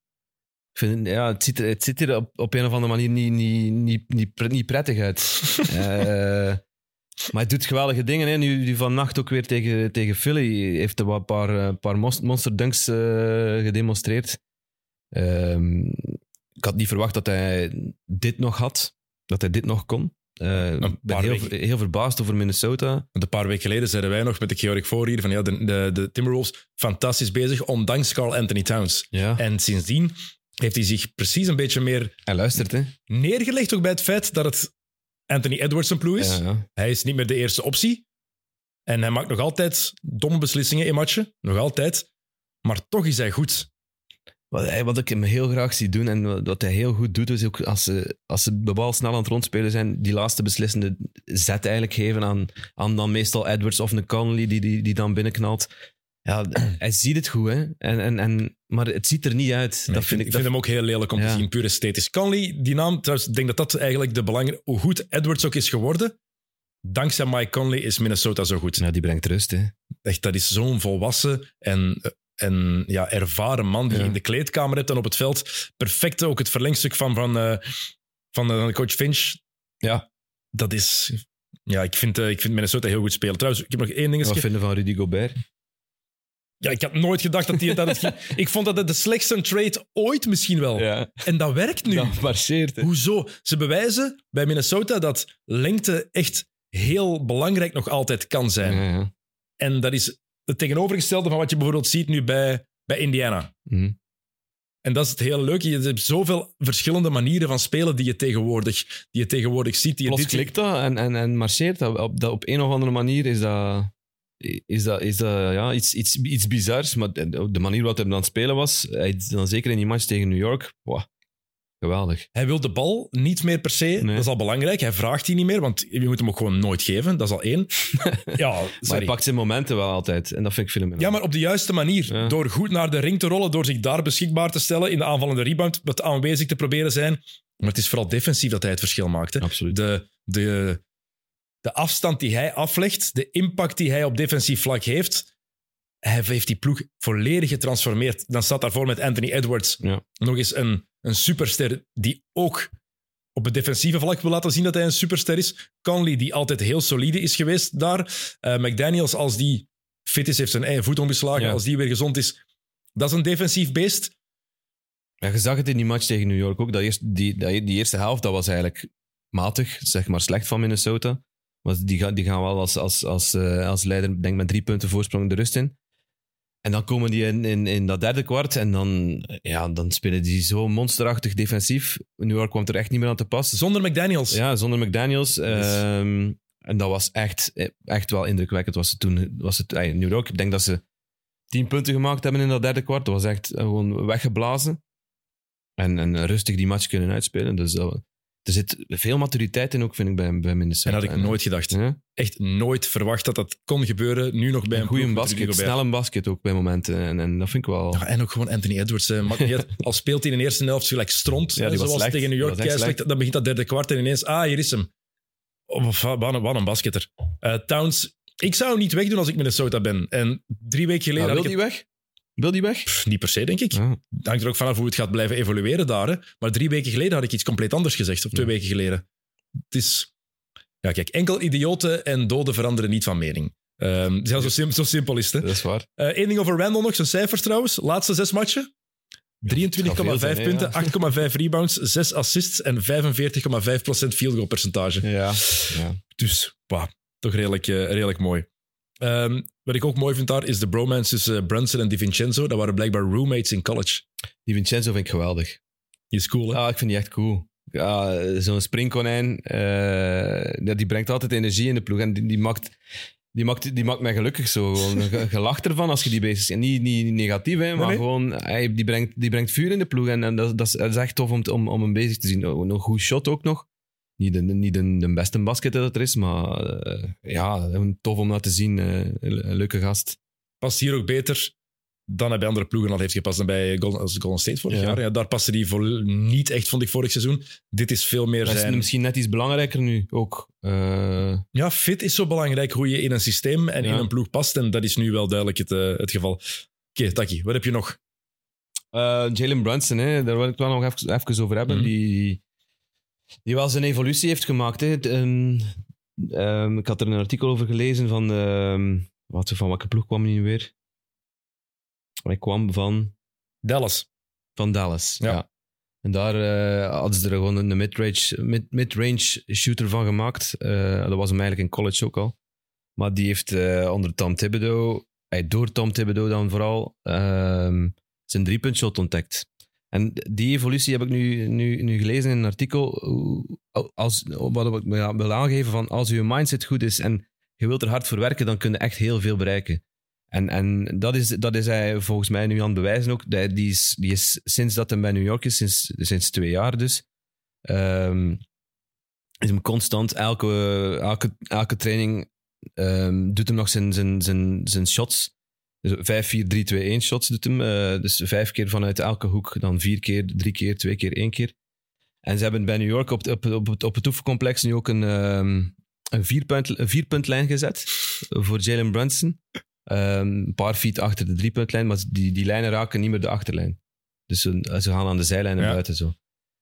Ik vind, ja, het, ziet er, het ziet er op, op een of andere manier niet, niet, niet, niet, niet prettig uit. Eh, maar hij doet geweldige dingen. Hè. Nu, nu vannacht ook weer tegen, tegen Philly heeft er wat paar, eh, paar monster dunks eh, gedemonstreerd. Ehm, ik had niet verwacht dat hij dit nog had, dat hij dit nog kon. Ik ben heel, weken. heel verbaasd over Minnesota. Want een paar weken geleden zeiden wij nog met de Georg voor hier van ja, de, de, de Timberwolves fantastisch bezig, ondanks Carl Anthony Towns. Ja. En sindsdien heeft hij zich precies een beetje meer Hij luistert, hè? neergelegd ook bij het feit dat het Anthony Edwards zijn ploeg is. Ja, ja. Hij is niet meer de eerste optie. En hij maakt nog altijd domme beslissingen in matchen. Nog altijd. Maar toch is hij goed. Wat, hij- wat ik hem heel graag zie doen en wat- hij heel goed doet, is ook als ze, als ze de bal snel aan het rondspelen zijn, die laatste beslissende zet eigenlijk geven aan, aan dan meestal Edwards of een Conley die, die, die dan binnenknalt. Ja, hij ziet het goed, hè. En, en, en, maar het ziet er niet uit. Nee, dat ik vind ik ik, vind dat, hem ook heel lelijk om te zien, puur esthetisch. Conley, die naam, trouwens, ik denk dat dat eigenlijk de belangrijke... Hoe goed Edwards ook is geworden, dankzij Mike Conley is Minnesota zo goed. ja, die brengt rust, hè. Echt, dat is zo'n volwassen en, en ja, ervaren man die Ja. in de kleedkamer hebt en op het veld. Perfect ook het verlengstuk van, van, eh, van eh, coach Finch. Ja. Dat is... Ja, ik vind, eh, ik vind Minnesota heel goed spelen. Trouwens, ik heb nog één Wat dingetje. vinden van Rudy Gobert? Ja, ik had nooit gedacht dat, die, dat het ging. Ik vond dat het de slechtste trade ooit misschien wel. Ja, En dat werkt nu. dat marcheert, hè. Hoezo? Ze bewijzen bij Minnesota dat lengte echt heel belangrijk nog altijd kan zijn. Ja, ja. En dat is het tegenovergestelde van wat je bijvoorbeeld ziet nu bij, bij Indiana. Mhm. En dat is het hele leuke. Je hebt zoveel verschillende manieren van spelen die je tegenwoordig, die je tegenwoordig ziet. Die je Plots dit- klikt dat en, en, en marcheert dat. Op, dat. op een of andere manier is dat, is dat, is dat ja, iets, iets, iets bizars. Maar de manier waarop hij aan het spelen was, hij, dan zeker in die match tegen New York, wow, geweldig. Hij wil de bal niet meer per se. Nee. Dat is al belangrijk. Hij vraagt die niet meer, want je moet hem ook gewoon nooit geven. Dat is al één. ja, Maar hij pakt zijn momenten wel altijd. En dat vind ik fenomenaal. Ja, maar op de juiste manier. Ja. Door goed naar de ring te rollen, door zich daar beschikbaar te stellen, in de aanvallende rebound, met aanwezig te proberen zijn. Maar het is vooral defensief dat hij het verschil maakt. Hè. Absoluut. De, de, de afstand die hij aflegt, de impact die hij op defensief vlak heeft, hij heeft die ploeg volledig getransformeerd. Dan staat daarvoor met Anthony Edwards Ja. nog eens een, een superster die ook op het defensieve vlak wil laten zien dat hij een superster is. Conley, die altijd heel solide is geweest daar. Eh, McDaniels, als die fit is, heeft zijn eigen voet omgeslagen. Ja. Als die weer gezond is, dat is een defensief beest. Ja, je zag het in die match tegen New York ook. Dat eerst, die, die eerste helft dat was eigenlijk matig, zeg maar slecht van Minnesota. Maar die, gaan, die gaan wel als, als, als, eh, als leider, denk met drie punten voorsprong de rust in. En dan komen die in, in, in dat derde kwart en dan, ja, dan spelen die zo monsterachtig defensief. New York kwam er echt niet meer aan te pas. Zonder McDaniels. Ja, zonder McDaniels. ehm, en dat was echt, echt wel indrukwekkend. Was het toen, was het, eh, New York, ik denk dat ze tien punten gemaakt hebben in dat derde kwart. Dat was echt gewoon weggeblazen. En, en rustig die match kunnen uitspelen. Dus dat, er zit veel maturiteit in ook, vind ik, bij, bij Minnesota. En had ik nooit gedacht. Ja? Echt nooit verwacht dat dat kon gebeuren. Nu nog bij een goede basket, snel een basket ook bij momenten. En, en dat vind ik wel... Ja, en ook gewoon Anthony Edwards. eh. Al speelt hij in de eerste helft gelijk stront, Ja, hè, die was zoals slecht. tegen New York, Die was echt keislecht, dan begint dat derde kwart en ineens, ah, hier is hem. Oh, wat, een, wat een basketter. Eh, Towns, ik zou hem niet wegdoen als ik Minnesota ben. En drie weken geleden Ah, wil het- weg? Wil die weg? Pff, niet per se, denk ik. Het hangt er ook vanaf hoe het gaat blijven evolueren daar. Hè. Maar drie weken geleden had ik iets compleet anders gezegd, of twee Ja. weken geleden. Het is... Ja, kijk, enkel idioten en doden veranderen niet van mening. Ehm, ja, zo, sim- zo simpel is het. hè. Dat is waar. Eén ding over Randall nog, zijn cijfers trouwens. Laatste zes matchen. 23,5 het gaat veel zijn, hè, punten, 8,5 rebounds, 6 assists en 45,5% field goal percentage. Ja. ja. Dus, bah, toch redelijk, eh, redelijk mooi. Ehm, wat ik ook mooi vind daar, is de bromance tussen eh, Brunson en DiVincenzo. Dat waren blijkbaar roommates in college. Die Vincenzo vind ik geweldig. Die is cool, hè? Ah, ik vind die echt cool. Ja, zo'n springkonijn, eh, die brengt altijd energie in de ploeg. En die, die, maakt, die, maakt, die maakt mij gelukkig zo. Gewoon. Lacht ervan als je die bezig bent. Niet, niet negatief, hè, maar nee. gewoon, hij, die, brengt, die brengt vuur in de ploeg. En, en dat, dat, is, dat is echt tof om, om, om hem bezig te zien. Nog een goed shot ook nog. Niet de, niet de, de beste basketter dat er is, maar eh, ja, tof om dat te zien. een leuke gast. Past hier ook beter dan hij bij andere ploegen al heeft gepast. Dan bij Golden, State vorig Ja. jaar. Ja, daar paste hij niet echt, vond ik, vorig seizoen. Dit is veel meer Hij is zijn... misschien net iets belangrijker nu ook. Eh, Ja, fit is zo belangrijk, hoe je in een systeem en Ja. in een ploeg past. En dat is nu wel duidelijk het, het geval. Oké, Taki, wat heb je nog? Uh, Jalen Brunson, hè, daar wil ik het wel nog even, even over hebben. Mhm. die, die wel zijn evolutie heeft gemaakt. Hè. Het, ehm, ehm, ik had er een artikel over gelezen van... ehm, wat, van welke ploeg kwam hij nu weer? Hij kwam van, Dallas. van Dallas. Ja. Ja. En daar eh, hadden ze er gewoon een mid-range mid, mid-range shooter van gemaakt. Eh, dat was hem eigenlijk in college ook al. Maar die heeft eh, onder Tom Thibodeau, hij door Tom Thibodeau dan vooral, zijn driepuntshot ontdekt. En die evolutie heb ik nu, nu, nu gelezen in een artikel. Als, wat ik wil aangeven van als je mindset goed is en je wilt er hard voor werken, dan kun je echt heel veel bereiken. En, en dat, is, dat is hij volgens mij nu aan het bewijzen ook. Die, die, is, die is sinds dat hij bij New York is, sinds, sinds twee jaar dus, ehm, is hem constant elke, elke, elke training ehm, doet hem nog zijn, zijn, zijn, zijn shots. Dus 5, 4, 3, 2, 1 shots doet hem. eh, dus vijf keer vanuit elke hoek, dan vier keer, drie keer, twee keer, één keer. En ze hebben bij New York op, op, op, het- op het oefencomplex nu ook een, ehm, een, vierpunt, een vierpuntlijn gezet voor Jalen Brunson. Ehm, een paar feet achter de driepuntlijn, maar die, die lijnen raken niet meer de achterlijn. Dus ze, ze gaan aan de zijlijn naar Ja. buiten zo.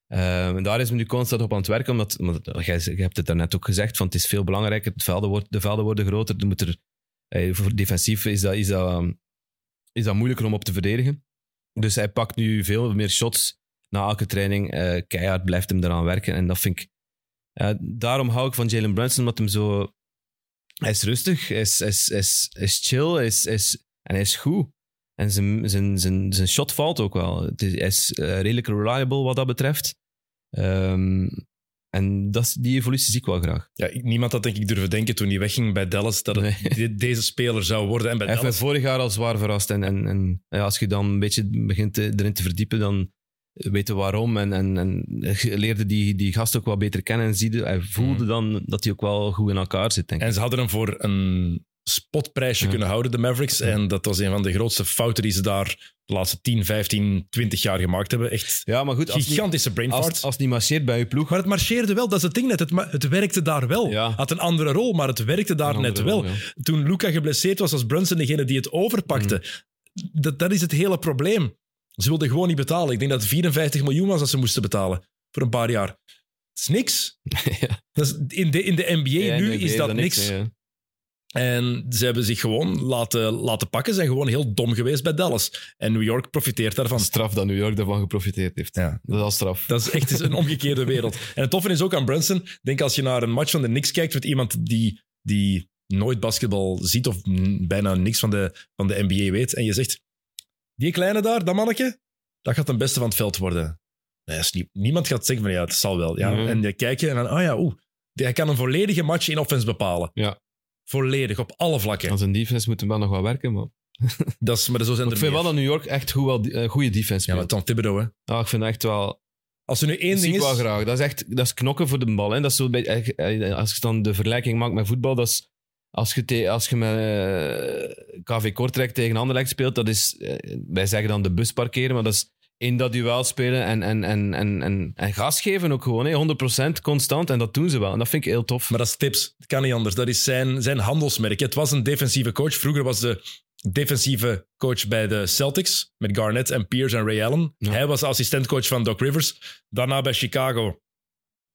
Ehm, en daar is men nu constant op aan het werken, omdat, je hebt het daarnet ook gezegd, van het is veel belangrijker, het velden wordt, de velden worden groter, er moet er, eh, voor defensief is dat, is, dat, is dat moeilijker om op te verdedigen. Dus hij pakt nu veel meer shots na elke training. eh, keihard blijft hem eraan werken. En dat vind ik... eh, daarom hou ik van Jalen Brunson, omdat hem zo... Hij is rustig, hij is, is, is, is chill, is, is, en hij is goed. En zijn, zijn, zijn, zijn shot valt ook wel. Het is, hij is eh, redelijk reliable wat dat betreft. Ehm, en dat, is- die evolutie zie ik wel graag. Ja, ik- niemand had denk ik durven denken toen hij wegging bij Dallas dat het Nee. de- deze speler zou worden. En bij Hij Dallas, vorig jaar al zwaar verrast. En, en, en ja, als je dan een beetje begint te- erin te verdiepen, dan weten waarom. En, en, en je leerde die, die gast ook wel beter kennen. En ziede, hij voelde Mm. dan dat hij ook wel goed in elkaar zit, denk ik. en ze hadden hem voor een spotprijsje Ja. kunnen houden, de Mavericks. Ja. En dat was een van de grootste fouten die ze daar de laatste 10, 15, 20 jaar gemaakt hebben. Echt Ja, maar goed, niet, gigantische brain fart. als, als het niet marcheert bij je ploeg... Maar het marcheerde wel, dat is het ding net. Het, het werkte daar wel. Ja. Had een andere rol, maar het werkte daar net wel. Toen Luca geblesseerd was, was Brunson degene die het overpakte. Mm. Dat, dat is het hele probleem. Ze wilden gewoon niet betalen. Ik denk dat het 54 miljoen was dat ze moesten betalen voor een paar jaar. Dat is niks. Ja. Dat is, in, de, in de NBA Ja, nu is dat niks. ja. En ze hebben zich gewoon laten, laten pakken. Zijn gewoon heel dom geweest bij Dallas. En New York profiteert daarvan. Straf dat New York daarvan geprofiteerd heeft. Ja. Dat is al straf. Dat is echt een omgekeerde wereld. En het toffe is ook aan Brunson. Denk als je naar een match van de Knicks kijkt met iemand die, die nooit basketbal ziet of mm, bijna niks van de, van de NBA weet. En je zegt, die kleine daar, dat manneke, dat gaat de beste van het veld worden. Nee, dat is niet, niemand gaat zeggen van ja, het zal wel. Ja. Nee. En je kijkt je en dan, oh ja, oeh. Hij kan een volledige match in offense bepalen. Ja. Volledig, op alle vlakken. Aan zijn defense moet hem wel nog wat werken, maar... Dat is, maar zo zijn Maar er ik vind wel dat New York echt goed, wel, eh, goede defense Ja, maar speelt. Tom Thibodeau, hè. Ja, ik vind echt wel... Als er nu één ding ik is... wel graag. Dat is echt dat is knokken voor de bal. Hè. Dat is zo bij, eh, eh, als je dan de vergelijking maakt met voetbal, dat is als je, te- als je met KV Kortrijk tegen Anderlecht speelt, dat is, wij zeggen dan de bus parkeren, maar dat is in dat duel spelen en, en, en, en, en, en gas geven ook gewoon, hè. 100% constant. En dat doen ze wel. En dat vind ik heel tof. Maar dat is tips. Dat kan niet anders. Dat is zijn, zijn handelsmerk. Het was een defensieve coach. Vroeger was de defensieve coach bij de Celtics met Garnett en Pierce en Ray Allen. Ja. Hij was assistentcoach van Doc Rivers. Daarna bij Chicago.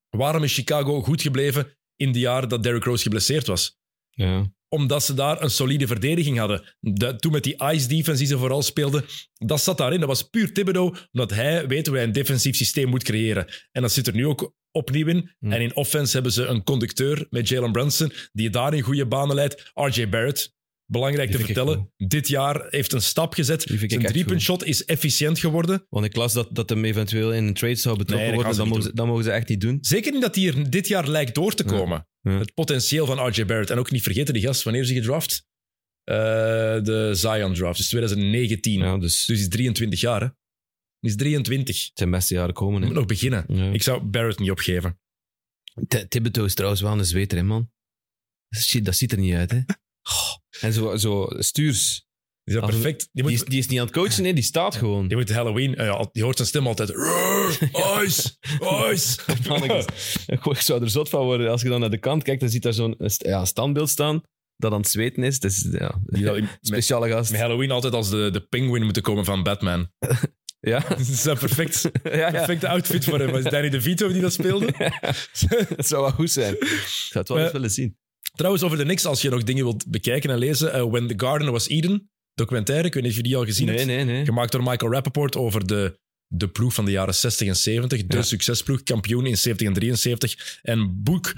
Waarom is Chicago goed gebleven in de jaren dat Derrick Rose geblesseerd was? Ja. Omdat ze daar een solide verdediging hadden. De- toen met die ice defense die ze vooral speelden, dat zat daarin. Dat was puur Thibodeau, omdat hij weet hoe hij een defensief systeem moet creëren. En dat zit er nu ook opnieuw in. Hmm. En in offense hebben ze een conducteur met Jalen Brunson, die daar in goede banen leidt. RJ Barrett, belangrijk Die te vertellen, dit jaar heeft een stap gezet. Zijn driepuntshot is efficiënt geworden. Want ik las dat, dat hem eventueel in een trade zou betrokken Nee, worden. Dat mogen, ze, dat mogen ze echt niet doen. Zeker niet dat hij er dit jaar lijkt door te komen. Ja. Het potentieel van RJ Barrett. En ook niet vergeten, die gast, wanneer is hij gedraft? Eh, de Zion draft, dus 2019. Ja, dus Dus hij is 23 jaar, hè? Hij is 23. het zijn beste jaren komen. Moet nog beginnen. Ik zou Barrett niet opgeven. T- Thibodeau is trouwens wel een zweter, hè, man. Dat ziet er niet uit, hè. En zo, zo stuurs. Is dat perfect? Die Die moet, is, die is niet aan het coachen, nee, die staat gewoon. die moet Halloween... eh, ja, die hoort zijn stem altijd... "Roar, Ice! Ice! Ik zou er zot van worden. Als je dan naar de kant kijkt, dan ziet daar zo'n st- ja, standbeeld staan dat aan het zweten is. Dat is ja, Die zou met, speciale gast. met Halloween altijd als de, de penguin moeten komen van Batman. Ja, Dat is een perfect, ja, ja. perfecte outfit voor hem. Was het Danny DeVito die dat speelde? dat zou wel goed zijn. Ik zou het wel eens willen zien. Trouwens, over de Knicks, als je nog dingen wilt bekijken en lezen. eh, When the Garden Was Eden, documentaire. Ik weet niet of je die al gezien Nee, hebt. nee, nee. Gemaakt door Michael Rappaport over de, de ploeg van de jaren 60 en 70. De Ja. succesploeg, kampioen in 70 en 73. En boek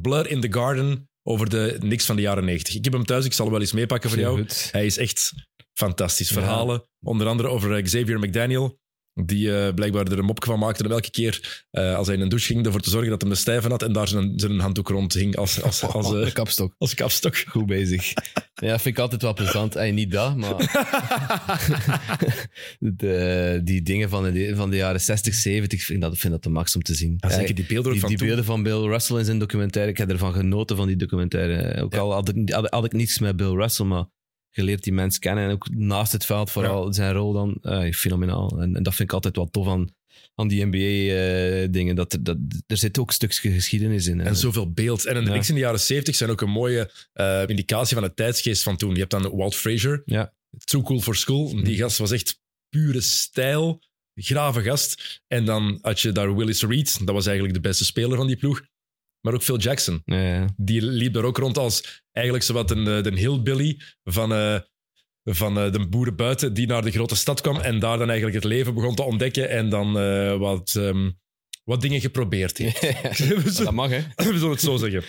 Blood in the Garden over de Knicks van de jaren 90. Ik heb hem thuis, ik zal hem wel eens meepakken voor jou. Hij is echt fantastisch. Ja. Verhalen, onder andere over eh, Xavier McDaniel. Die eh, blijkbaar er een mop van maakte en elke keer eh, als hij in een douche ging, ervoor te zorgen dat hij de stijven had en daar zijn, zijn handdoek rond hing als, als, als, Oh, eh, kapstok. als kapstok. Goed bezig. Ja, vind ik altijd wel plezant. Ey, niet dat, maar de, die dingen van de, van de jaren 60, 70, vind dat, vind dat de max om te zien. Ja, zeker die beelden die, van die beelden van Bill Russell in zijn documentaire, ik heb ervan genoten van die documentaire. Ook Ja. al had ik, had, had ik niets met Bill Russell, maar je leert die mens kennen en ook naast het veld vooral zijn rol dan ey, fenomenaal. En, en dat vind ik altijd wel tof aan, aan die NBA-dingen. dat, er- dat, er zit ook stukje geschiedenis in. hè. En zoveel beeld. En de Ja. Knicks in de jaren 70 zijn ook een mooie eh, indicatie van de tijdsgeest van toen. Je hebt dan Walt Frazier, Ja. Too Cool for School. Die Mhm. gast was echt pure stijl, grave gast. En dan had je daar Willis Reed, dat was eigenlijk de beste speler van die ploeg. Maar ook Phil Jackson. Ja. Die liep daar ook rond als eigenlijk zowat een, eh, de hillbilly van, eh, van eh, de boeren buiten, die naar de grote stad kwam en daar dan eigenlijk het leven begon te ontdekken en dan eh, wat, ehm, wat dingen geprobeerd heeft. Dat mag, hè. we zullen het zo zeggen.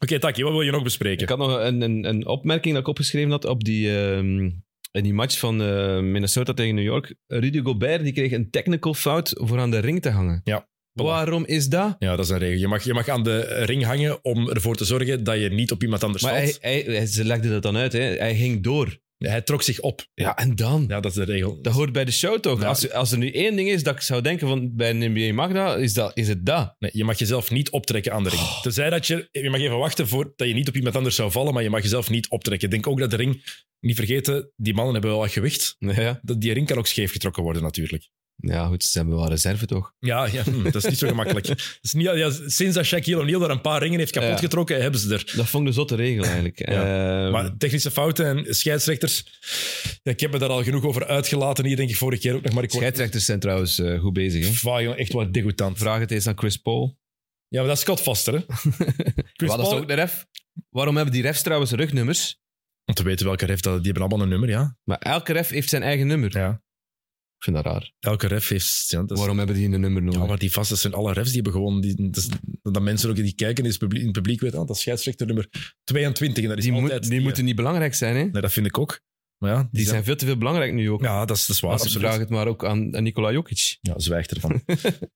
Oké, Taki, wat wil je nog bespreken? Ik had nog een, een, een opmerking dat ik opgeschreven had op die, ehm, in die match van eh, Minnesota tegen New York. Rudy Gobert die kreeg een technical fout voor aan de ring te hangen. Ja. Waarom is dat? Ja, dat is een regel. Je mag, je mag aan de ring hangen om ervoor te zorgen dat je niet op iemand anders Maar hij, valt. hij, hij- ze legde dat dan uit. Hè. Hij ging door. Hij trok zich op. Ja, en dan? Ja, dat is de regel. Dat hoort bij de show toch? Ja. Als, als er nu één ding is dat ik zou denken van bij een NBA mag dat, is, dat, is het dat. Nee, je mag jezelf niet optrekken aan de ring. Oh. Tenzij dat je... Je mag even wachten voor dat je niet op iemand anders zou vallen, maar je mag jezelf niet optrekken. Ik denk ook dat de ring... Niet vergeten, die mannen hebben wel wat gewicht. Ja, Dat Die ring kan ook scheef getrokken worden, natuurlijk. Ja goed, ze hebben wel reserve toch? Ja, ja hm, dat is niet zo gemakkelijk. Dat is niet, ja, sinds dat Shaquille O'Neal daar een paar ringen heeft kapot Ja. getrokken, hebben ze er. Dat vond ik de zotte regel eigenlijk. Ehm, Maar technische fouten en scheidsrechters... Ja, ik heb me daar al genoeg over uitgelaten hier, denk ik, vorige keer ook nog. Maar ik scheidsrechters zijn trouwens eh, goed bezig. Hè? Jongen, echt wat degoutant. Vraag het eens aan Chris Paul. Ja, maar dat is Scott Foster, hè? Chris Wat, dat is Paul- ook de ref. Waarom hebben die refs trouwens rugnummers? Om te weten welke ref, dat, die hebben allemaal een nummer, ja. Maar elke ref heeft zijn eigen nummer. ja. Ik vind dat raar. Elke ref heeft... Ja, Waarom hebben die een nummer nodig? Ja, maar die vast, dat zijn alle refs, die hebben gewoon... Die, dat, is- dat mensen ook die kijken in het publiek, in het publiek weten, ah, dat is scheidsrechter nummer 22. En dat is die, moet- die die, moeten niet belangrijk zijn. Hè? Nee, dat vind ik ook. Maar ja, Die zijn veel te veel belangrijk nu ook. Ja, dat is, dat is waar, Als ze absoluut. vragen het maar ook aan, aan Nikola Jokic. Ja, zwijgt ervan.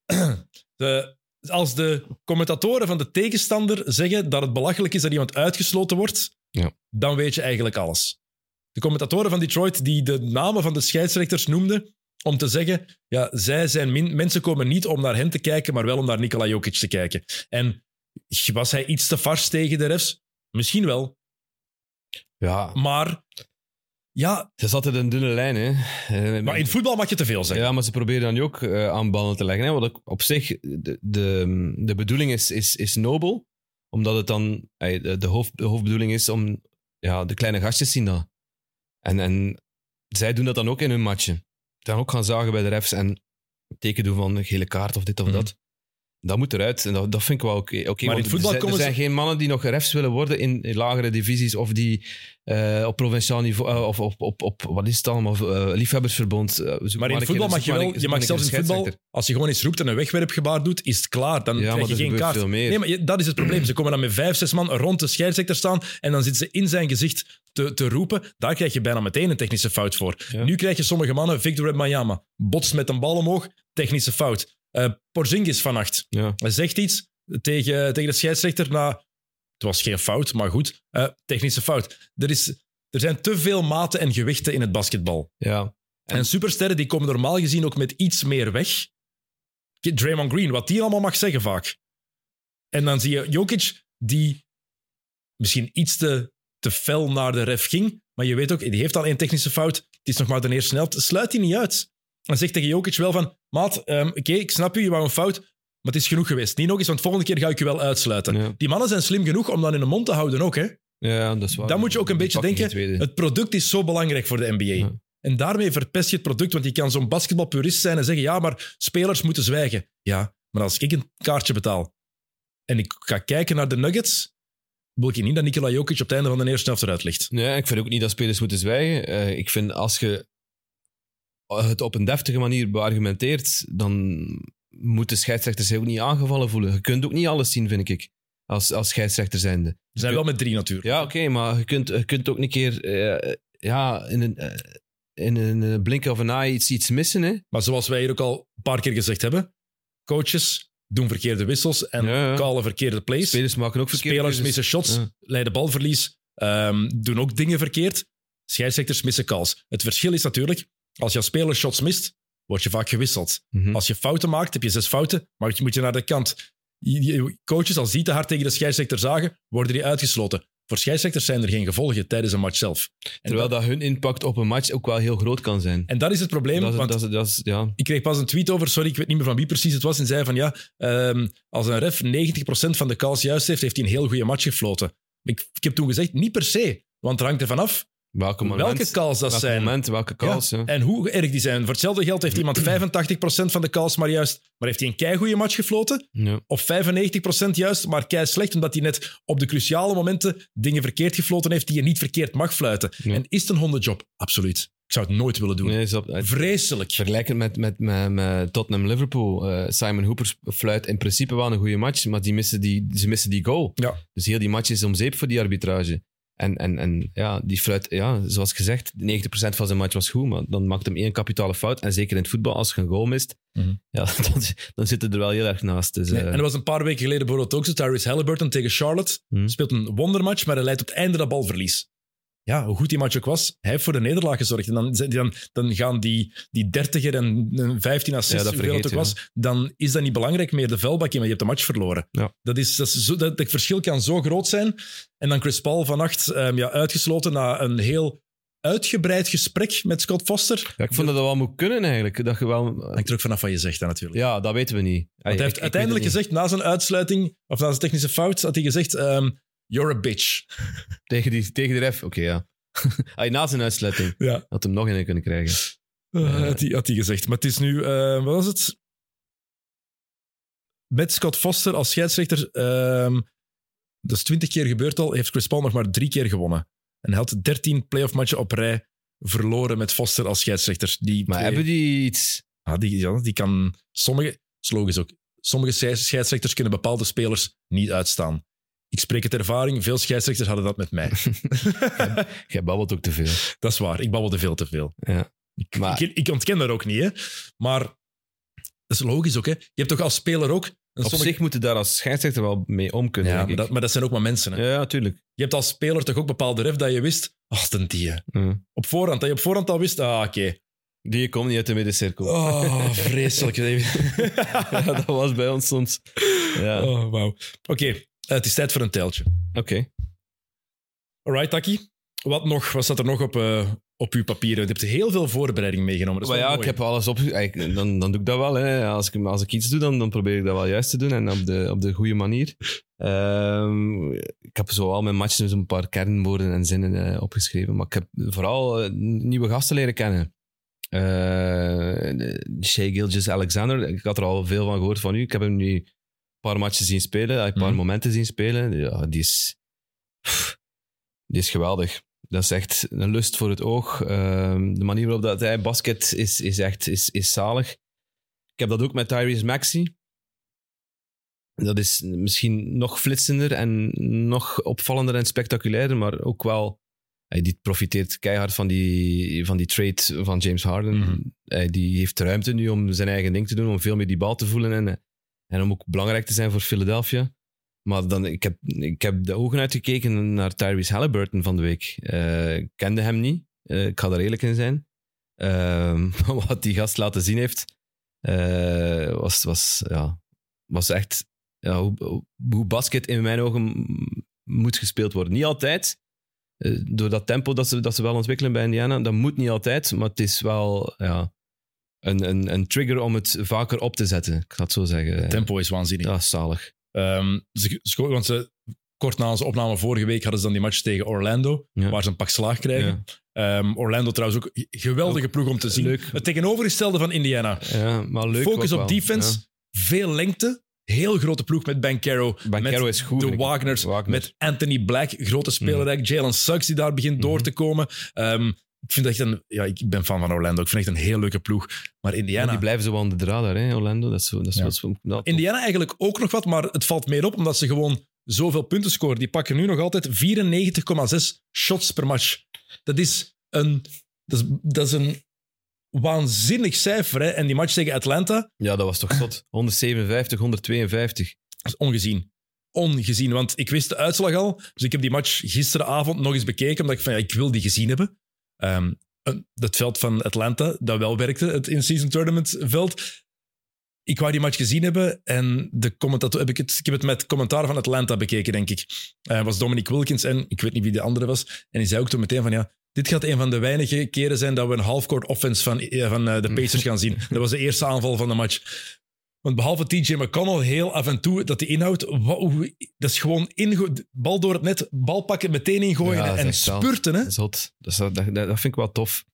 de, als de commentatoren van de tegenstander zeggen dat het belachelijk is dat iemand uitgesloten wordt, Ja. dan weet je eigenlijk alles. de commentatoren van Detroit die de namen van de scheidsrechters noemden om te zeggen, ja, zij zijn min, mensen komen niet om naar hen te kijken, maar wel om naar Nikola Jokic te kijken. En was hij iets te vars tegen de refs? Misschien wel. Ja, Maar ja, het is altijd een dunne lijn, hè. Eh, maar in voetbal mag je te veel zeggen. Ja, maar ze proberen dan ook eh, aan ballen te leggen. Hè? Wat op zich, de, de, de bedoeling is, is, is nobel, omdat het dan, eh, de, de, hoofd, de hoofdbedoeling is om, ja, de kleine gastjes zien dat. En, en zij doen dat dan ook in hun matchen. Dan ook gaan zagen bij de refs en teken doen van een gele kaart of dit of Mhm. dat. Dat moet eruit. En dat, dat vind ik wel oké. Oké, Maar in voetbal er, zijn, komen er zijn ze- geen mannen die nog refs willen worden in, in lagere divisies of die eh, op provinciaal niveau eh, of op, op, op, wat is het allemaal, eh, liefhebbersverbond. Maar in voetbal mag je wel, je mag zelfs in voetbal, als je gewoon eens roept en een wegwerpgebaar doet, is het klaar. Dan Ja, maar krijg je geen kaart. veel meer. Nee, maar je- dat is het probleem. Ze komen dan met vijf, zes man rond de scheidsrechter staan en dan zitten ze in zijn gezicht te, te roepen. Daar krijg je bijna meteen een technische fout voor. Ja. Nu krijg je sommige mannen, Victor Wembanyama, botst met een bal omhoog, technische fout. Eh Porzingis vannacht, Ja. hij zegt iets tegen, tegen de scheidsrechter. Nou, het was geen fout, maar goed. Eh, technische fout. Er, is, er zijn te veel maten en gewichten in het basketbal. Ja. En supersterren die komen normaal gezien ook met iets meer weg. Draymond Green, wat die allemaal mag zeggen vaak. En dan zie je Jokic, die misschien iets te, te fel naar de ref ging. Maar je weet ook, die heeft al één technische fout. Het is nog maar de eerste snelheid. Sluit die niet uit. Dan zegt tegen Jokic wel van... Maat, ehm, oké, ik snap u, je wou een fout. Maar het is genoeg geweest. Niet nog eens, want volgende keer ga ik je wel uitsluiten. Ja. Die mannen zijn slim genoeg om dat in de mond te houden ook. Hè? ja, dat is waar. Dan moet je ook een beetje denken. Het product is zo belangrijk voor de NBA. Ja. En daarmee verpest je het product, want je kan zo'n basketbalpurist zijn en zeggen, ja, maar spelers moeten zwijgen. Ja, maar als ik een kaartje betaal en ik ga kijken naar de Nuggets, wil ik niet dat Nikola Jokic op het einde van de eerste helft eruit ligt. Nee, ik vind ook niet dat spelers moeten zwijgen. Eh, ik vind als je het op een deftige manier beargumenteert, dan moeten scheidsrechters zich ook niet aangevallen voelen. Je kunt ook niet alles zien, vind ik, als, als scheidsrechter zijnde. We zijn wel met drie natuurlijk. Ja, oké, maar je kunt, je kunt ook een keer eh, ja, in een, eh, in een eh, blink of een eye iets, iets missen. Hè? Maar zoals wij hier ook al een paar keer gezegd hebben, coaches doen verkeerde wissels en Ja, ja. callen verkeerde plays. Spelers maken ook verkeerde Spelers missen shots, Ja. leiden balverlies, ehm, doen ook dingen verkeerd. Scheidsrechters missen calls. Het verschil is natuurlijk, als je als speler shots mist, word je vaak gewisseld. Mhm. Als je fouten maakt, heb je zes fouten, maar moet je naar de kant. Coaches, als die te hard tegen de scheidsrechter zagen, worden die uitgesloten. Voor scheidsrechters zijn er geen gevolgen tijdens een match zelf. En, Terwijl dat, dat hun impact op een match ook wel heel groot kan zijn. en dat is het probleem, Dat is, want dat is, dat is, ja. ik kreeg pas een tweet over, sorry, ik weet niet meer van wie precies het was, en zei van ja, ehm, als een ref 90% van de calls juist heeft, heeft hij een heel goede match gefloten. Ik, ik heb toen gezegd, niet per se, want het hangt ervan af Welke, moment, welke calls dat welke zijn. moment, welke calls. Ja, Ja. En hoe erg die zijn. Voor hetzelfde geld heeft iemand 85% van de calls maar juist, maar heeft hij een keigoede match gefloten? Ja. Of 95% juist, maar kei slecht, omdat hij net op de cruciale momenten dingen verkeerd gefloten heeft die je niet verkeerd mag fluiten. En is het een hondenjob? Absoluut. Ik zou het nooit willen doen. Nee, dat, het- Vreselijk. Vergelijkend met, met, met, met Tottenham-Liverpool. eh, Simon Hooper fluit in principe wel een goede match, maar die missen die, ze missen die goal. Ja. Dus heel die match is om zeep voor die arbitrage. En, en, en ja, die fluit, ja, zoals gezegd, 90% van zijn match was goed, maar dan maakt hem één kapitale fout. En zeker in het voetbal, als je een goal mist, Mhm. ja, dan, dan zit het er wel heel erg naast. Dus, Nee, eh, en dat was een paar weken geleden bijvoorbeeld ook zo. Tyrese Halliburton tegen Charlotte. Mhm. Speelt een wondermatch, maar hij leidt op het einde dat balverlies. Ja, hoe goed die match ook was, hij heeft voor de nederlaag gezorgd. En dan, dan, dan gaan die, die dertiger en en 15 assists, Ja, dat hoeveel het ook was, dan is dat niet belangrijk meer, de vuilbakje, maar je hebt de match verloren. Ja. Dat is, dat is zo, dat, het verschil kan zo groot zijn. En dan Chris Paul vannacht ehm, ja, uitgesloten na een heel uitgebreid gesprek met Scott Foster. ja, ik vond dat dat wel moet kunnen eigenlijk. Dat je wel, Hangt er ook vanaf wat je zegt, hè, natuurlijk. ja, dat weten we niet. Want hij heeft ik uiteindelijk gezegd, na zijn uitsluiting, of na zijn technische fout, had hij gezegd: ehm, You're a bitch. Tegen, die, tegen de ref, oké, ja. Hij na zijn uitsluiting Ja, had hem nog in kunnen krijgen. eh, had, hij, had hij gezegd. Maar het is nu, eh, wat was het? Met Scott Foster als scheidsrechter, ehm, dat is twintig keer gebeurd al, heeft Chris Paul nog maar drie keer gewonnen. En hij had dertien playoff matchen op rij verloren met Foster als scheidsrechter. Die Maar twee- hebben die iets... Ah, die, ja, die kan sommige, slogisch ook, sommige scheids- scheidsrechters kunnen bepaalde spelers niet uitstaan. Ik spreek het ervaring, veel scheidsrechters hadden dat met mij. Jij babbelt ook te veel. dat is waar, ik babbelde veel te veel. Ja. Ik, Maar- ik, ik ontken dat ook niet, hè. maar dat is logisch ook. Hè. Je hebt toch als speler ook... een Op sommige- zich moeten daar als scheidsrechter wel mee om kunnen, ja, denk maar, ik. dat, maar dat zijn ook maar mensen. Hè. Ja, natuurlijk. Je hebt als speler toch ook bepaalde ref dat je wist, Ach, ten die. Ja. Op voorhand, dat je op voorhand al wist, ah, oké. Die komt niet uit de middencirkel. Oh, vreselijk. Ja, dat was bij ons soms. Ja. oh, wauw. Oké, het is tijd voor een teltje. Oké. Alright, Taki. Wat nog? Wat staat er nog op, eh, op uw papieren? Je hebt heel veel voorbereiding meegenomen. Dat is Maar ja, mooi. ik heb alles op. Dan, dan doe ik dat wel. Hè. Als, ik, als ik iets doe, dan, dan probeer ik dat wel juist te doen en op de, op de goede manier. Ehm, ik heb zo al mijn matchen zo'n paar kernwoorden en zinnen eh, opgeschreven. Maar ik heb vooral eh, nieuwe gasten leren kennen. Eh Shea Gilgis Alexander, ik had er al veel van gehoord van u. Ik heb hem nu een paar matchen zien spelen, een paar Mhm. momenten zien spelen. Ja, die is, die is geweldig. Dat is echt een lust voor het oog. Ehm, de manier waarop dat hij basket is, is echt is, is zalig. Ik heb dat ook met Tyrese Maxey. Dat is misschien nog flitsender en nog opvallender en spectaculairder, maar ook wel... Hij die profiteert keihard van die, van die trade van James Harden. Mhm. Hij die heeft ruimte nu om zijn eigen ding te doen, om veel meer die bal te voelen en, en om ook belangrijk te zijn voor Philadelphia. Maar dan, ik, heb, ik heb de ogen uitgekeken naar Tyrese Halliburton van de week. Eh, ik kende hem niet. Eh, ik ga daar eerlijk in zijn. Ehm, wat die gast laten zien heeft, eh, was, was, ja, was echt ja, hoe, hoe basket in mijn ogen moet gespeeld worden. Niet altijd. Door dat tempo dat ze, dat ze wel ontwikkelen bij Indiana, dat moet niet altijd, maar het is wel ja, een, een, een trigger om het vaker op te zetten. Ik ga het zo zeggen. Tempo is waanzinnig. Ja, zalig. Ehm, ze, ze- want ze, kort na onze opname vorige week hadden ze dan die match tegen Orlando, Ja. waar ze een pak slaag krijgen. Ehm, Orlando trouwens ook een geweldige ploeg om te zien. leuk. Het tegenovergestelde van Indiana. Ja, maar leuk Focus op wel. defense, veel lengte. Heel grote ploeg met Ben. Ben met is goed, De. Wagners. Wagner. Met Anthony Black, grote speler. Jalen Suggs die daar begint door Mhm. te komen. Ehm, ik vind echt een... Ja, ik ben fan van Orlando. Ik vind echt een heel leuke ploeg. Maar Ja, Indiana... die blijven zo aan de radar, hè, Orlando. Dat is, dat is Ja. wat zo- dat- Indiana eigenlijk ook nog wat, maar het valt meer op omdat ze gewoon zoveel punten scoren. Die pakken nu nog altijd 94,6 shots per match. Dat is een, dat is, dat is een waanzinnig cijfer. Hè? En die match tegen Atlanta, Ja, dat was toch zot. 157, 152. dat is ongezien. Ongezien, want ik wist de uitslag al. Dus ik heb die match gisteravond nog eens bekeken, omdat ik van ja, ik wil die gezien hebben. Ehm, een- het veld van Atlanta, dat wel werkte, het in-season tournament veld. Ik wou die match gezien hebben en de commentator, heb ik, het, ik heb het met commentaar van Atlanta bekeken, denk ik. Eh was Dominic Wilkins en ik weet niet wie de andere was. En die zei ook toen meteen van ja, dit gaat een van de weinige keren zijn dat we een half-court offense van, eh, van eh, de Pacers gaan zien. Dat was de eerste aanval van de match. Want behalve TJ McConnell, heel af en toe dat hij inhoudt, dat is gewoon ingo- bal door het net, bal pakken, meteen ingooien Ja, en spurten. Hè? Zot. Dat, is- dat, dat, dat vind ik wel tof.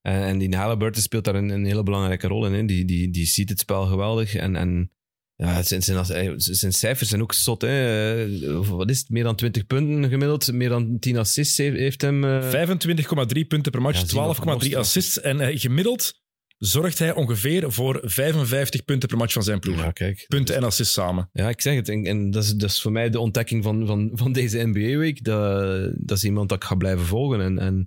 En, en die Halliburton speelt daar een, een hele belangrijke rol in. Hè. Die, die, die ziet het spel geweldig. En, en ja, het zijn, zijn, eh, zijn cijfers zijn ook zot. Hè. Eh, Wat is het? Meer dan 20 punten gemiddeld. Meer dan 10 assists heeft, heeft hem. eh, 25,3 punten per match, Ja, zie je nog 12,3 van assists. En eh, gemiddeld zorgt hij ongeveer voor 55 punten per match van zijn ploeg. Ja, kijk. Punten en assists samen. Ja, ik zeg het. En, en dat, is, dat is voor mij de ontdekking van, van, van deze NBA-week. Dat, dat is iemand dat ik ga blijven volgen. En, en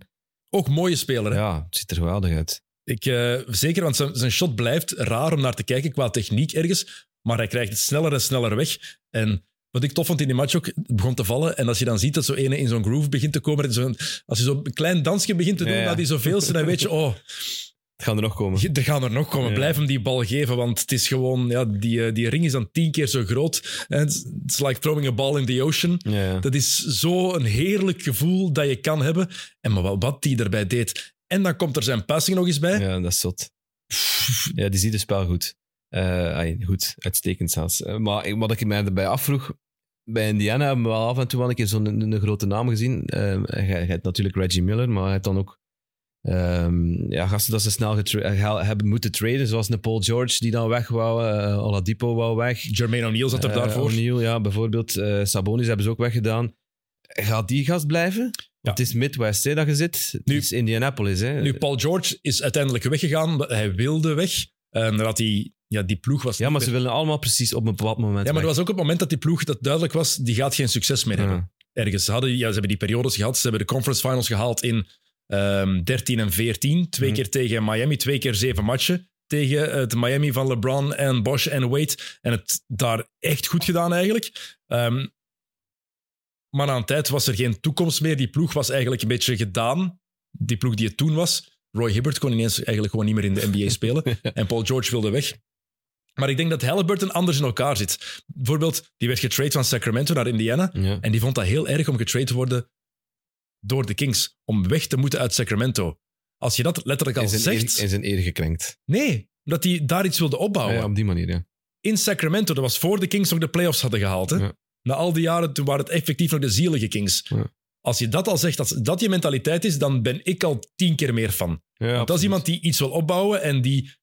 Ook mooie speler. hè? ja, het ziet er geweldig uit. Ik, eh, zeker, want zijn, zijn shot blijft raar om naar te kijken qua techniek ergens. Maar hij krijgt het sneller en sneller weg. En wat ik tof vond in die match ook, begon te vallen. En als je dan ziet dat zo ene in zo'n groove begint te komen. en Zo als je zo'n klein dansje begint te doen Ja, ja. na die zoveelste, dan weet je, oh, gaan er nog komen. er gaan er nog komen. Ja. Blijf hem die bal geven, want het is gewoon, ja, die, eh, die ring is dan tien keer zo groot. En Het is like throwing a ball in the ocean. Ja. Dat is zo'n heerlijk gevoel dat je kan hebben. En maar wat die erbij deed. En dan komt er zijn passing nog eens bij. Ja, dat is zot. Ja, die ziet het spel goed. Eh, goed, uitstekend zelfs. Eh, maar wat ik mij erbij afvroeg, bij Indiana hebben we wel af en toe wel een keer zo'n een, een grote naam gezien. Eh, je hebt natuurlijk Reggie Miller, maar je hebt dan ook ehm, ja, gasten dat ze snel eh, hebben moeten traden, zoals een Paul George die dan weg wou, eh Oladipo wou weg. Jermaine O'Neal zat er Eh, daarvoor. O'Neal, ja, bijvoorbeeld. Sabonis hebben ze ook weggedaan. Gaat die gast blijven? Het is Midwest hè, dat je zit. Het Nu- is Indianapolis. Hè. Nu, Paul George is uiteindelijk weggegaan. Hij wilde weg. En nadat hij, ja, die ploeg was. ja, maar ze willen allemaal precies op een bepaald moment ja, maar er weg. was ook op het moment dat die ploeg dat duidelijk was, die gaat geen succes meer hebben. Ergens. Ze, hadden, ja, ze hebben die periodes gehad. Ze hebben de conference finals gehaald in ehm 13 en 14. Twee Mhm. keer tegen Miami, twee keer zeven matchen. Tegen het Miami van LeBron en Bosch en Wade. En het daar echt goed gedaan eigenlijk. Ehm, Maar na een tijd was er geen toekomst meer. Die ploeg was eigenlijk een beetje gedaan. Die ploeg die het toen was. Roy Hibbert kon ineens eigenlijk gewoon niet meer in de NBA spelen. En Paul George wilde weg. Maar ik denk dat Halliburton anders in elkaar zit. Bijvoorbeeld, die werd getrade van Sacramento naar Indiana. Ja. En die vond dat heel erg om getrade te worden door de Kings. Om weg te moeten uit Sacramento. Als je dat letterlijk al zegt... eer, in zijn eer gekrenkt. Nee, dat hij daar iets wilde opbouwen. Ja, op die manier, ja. In Sacramento, dat was voor de Kings nog de playoffs hadden gehaald. Hè? Ja. Na al die jaren, toen waren het effectief nog de zielige Kings. Als je dat al zegt, dat dat je mentaliteit is, dan ben ik al tien keer meer ja Want dat is iemand die iets wil opbouwen en die...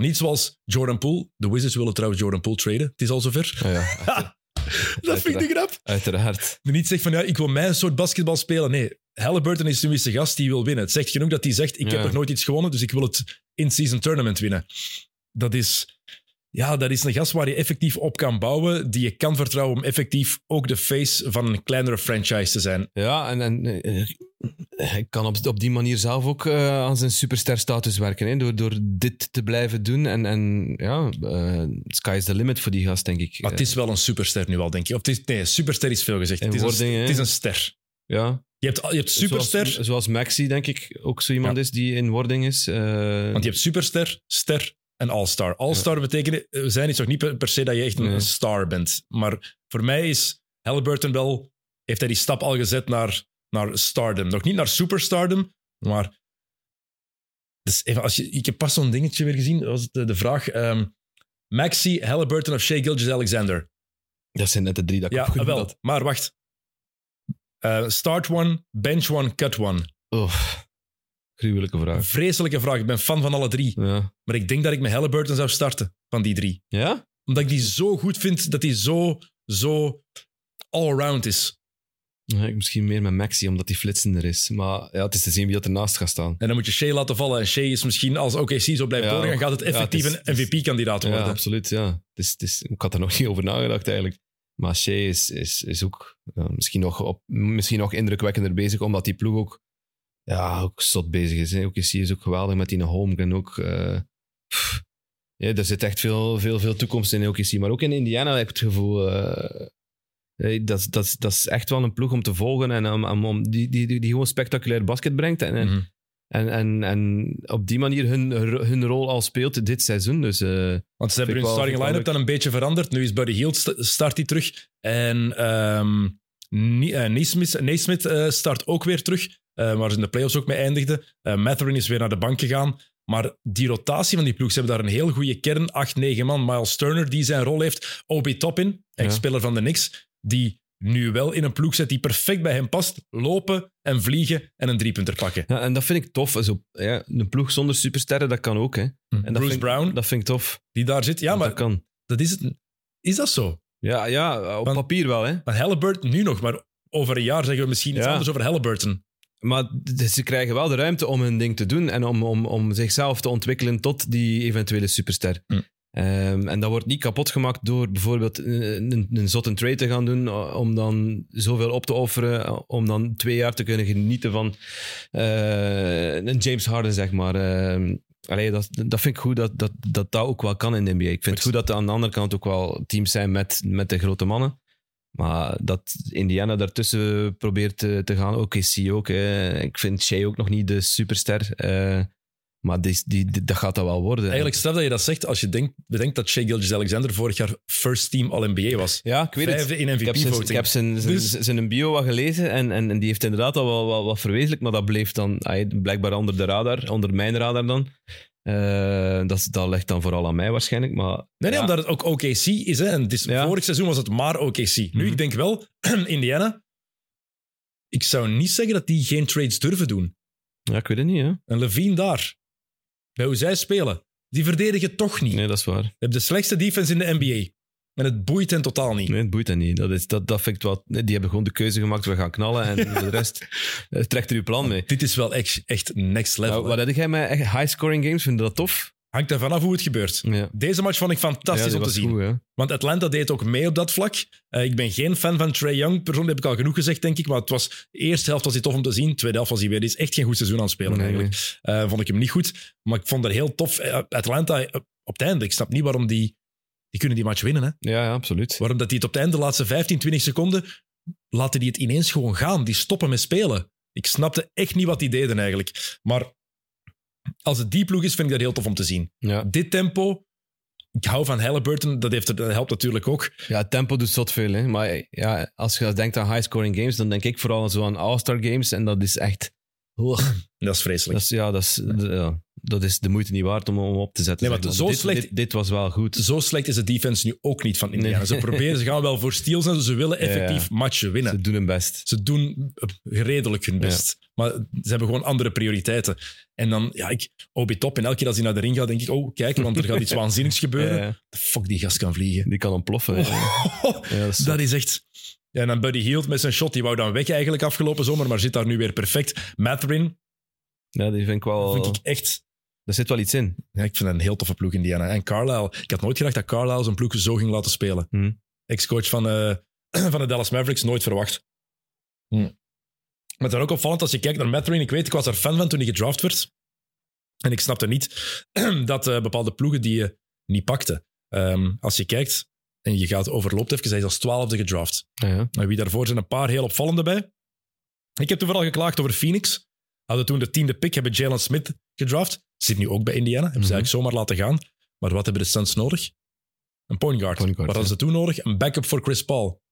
Niet zoals Jordan Poole. De Wizards willen trouwens Jordan Poole traden. Het is al zover. Ja, ja, dat vind ik de grap. uiteraard. Die niet zegt van, ja, ik wil mijn soort basketbal spelen. Nee, Halliburton is de gast die wil winnen. Het zegt genoeg dat hij zegt, ik heb nog nooit iets gewonnen, dus ik wil het in-season tournament winnen. Dat is... Ja, dat is een gast waar je effectief op kan bouwen, die je kan vertrouwen om effectief ook de face van een kleinere franchise te zijn. Ja, en, en eh, hij kan op, op die manier zelf ook eh, aan zijn superster-status werken. Hè, door, door dit te blijven doen. En, en ja, eh, sky is the limit voor die gast, denk ik. Maar het is wel een superster nu al, denk je. Of het is, nee, superster is veel gezegd. Het is, een, wording, hè? het is een ster. ja, Je hebt, je hebt superster, Zoals, zoals Maxi, denk ik, ook zo iemand Ja. is die in wording is. Want je hebt superster, ster en all-star. All-star betekent, we zijn iets nog niet per, se dat je echt een, Nee. een star bent. Maar voor mij is Halliburton wel, heeft hij die stap al gezet naar, naar stardom. Nog niet naar superstardom, maar... Dus even, als je, ik heb pas zo'n dingetje weer gezien, dat was de, de vraag. ehm, Maxi, Halliburton of Shea Gilgeous-Alexander? dat zijn net de drie dat ik Ja, wel. had. Maar wacht. Eh, start one, bench one, cut one. Oh, gruwelijke vraag. Vreselijke vraag. Ik ben fan van alle drie. Ja? Maar ik denk dat ik met Halliburton zou starten van die drie. ja? Omdat ik die zo goed vind dat hij zo, zo all-around is. Ja, ik misschien meer met Maxi, omdat hij flitsender is. Maar ja, het is te zien wie dat ernaast gaat staan. En dan moet je Shea laten vallen. En Shea is misschien, als OKC zo blijft Ja, doorgaan, gaat het ja, effectief het is- een MVP-kandidaat Ja, worden. absoluut. Ja. Het is, het is, ik had er nog niet over nagedacht eigenlijk. Maar Shea is, is, is ook ja, misschien, nog op, misschien nog indrukwekkender bezig, omdat die ploeg ook, ja, ook zot bezig is. Hè. Ook is, is ook geweldig met die Holmgren ook. pff. ja, er zit echt veel, veel, veel toekomst in OKC. Maar ook in Indiana heb ik het gevoel... eh, dat, dat, dat is echt wel een ploeg om te volgen en om, om, die, die, die, die gewoon spectaculair basket brengt. En, en, Mhm. en, en, en op die manier hun, hun rol al speelt dit seizoen. Dus eh, Want ze hebben hun starting line-up dan een beetje veranderd. Nu is Buddy Hield st- start hij terug. En ehm Ni- eh, eh, start ook weer terug. eh, waar ze in de playoffs ook mee eindigden. Matherin is weer naar de bank gegaan. Maar die rotatie van die ploeg, ze hebben daar een heel goede kern. 8, 9 man. Miles Turner, die zijn rol heeft. Obi Toppin, ex-speler van de Knicks. Die nu wel in een ploeg zit die perfect bij hem past. Lopen en vliegen en een driepunter pakken. Ja, en dat vind ik tof. Zo, ja, een ploeg zonder supersterren, dat kan ook. Hè. En dat Bruce vind, Brown, Dat vind ik tof. die daar zit. Ja, dat maar kan. dat is, het. is dat zo? Ja, ja op Want- papier wel. Hè. Maar Halliburton nu nog, maar over een jaar zeggen we misschien iets Ja. anders over Halliburton. Maar ze krijgen wel de ruimte om hun ding te doen en om, om, om zichzelf te ontwikkelen tot die eventuele superster. Hm. Ehm, en dat wordt niet kapot gemaakt door bijvoorbeeld een, een, een zotte trade te gaan doen, uh, om dan zoveel op te offeren, uh, om dan twee jaar te kunnen genieten van uh, een James Harden, zeg maar. Ehm, Allee, dat, dat vind ik goed dat dat, dat dat ook wel kan in de NBA. Ik vind het goed dat er aan de andere kant ook wel teams zijn met, met de grote mannen. Maar dat Indiana daartussen probeert te, te gaan, ook is hij ook. Ik vind Shea ook nog niet de superster. Uh, maar die, die, die, dat gaat dat wel worden. Eigenlijk straf dat je dat zegt als je denkt, bedenkt dat Shea Gilgeous-Alexander vorig jaar first team All-NBA was. Ja, ik weet Vijfde het. in Ik heb zijn, MVP-voting. ik heb zijn, zijn, Dus- zijn bio wat gelezen en, en, en die heeft inderdaad al wel, wel wat verwezenlijk, maar dat bleef dan ay, blijkbaar onder de radar, onder mijn radar dan. Uh, dat, dat ligt dan vooral aan mij waarschijnlijk. Maar, Nee, nee ja. omdat het ook OKC is. Hè. En Ja. Vorig seizoen was het maar OKC. Nu, Mhm. ik denk wel, Indiana, ik zou niet zeggen dat die geen trades durven doen. Ja, ik weet het niet, hè? En Levine daar, bij hoe zij spelen, die verdedigen toch niet. Nee, dat is waar. Je hebt de slechtste defense in de NBA. En het boeit hen totaal niet. Nee, het boeit hen niet. Dat, is, dat, dat vind ik wel... Die hebben gewoon de keuze gemaakt, we gaan knallen en de rest eh, trekt er uw plan mee. Dit is wel echt, echt next level. Nou, wat heb jij met high-scoring games? Vind je dat tof? Hangt ervan af hoe het gebeurt. Ja. Deze match vond ik fantastisch Ja, om te zien. Goed? Want Atlanta deed ook mee op dat vlak. Uh, ik ben geen fan van Trey Young. Persoonlijk heb ik al genoeg gezegd, denk ik. Maar het was, de eerste helft was hij tof om te zien. De tweede helft was hij weer. Is echt geen goed seizoen aan het spelen, Nee, eigenlijk. Uh, vond ik hem niet goed. Maar ik vond het heel tof. Uh, Atlanta, op het einde, ik snap niet waarom die... Die kunnen die match winnen, hè. Ja, ja, absoluut. Waarom dat die het op het einde, de laatste 15, 20 seconden... laten die het ineens gewoon gaan. Die stoppen met spelen. Ik snapte echt niet wat die deden eigenlijk. Maar als het die ploeg is, vind ik dat heel tof om te zien. Ja. Dit tempo, ik hou van Halliburton, dat, heeft, dat helpt natuurlijk ook. Ja, tempo doet zot veel. Hè. Maar ja, als je denkt aan high-scoring games, dan denk ik vooral zo aan All-Star games. En dat is echt... Oh, Dat is vreselijk. dat, is, ja, dat, is, ja, dat is de moeite niet waard om, om op te zetten. Nee, want zo dit, slecht- Dit, dit was wel goed. Zo slecht is de defense nu ook niet van Indiana. Nee. Ze proberen, ze gaan wel voor steals en ze willen effectief matchen winnen. Ze doen hun best. Ze doen redelijk hun best. Maar ze hebben gewoon andere prioriteiten. En dan, ja, ik, Obi Top. En elke keer als hij naar de ring gaat, denk ik, oh, kijk, want er gaat iets waanzinnigs gebeuren. Ja. De fuck, die gast kan vliegen. Die kan ontploffen. dat is dat is echt... Ja, en dan Buddy Hield met zijn shot, die wou dan weg eigenlijk afgelopen zomer, maar zit daar nu weer perfect. Matherin, Ja, die vind ik wel... vind ik echt... Er zit wel iets in. Ja, ik vind dat een heel toffe ploeg, Indiana. En Carlisle, ik had nooit gedacht dat Carlisle zijn ploeg zo ging laten spelen. Hm. Ex-coach van, eh, van de Dallas Mavericks, nooit verwacht. Hm. Maar het is ook opvallend als je kijkt naar Matherin. Ik weet, ik was er fan van toen hij gedraft werd. En ik snapte niet dat eh, bepaalde ploegen die je niet pakten. Ehm, als je kijkt en je gaat overloopt even, hij is als twaalfde gedraft. Ja, ja. En wie daarvoor zijn een paar heel opvallende bij. Ik heb toen vooral geklaagd over Phoenix. Hadden toen de tiende pick, hebben Jalen Smith gedraft. Zit nu ook bij Indiana. Hebben ze Mhm. eigenlijk zomaar laten gaan. Maar wat hebben de Suns nodig? Een point guard. Point guard, wat hadden ze toen nodig? Een backup voor Chris Paul.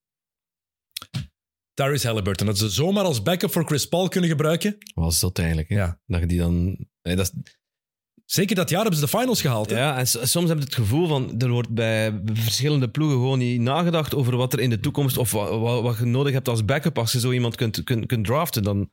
Tyrese Halliburton. Dat ze zomaar als backup voor Chris Paul kunnen gebruiken. Wat is dat eigenlijk? Hè? Ja. Dat je die dan... Nee, dat is, Zeker dat jaar hebben ze de finals gehaald. hè? ja, en soms heb je het gevoel van... Er wordt bij verschillende ploegen gewoon niet nagedacht over wat er in de toekomst... Of wat, wat, wat je nodig hebt als backup als je zo iemand kunt, kunt, kunt draften. Dan...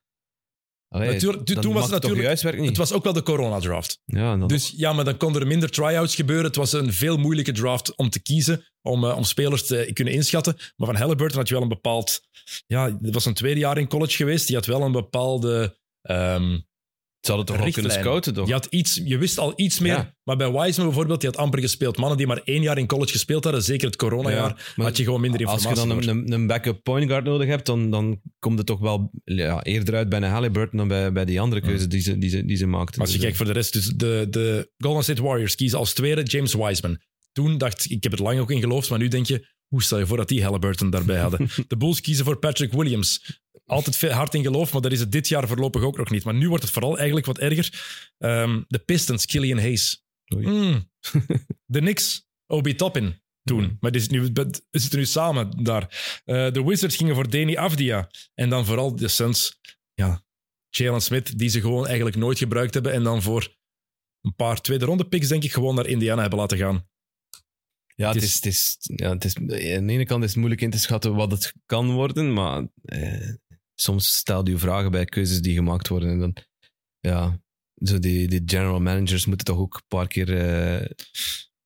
Allee, Natuurlijk- toen- was het natuurlijk-. Het was ook wel de corona-draft. ja, Dus ja, maar dan konden er minder try-outs gebeuren. Het was een veel moeilijke draft om te kiezen, om, eh, om spelers te kunnen inschatten. Maar van Halliburton had je wel een bepaald... Ja, het was een tweede jaar in college geweest. Die had wel een bepaalde... ehm Ze hadden toch wel kunnen richtlijn. scouten, toch? je, had iets, je wist al iets meer. Ja. Maar bij Wiseman bijvoorbeeld, die had amper gespeeld. Mannen die maar één jaar in college gespeeld hadden, zeker het coronajaar, Ja, maar had je gewoon minder Als je informatie. dan een, een, een backup point guard nodig hebt, dan, dan komt het toch wel ja, eerder uit bij een Halliburton dan bij, bij die andere keuze die ze, die ze, die ze maakten. Maar als je Dus, kijkt voor de rest, dus de, de Golden State Warriors kiezen als tweede James Wiseman. Toen dacht ik, ik heb het lang ook in geloofd, maar nu denk je, hoe stel je voor dat die Halliburton daarbij hadden? de Bulls kiezen voor Patrick Williams. Altijd hard in geloof, maar dat is het dit jaar voorlopig ook nog niet. Maar nu wordt het vooral eigenlijk wat erger. Ehm, de Pistons, Killian Hayes. Mm. de Knicks, Obi Toppin. Toen. Maar zitten nu, we zitten nu samen daar. Eh, de Wizards gingen voor Danny Avdia. En dan vooral de Suns. Ja, Jalen Smith, die ze gewoon eigenlijk nooit gebruikt hebben. En dan voor een paar tweede ronde picks, denk ik, gewoon naar Indiana hebben laten gaan. Ja, het Het is, het is, ja, het is, aan de ene kant is het moeilijk in te schatten wat het kan worden, maar eh, soms stel je vragen bij keuzes die gemaakt worden. En dan, ja, zo die, die general managers moeten toch ook een paar keer eh,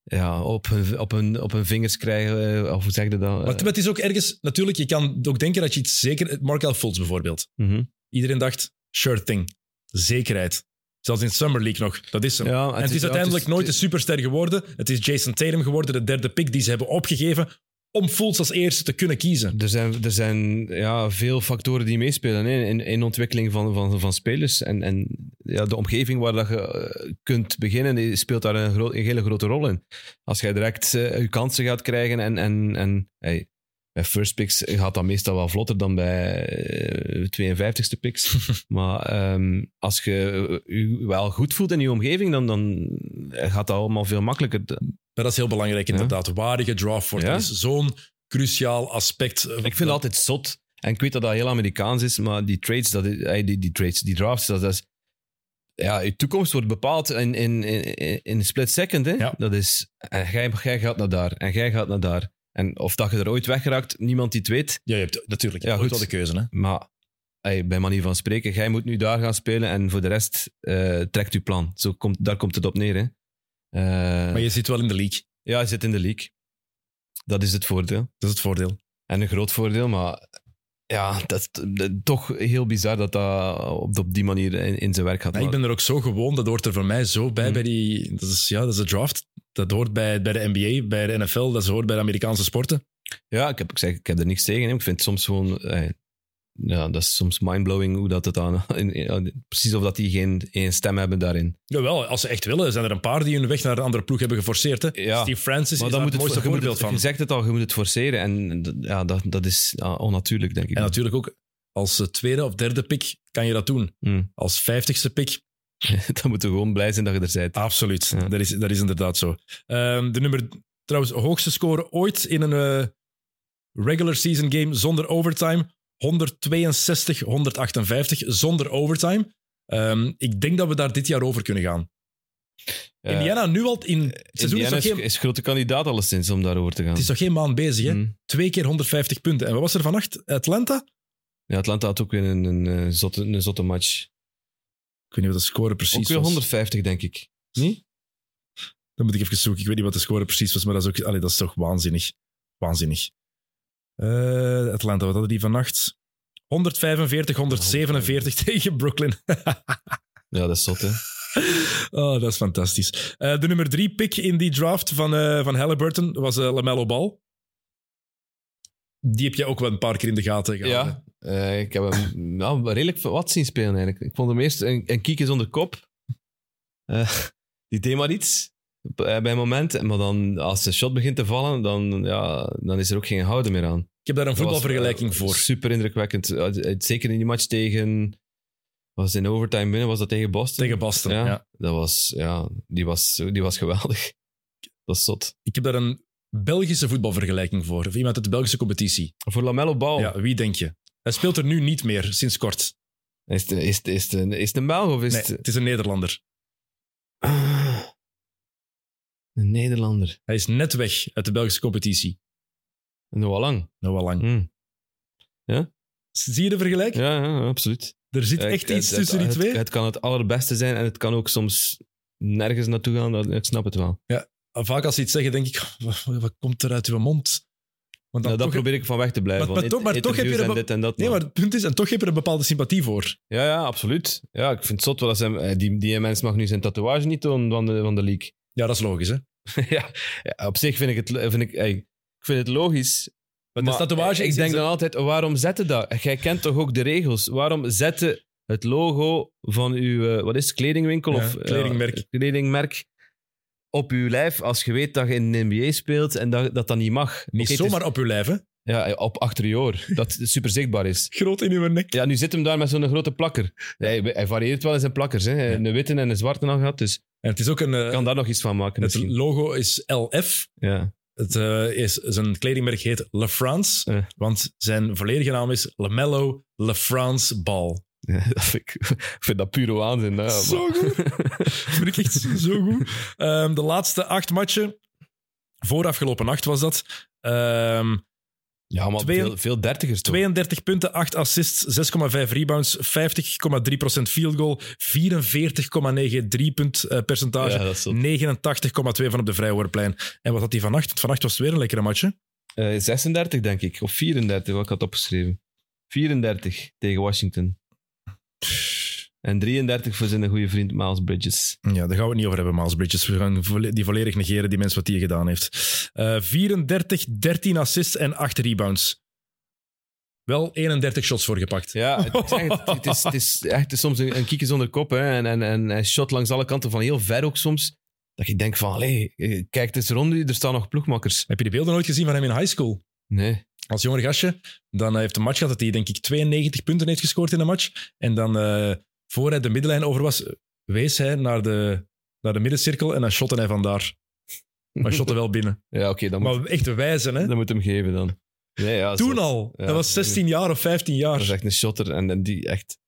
ja, op, hun, op, hun, op hun vingers krijgen, eh, of hoe zeg je dat? Maar het, maar het is ook ergens, natuurlijk, je kan ook denken dat je iets zeker... Markel Fultz bijvoorbeeld. Mhm. Iedereen dacht, sure thing. Zekerheid. Zelfs in Summer League nog. Dat is hem. Ja, en het is uiteindelijk het is- nooit een superster geworden. Het is Jason Tatum geworden, de derde pick die ze hebben opgegeven om Fultz als eerste te kunnen kiezen. Er zijn, er zijn ja, veel factoren die meespelen hè, in, in de ontwikkeling van, van, van spelers. En, en ja, de omgeving waar dat je eh, kunt beginnen, die speelt daar een, een hele grote rol in. Als jij direct eh, je kansen gaat krijgen en, en, en hey, bij first picks gaat dat meestal wel vlotter dan bij eh, 52ste picks. maar ehm, als je je wel goed voelt in je omgeving, dan, dan gaat dat allemaal veel makkelijker. Maar dat is heel belangrijk, inderdaad. Waar je gedraft wordt. Ja. Dat is zo'n cruciaal aspect. Ik vind het altijd zot. En ik weet dat dat heel Amerikaans is, maar die trades, dat is, eh, die, die trades, die drafts, dat is... Ja, je toekomst wordt bepaald in, in, in, in een split second. Hè? Ja. Dat is... En jij, jij gaat naar daar. En jij gaat naar daar. En of dat je er ooit weggeraakt, niemand die het weet. Ja, je hebt natuurlijk je Ja, hebt goed. wel de keuze. Hè? Maar hey, bij manier van spreken, jij moet nu daar gaan spelen en voor de rest eh, trekt je plan. Zo komt, daar komt het op neer. Hè? Eh, Maar je zit wel in de league. Ja, je zit in de league. Dat is het voordeel. Dat is het voordeel. En een groot voordeel, maar ja, dat is toch heel bizar dat dat op, op die manier in, in zijn werk gaat. Maar ik ben er ook zo gewoon, dat hoort er voor mij zo bij, Mm. bij die... Dat is, ja, dat is de draft. Dat hoort bij, bij de NBA, bij de NFL, dat hoort bij de Amerikaanse sporten. Ja, ik heb, ik, zeg, ik heb er niks tegen. hè. Ik vind het soms gewoon... eh, ja, dat is soms mindblowing hoe dat het in- precies of dat die geen één stem hebben daarin. Jawel, als ze echt willen, zijn er een paar die hun weg naar een andere ploeg hebben geforceerd. Hè? Ja. Steve Francis Maar is dan daar het het, mooiste je, voorbeeld het, van. je zegt het al, je moet het forceren. En ja, dat, dat is ja, onnatuurlijk, denk ik. En natuurlijk ook als eh, tweede of derde pick kan je dat doen. Hmm. Als vijftigste pick, dan moeten we gewoon blij zijn dat je er bent. absoluut. Ja. Dat, is, dat is inderdaad zo. Ehm, de nummer, trouwens, hoogste score ooit in een eh, regular season game zonder overtime. 162, 158 zonder overtime. Ehm, ik denk dat we daar dit jaar over kunnen gaan. Ja, Indiana nu al in... Seizoen Indiana is, geen, is grote kandidaat alleszins om daarover te gaan. het is nog geen maand bezig, hè? Hmm. Twee keer 150 punten. En wat was er vannacht? Atlanta? Ja, Atlanta had ook weer een, een, eh, zotte, een zotte match. Ik weet niet wat de score precies ook weer was. 150, denk ik. Niet? Dan moet ik even zoeken. Ik weet niet wat de score precies was, maar dat is, ook, allee, dat is toch waanzinnig. Waanzinnig. Eh, Atlanta, wat hadden die vannacht? 145, 147 tegen Brooklyn. Ja, dat is zot, hè. oh, dat is fantastisch. Eh, de nummer drie pick in die draft van, eh, van Halliburton was LaMelo Ball. Die heb je ook wel een paar keer in de gaten gehouden. Ja, ik heb hem nou, redelijk wat zien spelen eigenlijk. Ik vond hem eerst een, een kiekje zonder kop. Eh, die deed maar iets bij een moment. Maar dan, als de shot begint te vallen, dan, ja, dan is er ook geen houden meer aan. Ik heb daar een was, voetbalvergelijking eh, voor. Super indrukwekkend. Eh, Zeker in die match tegen... Was in overtime binnen? Was dat tegen Boston? Tegen Boston, Ja, ja. Dat was, ja die, was, die was geweldig. Dat is zot. Ik heb daar een Belgische voetbalvergelijking voor. Of iemand uit de Belgische competitie. Voor Lamello Ball. Ja, wie denk je? Hij speelt er nu niet meer, sinds kort. Is, het, is, het, is, het is het een Belg of is Nee, het... het is een Nederlander. Ah, een Nederlander. Hij is net weg uit de Belgische competitie. Nog wel lang. Nou, al lang. Hm. Zie je de vergelijking? Ja, ja, absoluut. Er zit Ja, echt iets het- tussen die twee. Het, kan het allerbeste zijn en het kan ook soms nergens naartoe gaan. dat- Ik snap het wel. Vaak als ze iets zeggen, denk ik, wat, wat komt er uit uw mond? Want dan Ja, daar toch- probeer ik van weg te blijven. Maar- toch- maar in- toch heb je er en dat. Nee, maar het punt is, en toch heb je er een bepaalde sympathie voor. Ja, ja, absoluut. Ja, ik vind het zot wel dat eh, die, die mens mag nu zijn tatoeage niet tonen van de, van de league. Ja, dat is logisch, hè? ja, ja, op zich vind ik het, vind ik, ey, ik vind het logisch. Maar de tatoeage ik denk dan altijd, waarom zetten dat? Jij kent toch ook de regels? Waarom zetten het logo van uw, eh, wat is het, kledingwinkel Ja, of eh, kledingmerk. kledingmerk op uw lijf als je weet dat je in de NBA speelt en dat dat, dat niet mag? Niet Oké, het is- zomaar op uw lijf, hè? ja, op achter je oor, dat het super zichtbaar is. Groot in uw nek. Ja, nu zit hem daar met zo'n grote plakker. Hij, hij varieert wel in zijn plakkers. Hè. Een witte en een zwarte nog gehad, dus En het is ook een... eh, ik kan daar nog iets van maken het misschien. logo is LF. Ja. Het, eh, is, zijn kledingmerk heet Le France, Ja. want zijn volledige naam is LaMelo Le France Ball. Ja, dat vind ik, ik vind dat pure waanzin. hè. Zo goed. Vind ik echt zo goed. Ehm, de laatste acht matchen, voor afgelopen nacht was dat. Ehm, Ja, maar Twee- veel, veel dertigers toch? 32 punten, 8 assists, 6,5 rebounds, 50,3% field goal, 44,93 punt percentage, Ja, dat is zo. 89,2 van op de vrijwoordplein. En wat had hij vannacht? Want vannacht was het weer een lekkere match. Eh, 36, denk ik. Of 34, wat ik had opgeschreven. 34 tegen Washington. En 33 voor zijn goede vriend Miles Bridges. Ja, daar gaan we het niet over hebben, Miles Bridges. We gaan volle- die volledig negeren, die mens wat hij gedaan heeft. Eh 34, 13 assists en 8 rebounds. Wel 31 shots voor gepakt. Ja, het, ik zeg het, het, is, het is echt soms een, een kiekje zonder kop. Hè. En, en, en hij shot langs alle kanten van heel ver ook soms. Dat ik denk van, allee, eh, kijk eens rond u, er staan nog ploegmakkers. Heb je die beelden nooit gezien van hem in high school? Nee. Als jonger gastje. Dan eh, heeft een match gehad dat hij, denk ik, 92 punten heeft gescoord in een match. En dan, eh, voor hij de middenlijn over was, wees hij naar de, naar de middencirkel en dan shotte hij vandaar. Maar shotte wel binnen. Ja, oké, dan, moet- Maar echt wijzen, hè? dan moet hem geven dan. Nee, ja, Toen al. Ja, dat was 16 jaar of 15 jaar. Dat is echt een shotter. En, en die echt...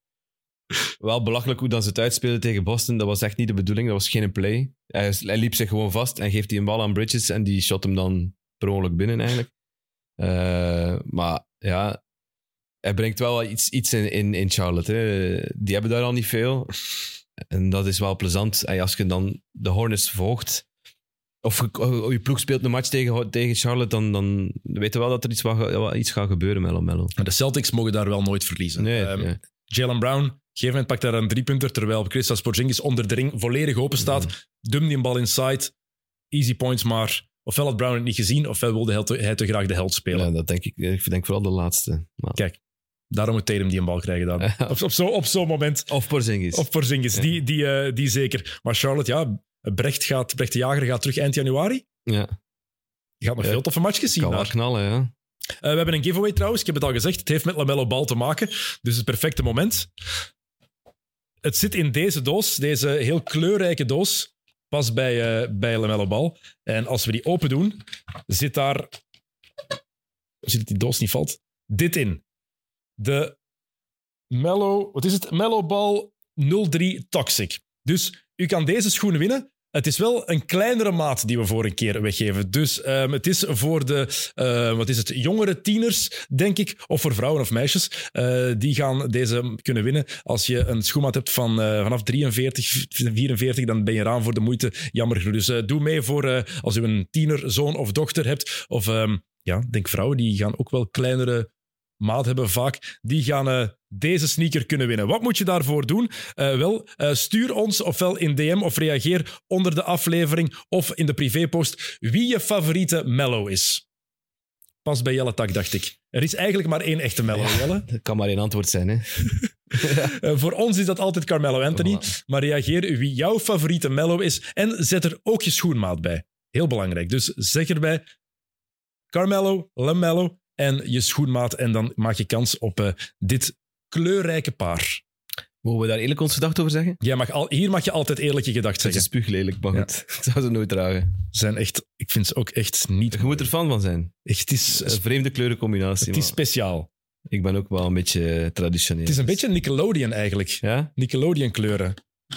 Wel belachelijk hoe dan ze het uitspelen tegen Boston. Dat was echt niet de bedoeling. Dat was geen play. Hij, hij liep zich gewoon vast en geeft die een bal aan Bridges. En die shot hem dan per ongeluk binnen eigenlijk. Eh, maar ja, hij brengt wel iets, iets in, in, in Charlotte. Hè. Die hebben daar al niet veel. En dat is wel plezant. En als je dan de Hornets volgt... Of je, of je ploeg speelt een match tegen, tegen Charlotte, dan, dan weet je wel dat er iets, wat, iets gaat gebeuren met Lamelo. De Celtics mogen daar wel nooit verliezen. Nee, Ehm, nee. Jalen Brown, op een gegeven moment pakt daar een driepunter, terwijl Christos Porzingis onder de ring volledig open staat. Mhm. Dum die een bal inside. Easy points, maar ofwel had Brown het niet gezien, ofwel wilde hij te, hij te graag de held spelen. Ja, dat denk ik. Ik denk vooral de laatste. Maar, Kijk. Daarom moet Tatum die een bal krijgen dan. Ja. Op, op zo'n op zo'n moment. Of Porzingis. Of Porzingis, die, die, eh, die zeker. Maar Charlotte, ja, Brecht, gaat, Brecht de Jager gaat terug eind januari. ja, Je gaat nog Ja. veel toffe matchjes zien kan wel knallen, ja. Eh, we hebben een giveaway trouwens. Ik heb het al gezegd. Het heeft met Lamello Ball te maken. Dus het perfecte moment. Het zit in deze doos. Deze heel kleurrijke doos. Pas bij, eh bij Lamello Ball. En als we die open doen, zit daar... Zie dat die doos niet valt? Dit in. De Mellow... Wat is het? Mellow Ball 03 Toxic. Dus u kan deze schoen winnen. Het is wel een kleinere maat die we voor een keer weggeven. Dus ehm, het is voor de, eh, wat is het, jongere tieners, denk ik, of voor vrouwen of meisjes. eh, die gaan deze kunnen winnen. Als je een schoenmaat hebt van eh, vanaf 43, 44, dan ben je eraan voor de moeite. Jammer genoeg. Dus doe mee voor als u een tienerzoon of dochter hebt. Of ehm, ja, denk vrouwen, die gaan ook wel kleinere maat hebben vaak. Die gaan eh, deze sneaker kunnen winnen. Wat moet je daarvoor doen? Eh, wel, eh, stuur ons ofwel in DM of reageer onder de aflevering of in de privépost wie je favoriete mellow is. Pas bij Jelle Tak, dacht ik. Er is eigenlijk maar één echte mellow, Ja. Jelle. Dat kan maar één antwoord zijn, hè. Voor ons is dat altijd Carmelo Anthony. Maar reageer wie jouw favoriete mellow is en zet er ook je schoenmaat bij. Heel belangrijk. Dus zeg erbij Carmelo, Lamello en je schoenmaat. En dan maak je kans op eh, dit kleurrijke paar. Mogen we daar eerlijk ons gedacht over zeggen? Jij mag al, hier mag je altijd eerlijk je gedacht Het zeggen. is spuuglelijk, maar goed. Ik zou ze nooit dragen. Ze zijn echt, ik vind ze ook echt niet... Je moet er fan van zijn. Echt, het is, Een vreemde kleurencombinatie. het is maar speciaal. Ik ben ook wel een beetje eh, traditioneel. Het is een beetje Nickelodeon eigenlijk. Ja? Nickelodeon kleuren.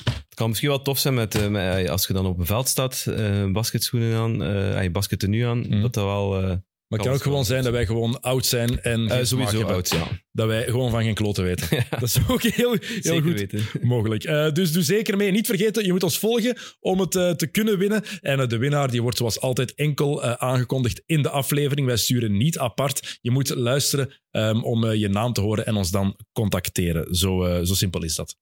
Het kan misschien wel tof zijn met, eh, met, als je dan op een veld staat, eh basketschoenen aan, eh je baskettenu aan, Mhm. dat dat wel... Maar het kan ook gewoon zijn dat wij gewoon oud zijn en eh, sowieso oud, ja. Dat wij gewoon van geen kloten weten. Dat is ook heel, heel goed weten. mogelijk. Eh, dus doe zeker mee. Niet vergeten, je moet ons volgen om het eh, te kunnen winnen. En de winnaar die wordt zoals altijd enkel aangekondigd in de aflevering. Wij sturen niet apart. Je moet luisteren ehm, om je naam te horen en ons dan contacteren. Zo, zo simpel is dat.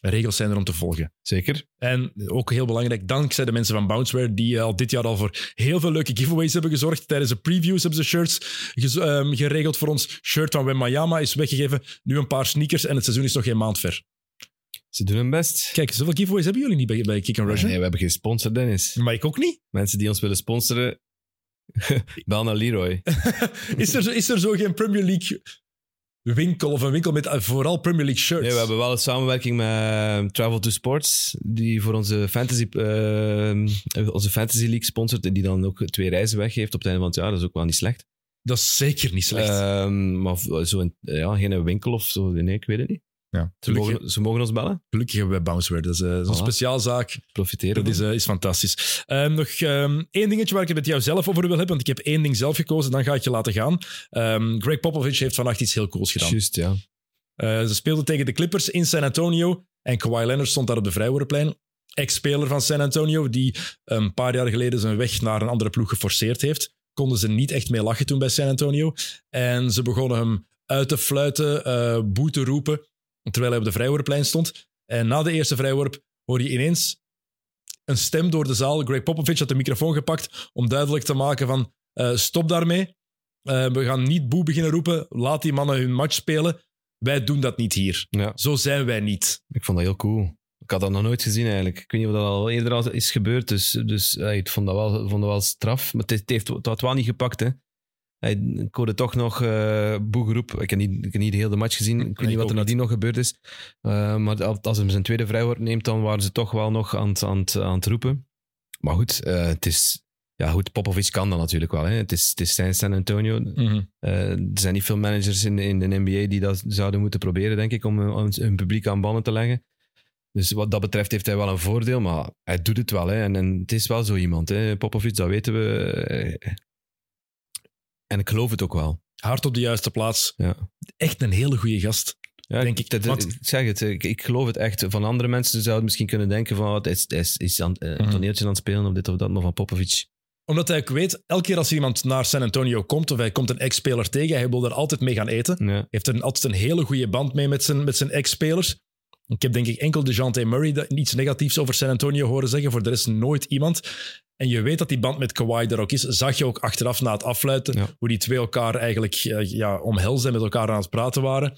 Regels zijn er om te volgen. Zeker. En ook heel belangrijk, dankzij de mensen van Bounceware, die eh, al dit jaar al voor heel veel leuke giveaways hebben gezorgd. Tijdens de previews hebben ze shirts ehm, geregeld voor ons. Shirt van Wembayama is weggegeven. Nu een paar sneakers en het seizoen is nog geen maand ver. Ze doen hun best. Kijk, zoveel giveaways hebben jullie niet bij, bij Kick and Rush. Nee, we hebben geen sponsor, Dennis. Maar ik ook niet. Mensen die ons willen sponsoren, bel naar Leroy. Is er, is er zo geen Premier League winkel of een winkel met eh, vooral Premier League shirts? Nee, we hebben wel een samenwerking met eh, Travel to Sports, die voor onze fantasy, eh, onze fantasy League sponsort en die dan ook twee reizen weggeeft op het einde van het jaar. Dat is ook wel niet slecht. Dat is zeker niet slecht. Ehm, maar zo een, ja, geen winkel of zo, nee, ik weet het niet. Ja, Ze mogen, ze mogen ons bellen, Gelukkig hebben we Bounceware. Dat is eh, zo'n Voilà. speciaalzaak. profiteren. Dat is, eh, is fantastisch. Ehm, nog ehm, één dingetje waar ik het met jou zelf over wil hebben, want ik heb één ding zelf gekozen, dan ga ik je laten gaan. Ehm, Greg Popovich heeft vannacht iets heel cools gedaan. Juist, ja. Eh, ze speelden tegen de Clippers in San Antonio en Kawhi Leonard stond daar op de vrijwoordenplein. Ex-speler van San Antonio, die een paar jaar geleden zijn weg naar een andere ploeg geforceerd heeft. Konden ze niet echt mee lachen toen bij San Antonio. En ze begonnen hem uit te fluiten, eh boe te roepen, terwijl hij op de vrijwoordenplein stond. En na de eerste vrijworp hoor je ineens een stem door de zaal. Greg Popovich had de microfoon gepakt om duidelijk te maken van eh, stop daarmee. Eh, we gaan niet boe beginnen roepen. Laat die mannen hun match spelen. Wij doen dat niet hier. ja. Zo zijn wij niet. Ik vond dat heel cool. Ik had dat nog nooit gezien eigenlijk. Ik weet niet of dat al eerder al is gebeurd, dus, dus eh, ik vond dat wel, vond dat wel straf. Maar het, het heeft het had wel niet gepakt, hè. Hij, ik hoorde toch nog boegeroep. Ik heb, niet, ik heb niet de hele match gezien. Ik weet Nee, niet wat er nadien nog gebeurd is. Eh, maar als- hij zijn tweede vrijwoord neemt, dan waren ze toch wel nog aan het, aan het, aan het roepen. Maar goed, eh, het is... Ja goed, Popovic kan dat natuurlijk wel. Hè. Het, is, het is zijn San Antonio. Eh, er zijn niet veel managers in, in de NBA die dat zouden moeten proberen, denk ik, om, om hun publiek aan bannen te leggen. Dus wat dat betreft heeft hij wel een voordeel, maar hij doet het wel. Hè. En, en het is wel zo iemand. Hè. Popovic, dat weten we. Eh, En ik geloof het ook wel. Hard op de juiste plaats. Ja. Echt een hele goede gast. Ja, Denk ik. dat- Want- ik zeg het, ik, ik geloof het echt. Van andere mensen zouden misschien kunnen denken van, oh, het is, het is, is aan, eh, een Mhm. toneeltje aan het spelen of dit of dat, maar van Popovic. Omdat hij ook weet, elke keer als iemand naar San Antonio komt of hij komt een ex-speler tegen, hij wil daar altijd mee gaan eten. Ja. heeft er altijd een hele goede band mee met zijn, met zijn ex-spelers. Ik heb denk ik enkel DeJounte Murray dat- iets negatiefs over San Antonio horen zeggen. Voor de rest nooit iemand. En je weet dat die band met Kawhi er ook is. Zag je ook achteraf na het afluiten Ja. hoe die twee elkaar eigenlijk eh, ja, omhelzen en met elkaar aan het praten waren.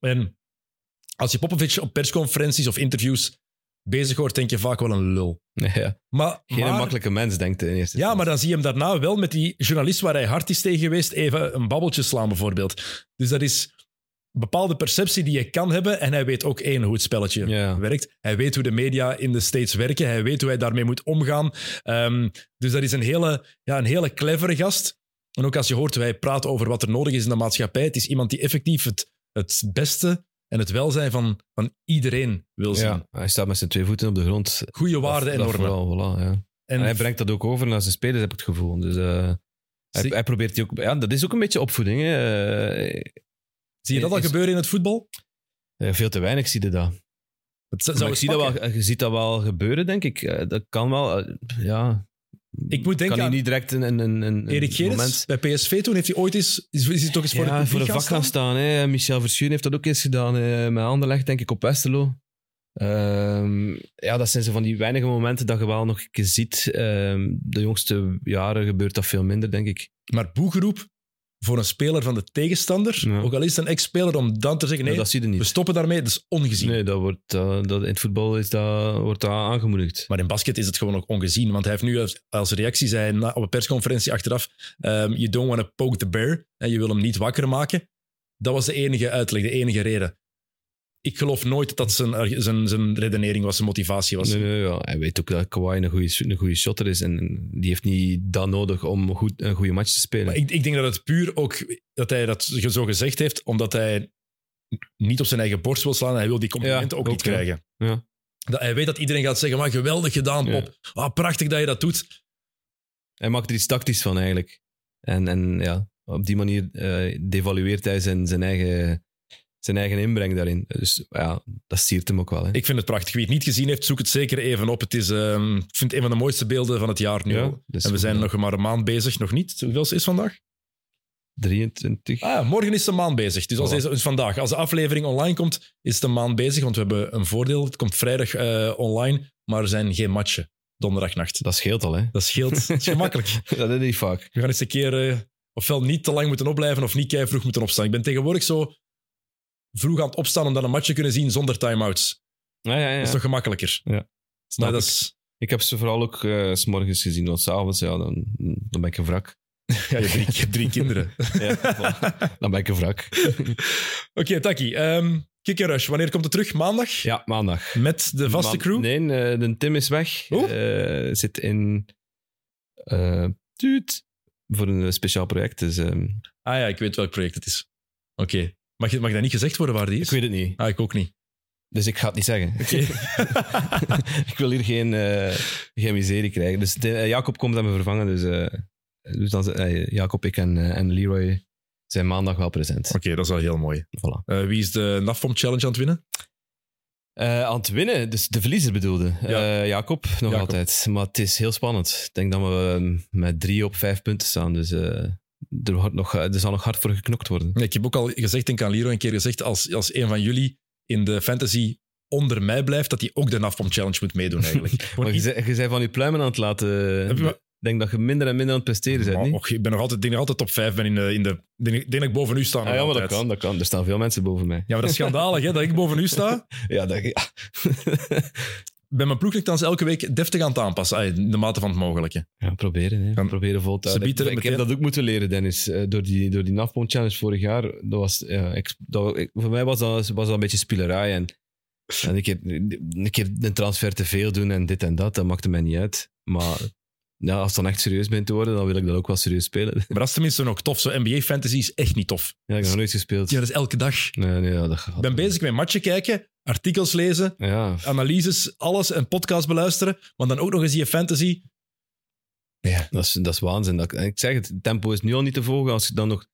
En als je Popovic op persconferenties of interviews bezig hoort, denk je vaak wel een lul. Ja. Maar, Geen maar- makkelijke mens, denkt in eerste ja, maar dan zie je hem daarna wel met die journalist waar hij hard is tegen geweest, even een babbeltje slaan bijvoorbeeld. Dus dat is bepaalde perceptie die je kan hebben. En hij weet ook één hoe het spelletje werkt. Hij weet hoe de media in de States werken. Hij weet hoe hij daarmee moet omgaan. Ehm, dus dat is een hele, ja, een hele clevere gast. En ook als je hoort hoe hij praat over wat er nodig is in de maatschappij. Het is iemand die effectief het, het beste en het welzijn van, van iedereen wil zien. Ja, hij staat met zijn twee voeten op de grond. Goede waarden en normen. vooral, voilà, ja. En, En hij brengt dat ook over naar zijn spelers, heb ik het gevoel. Dus eh, hij, hij probeert die ook... Ja, dat is ook een beetje opvoeding. Hè. Zie je dat al is- gebeuren in het voetbal? eh, veel te weinig zie je dat. Het zou ik zie dat wel, je ziet dat wel gebeuren, denk ik. Eh, Dat kan wel. eh, Ja. Ik moet denken kan aan niet direct een, een, een, een Erik Gerrits moment... bij PSV toen heeft hij ooit eens, is, is hij toch eens voor ja, het voor de gaan vak gaan staan. Hè. Michel Verschuren heeft dat ook eens gedaan. Hè. Met Anderlecht, denk ik, op Westerlo. Ehm, ja, dat zijn zo van die weinige momenten dat je wel nog een keer ziet. Ehm, de jongste jaren gebeurt dat veel minder, denk ik. Maar boegeroep voor een speler van de tegenstander, Ja. ook al is het een ex-speler, om dan te zeggen nee, dat zie je we niet. stoppen daarmee, dat is ongezien. Nee, dat wordt, eh, dat, in het voetbal is dat, wordt dat aangemoedigd. Maar in basket is het gewoon ook ongezien, want hij heeft nu als, reactie zei op een persconferentie achteraf, ehm, you don't want to poke the bear, en je wil hem niet wakker maken. Dat was de enige uitleg, de enige reden. Ik geloof nooit dat dat zijn, zijn, zijn redenering was, zijn motivatie was. Nee, nee, ja. Hij weet ook dat Kawhi een goede, een goede shotter is. En die heeft niet dat nodig om goed, een goede match te spelen. Maar ik, ik denk dat het puur ook, dat hij dat zo gezegd heeft, omdat hij niet op zijn eigen borst wil slaan en hij wil die complimenten Ja, ook, ook, niet ja. krijgen. Ja. Dat hij weet dat iedereen gaat zeggen, maar geweldig gedaan. Pop. Ah, prachtig dat je dat doet. Hij maakt er iets tactisch van eigenlijk. En, en ja, op die manier eh, devalueert hij zijn, zijn, eigen, zijn eigen inbreng daarin. Dus ja, dat siert hem ook wel. Hè. Ik vind het prachtig. Wie het niet gezien heeft, zoek het zeker even op. Het is, ehm, ik vind het een van de mooiste beelden van het jaar nu. Ja, en we goed zijn nog maar een maand bezig, nog niet. Hoeveel is het vandaag? 23. Ah, ja, morgen is de maand bezig. Dus als deze, dus vandaag, als de aflevering online komt, is het een maand bezig. Want we hebben een voordeel. Het komt vrijdag eh, online, maar er zijn geen matchen donderdagnacht. Dat scheelt al, hè? Dat scheelt. Dat is gemakkelijk. dat is niet vaak. We gaan eens een keer eh, ofwel niet te lang moeten opblijven of niet kei vroeg moeten opstaan. Ik ben tegenwoordig zo vroeg aan het opstaan om dan een match te kunnen zien zonder time-outs. Ja, ja, ja. Dat is toch gemakkelijk? Ja. Snap dat ik. is, Ik heb ze vooral ook eh, s s'morgens gezien, want s'avonds, ja, dan, dan ben ik een wrak. ja, je, hebt drie, je hebt drie kinderen. Ja, dan ben ik een wrak. Oké, Taki. Kick and Rush, wanneer komt het terug? Maandag? Ja, maandag. Met de vaste Ma- crew? Nee, eh, de Tim is weg. Eh, zit in... tuut, voor een speciaal project. Dus, ehm, Ah ja, ik weet welk project het is. Oké. Mag, je- mag dat niet gezegd worden waar die is? ik weet het niet. Ah, ik ook niet. Dus ik ga het niet zeggen. Oké. ik wil hier geen, geen miserie krijgen. Dus de- eh, Jacob komt aan me vervangen. Dus, eh, dus dan, Jacob, ik en, en Leroy zijn maandag wel present. Oké, dat is wel heel mooi. Voilà. Wie is de NAFPOM Challenge aan het winnen? Aan het winnen, dus de verliezer bedoelde. Ja. Jacob, nog Jacob. altijd. Maar het is heel spannend. Ik denk dat we met drie op vijf punten staan. Dus er, wordt nog, er zal nog hard voor geknokt worden. Ja, ik heb ook al gezegd, denk aan Liro een keer gezegd, als, als een van jullie in de fantasy onder mij blijft, dat hij ook de NAFPOM Challenge moet meedoen eigenlijk. Maar je, zei- je zei van je pluimen aan het laten. Ik denk dat je minder en minder aan het presteren bent, och, ik ben nog altijd, ik denk nog altijd top 5 ben in de... In de ik denk, dat ik boven u sta. nog Ah, ja, maar dat kan, dat kan. Er staan veel mensen boven mij. Ja, maar dat is schandalig hè, dat ik boven u sta. Ja, dat, ja. Ben mijn ploeg nogthans elke week deftig aan het aanpassen, in de mate van het mogelijke. ja proberen. Hè. Kan- proberen vol te houden. Ik, meteen- heb dat ook moeten leren, Dennis. eh, door die, door die NAFPON Challenge vorig jaar. Dat was, ja, ik, dat, ik- voor mij was dat, was dat een beetje spielerij. En, en een, keer, een keer een transfer te veel doen en dit en dat, dat maakte mij niet uit. Maar ja, als het dan echt serieus bent te worden, dan wil ik dat ook wel serieus spelen. Maar dat is tenminste nog tof. Zo NBA Fantasy is echt niet tof. Ja, ik heb nog nooit gespeeld. Ja, dat is elke dag. Nee, nee, ja, dat gaat Ik ben bezig met matchen kijken, artikels lezen, Ja, analyses, alles, en podcast beluisteren, maar dan ook nog eens je fantasy. Ja. dat is, dat is waanzin. Dat, ik zeg het, het tempo is nu al niet te volgen. Als je dan nog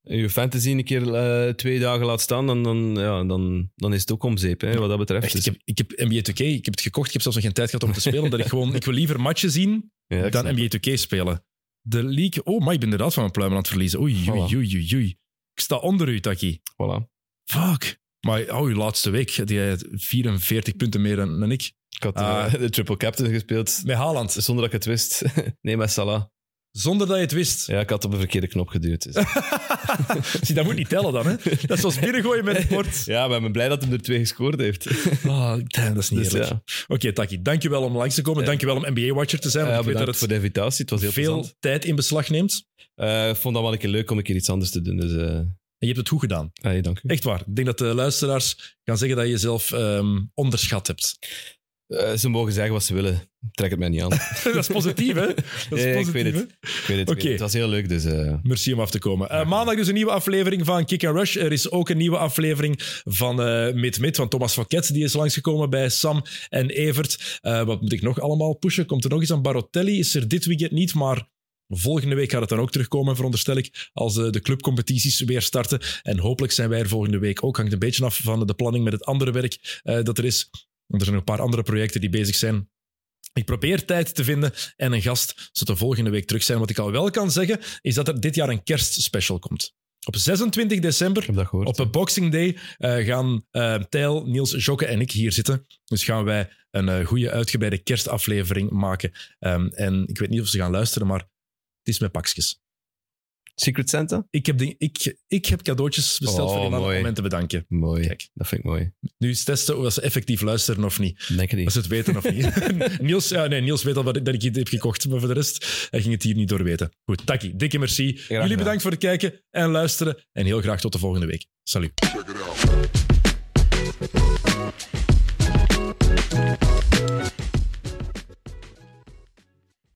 je fantasy een keer eh, twee dagen laat staan, dan, dan, ja, dan, dan is het ook om zeep, hè, wat dat betreft. Echt, Dus- ik, heb, ik heb NBA 2K, ik heb het gekocht, ik heb zelfs nog geen tijd gehad om te spelen, omdat ik gewoon, ik wil liever matchen zien ja, ik dan NBA 2K spelen. De league, oh, maar ik ben inderdaad van mijn pluimen aan het verliezen. Oei, oei, oei, oei. Ik sta onder u, Taki. Voilà. Fuck. Maar oh, uw laatste week had jij 44 punten meer dan, dan ik. Ik had Ah. eh, de triple captain gespeeld Met Haaland. zonder dat ik het wist. nee, met Salah. Zonder dat je het wist. Ja, ik had op de verkeerde knop geduwd. dus. Zie, dat moet niet tellen dan, hè? Dat is zoals binnengooien met het bord. ja, maar ik ben blij dat hij er twee gescoord heeft. Oh, damn, dat is niet Dus eerlijk. ja. Oké, Taki, dankjewel om langs te komen. Dankjewel om NBA-watcher te zijn. Ja, ik weet dat voor het de invitatie. Het was heel veel plezant. tijd in beslag neemt. Eh, ik vond dat wel een keer leuk om een keer iets anders te doen. Dus eh En je hebt het goed gedaan. hey, dank u. Echt waar. Ik denk dat de luisteraars gaan zeggen dat je jezelf ehm, onderschat hebt. Eh, ze mogen zeggen wat ze willen. Trek het mij niet aan. dat is positief, hè? Dat is Nee, ik positief, weet hè? het. Ik weet het, ik weet het. Was heel leuk, dus... eh, Merci om af te komen. Eh, maandag dus een nieuwe aflevering van Kick and Rush. Er is ook een nieuwe aflevering van Mid Mid van Thomas Fouquet. Die is langsgekomen bij Sam en Evert. Wat moet ik nog allemaal pushen? Komt er nog iets aan? Barotelli is er dit weekend niet, maar volgende week gaat het dan ook terugkomen, veronderstel ik, als eh, de clubcompetities weer starten. En hopelijk zijn wij er volgende week ook. Hangt een beetje af van de planning met het andere werk eh, dat er is. Want er zijn nog een paar andere projecten die bezig zijn. Ik probeer tijd te vinden en een gast, zodat we volgende week terug zijn. Wat ik al wel kan zeggen, is dat er dit jaar een kerstspecial komt. Op 26 december, gehoord. op een Boxing Day, eh, gaan eh Tijl, Niels, Jokke en ik hier zitten. Dus gaan wij een goede uitgebreide kerstaflevering maken. Ehm, en ik weet niet of ze gaan luisteren, maar het is met pakjes. Secret Santa? Ik heb, ding- ik, ik heb cadeautjes besteld Oh, voor die mannen mooi. om hen te bedanken. Mooi. Kijk. Dat vind ik mooi. Nu is testen of ze effectief luisteren of niet. Denk je Als niet? ze het weten of niet. Niels, ja, nee, Niels weet al wat ik, dat ik het heb gekocht, maar voor de rest hij ging het hier niet door weten. Goed, Taki, dikke merci. Jullie bedankt voor het kijken en luisteren. En heel graag tot de volgende week. Salut. Check it out.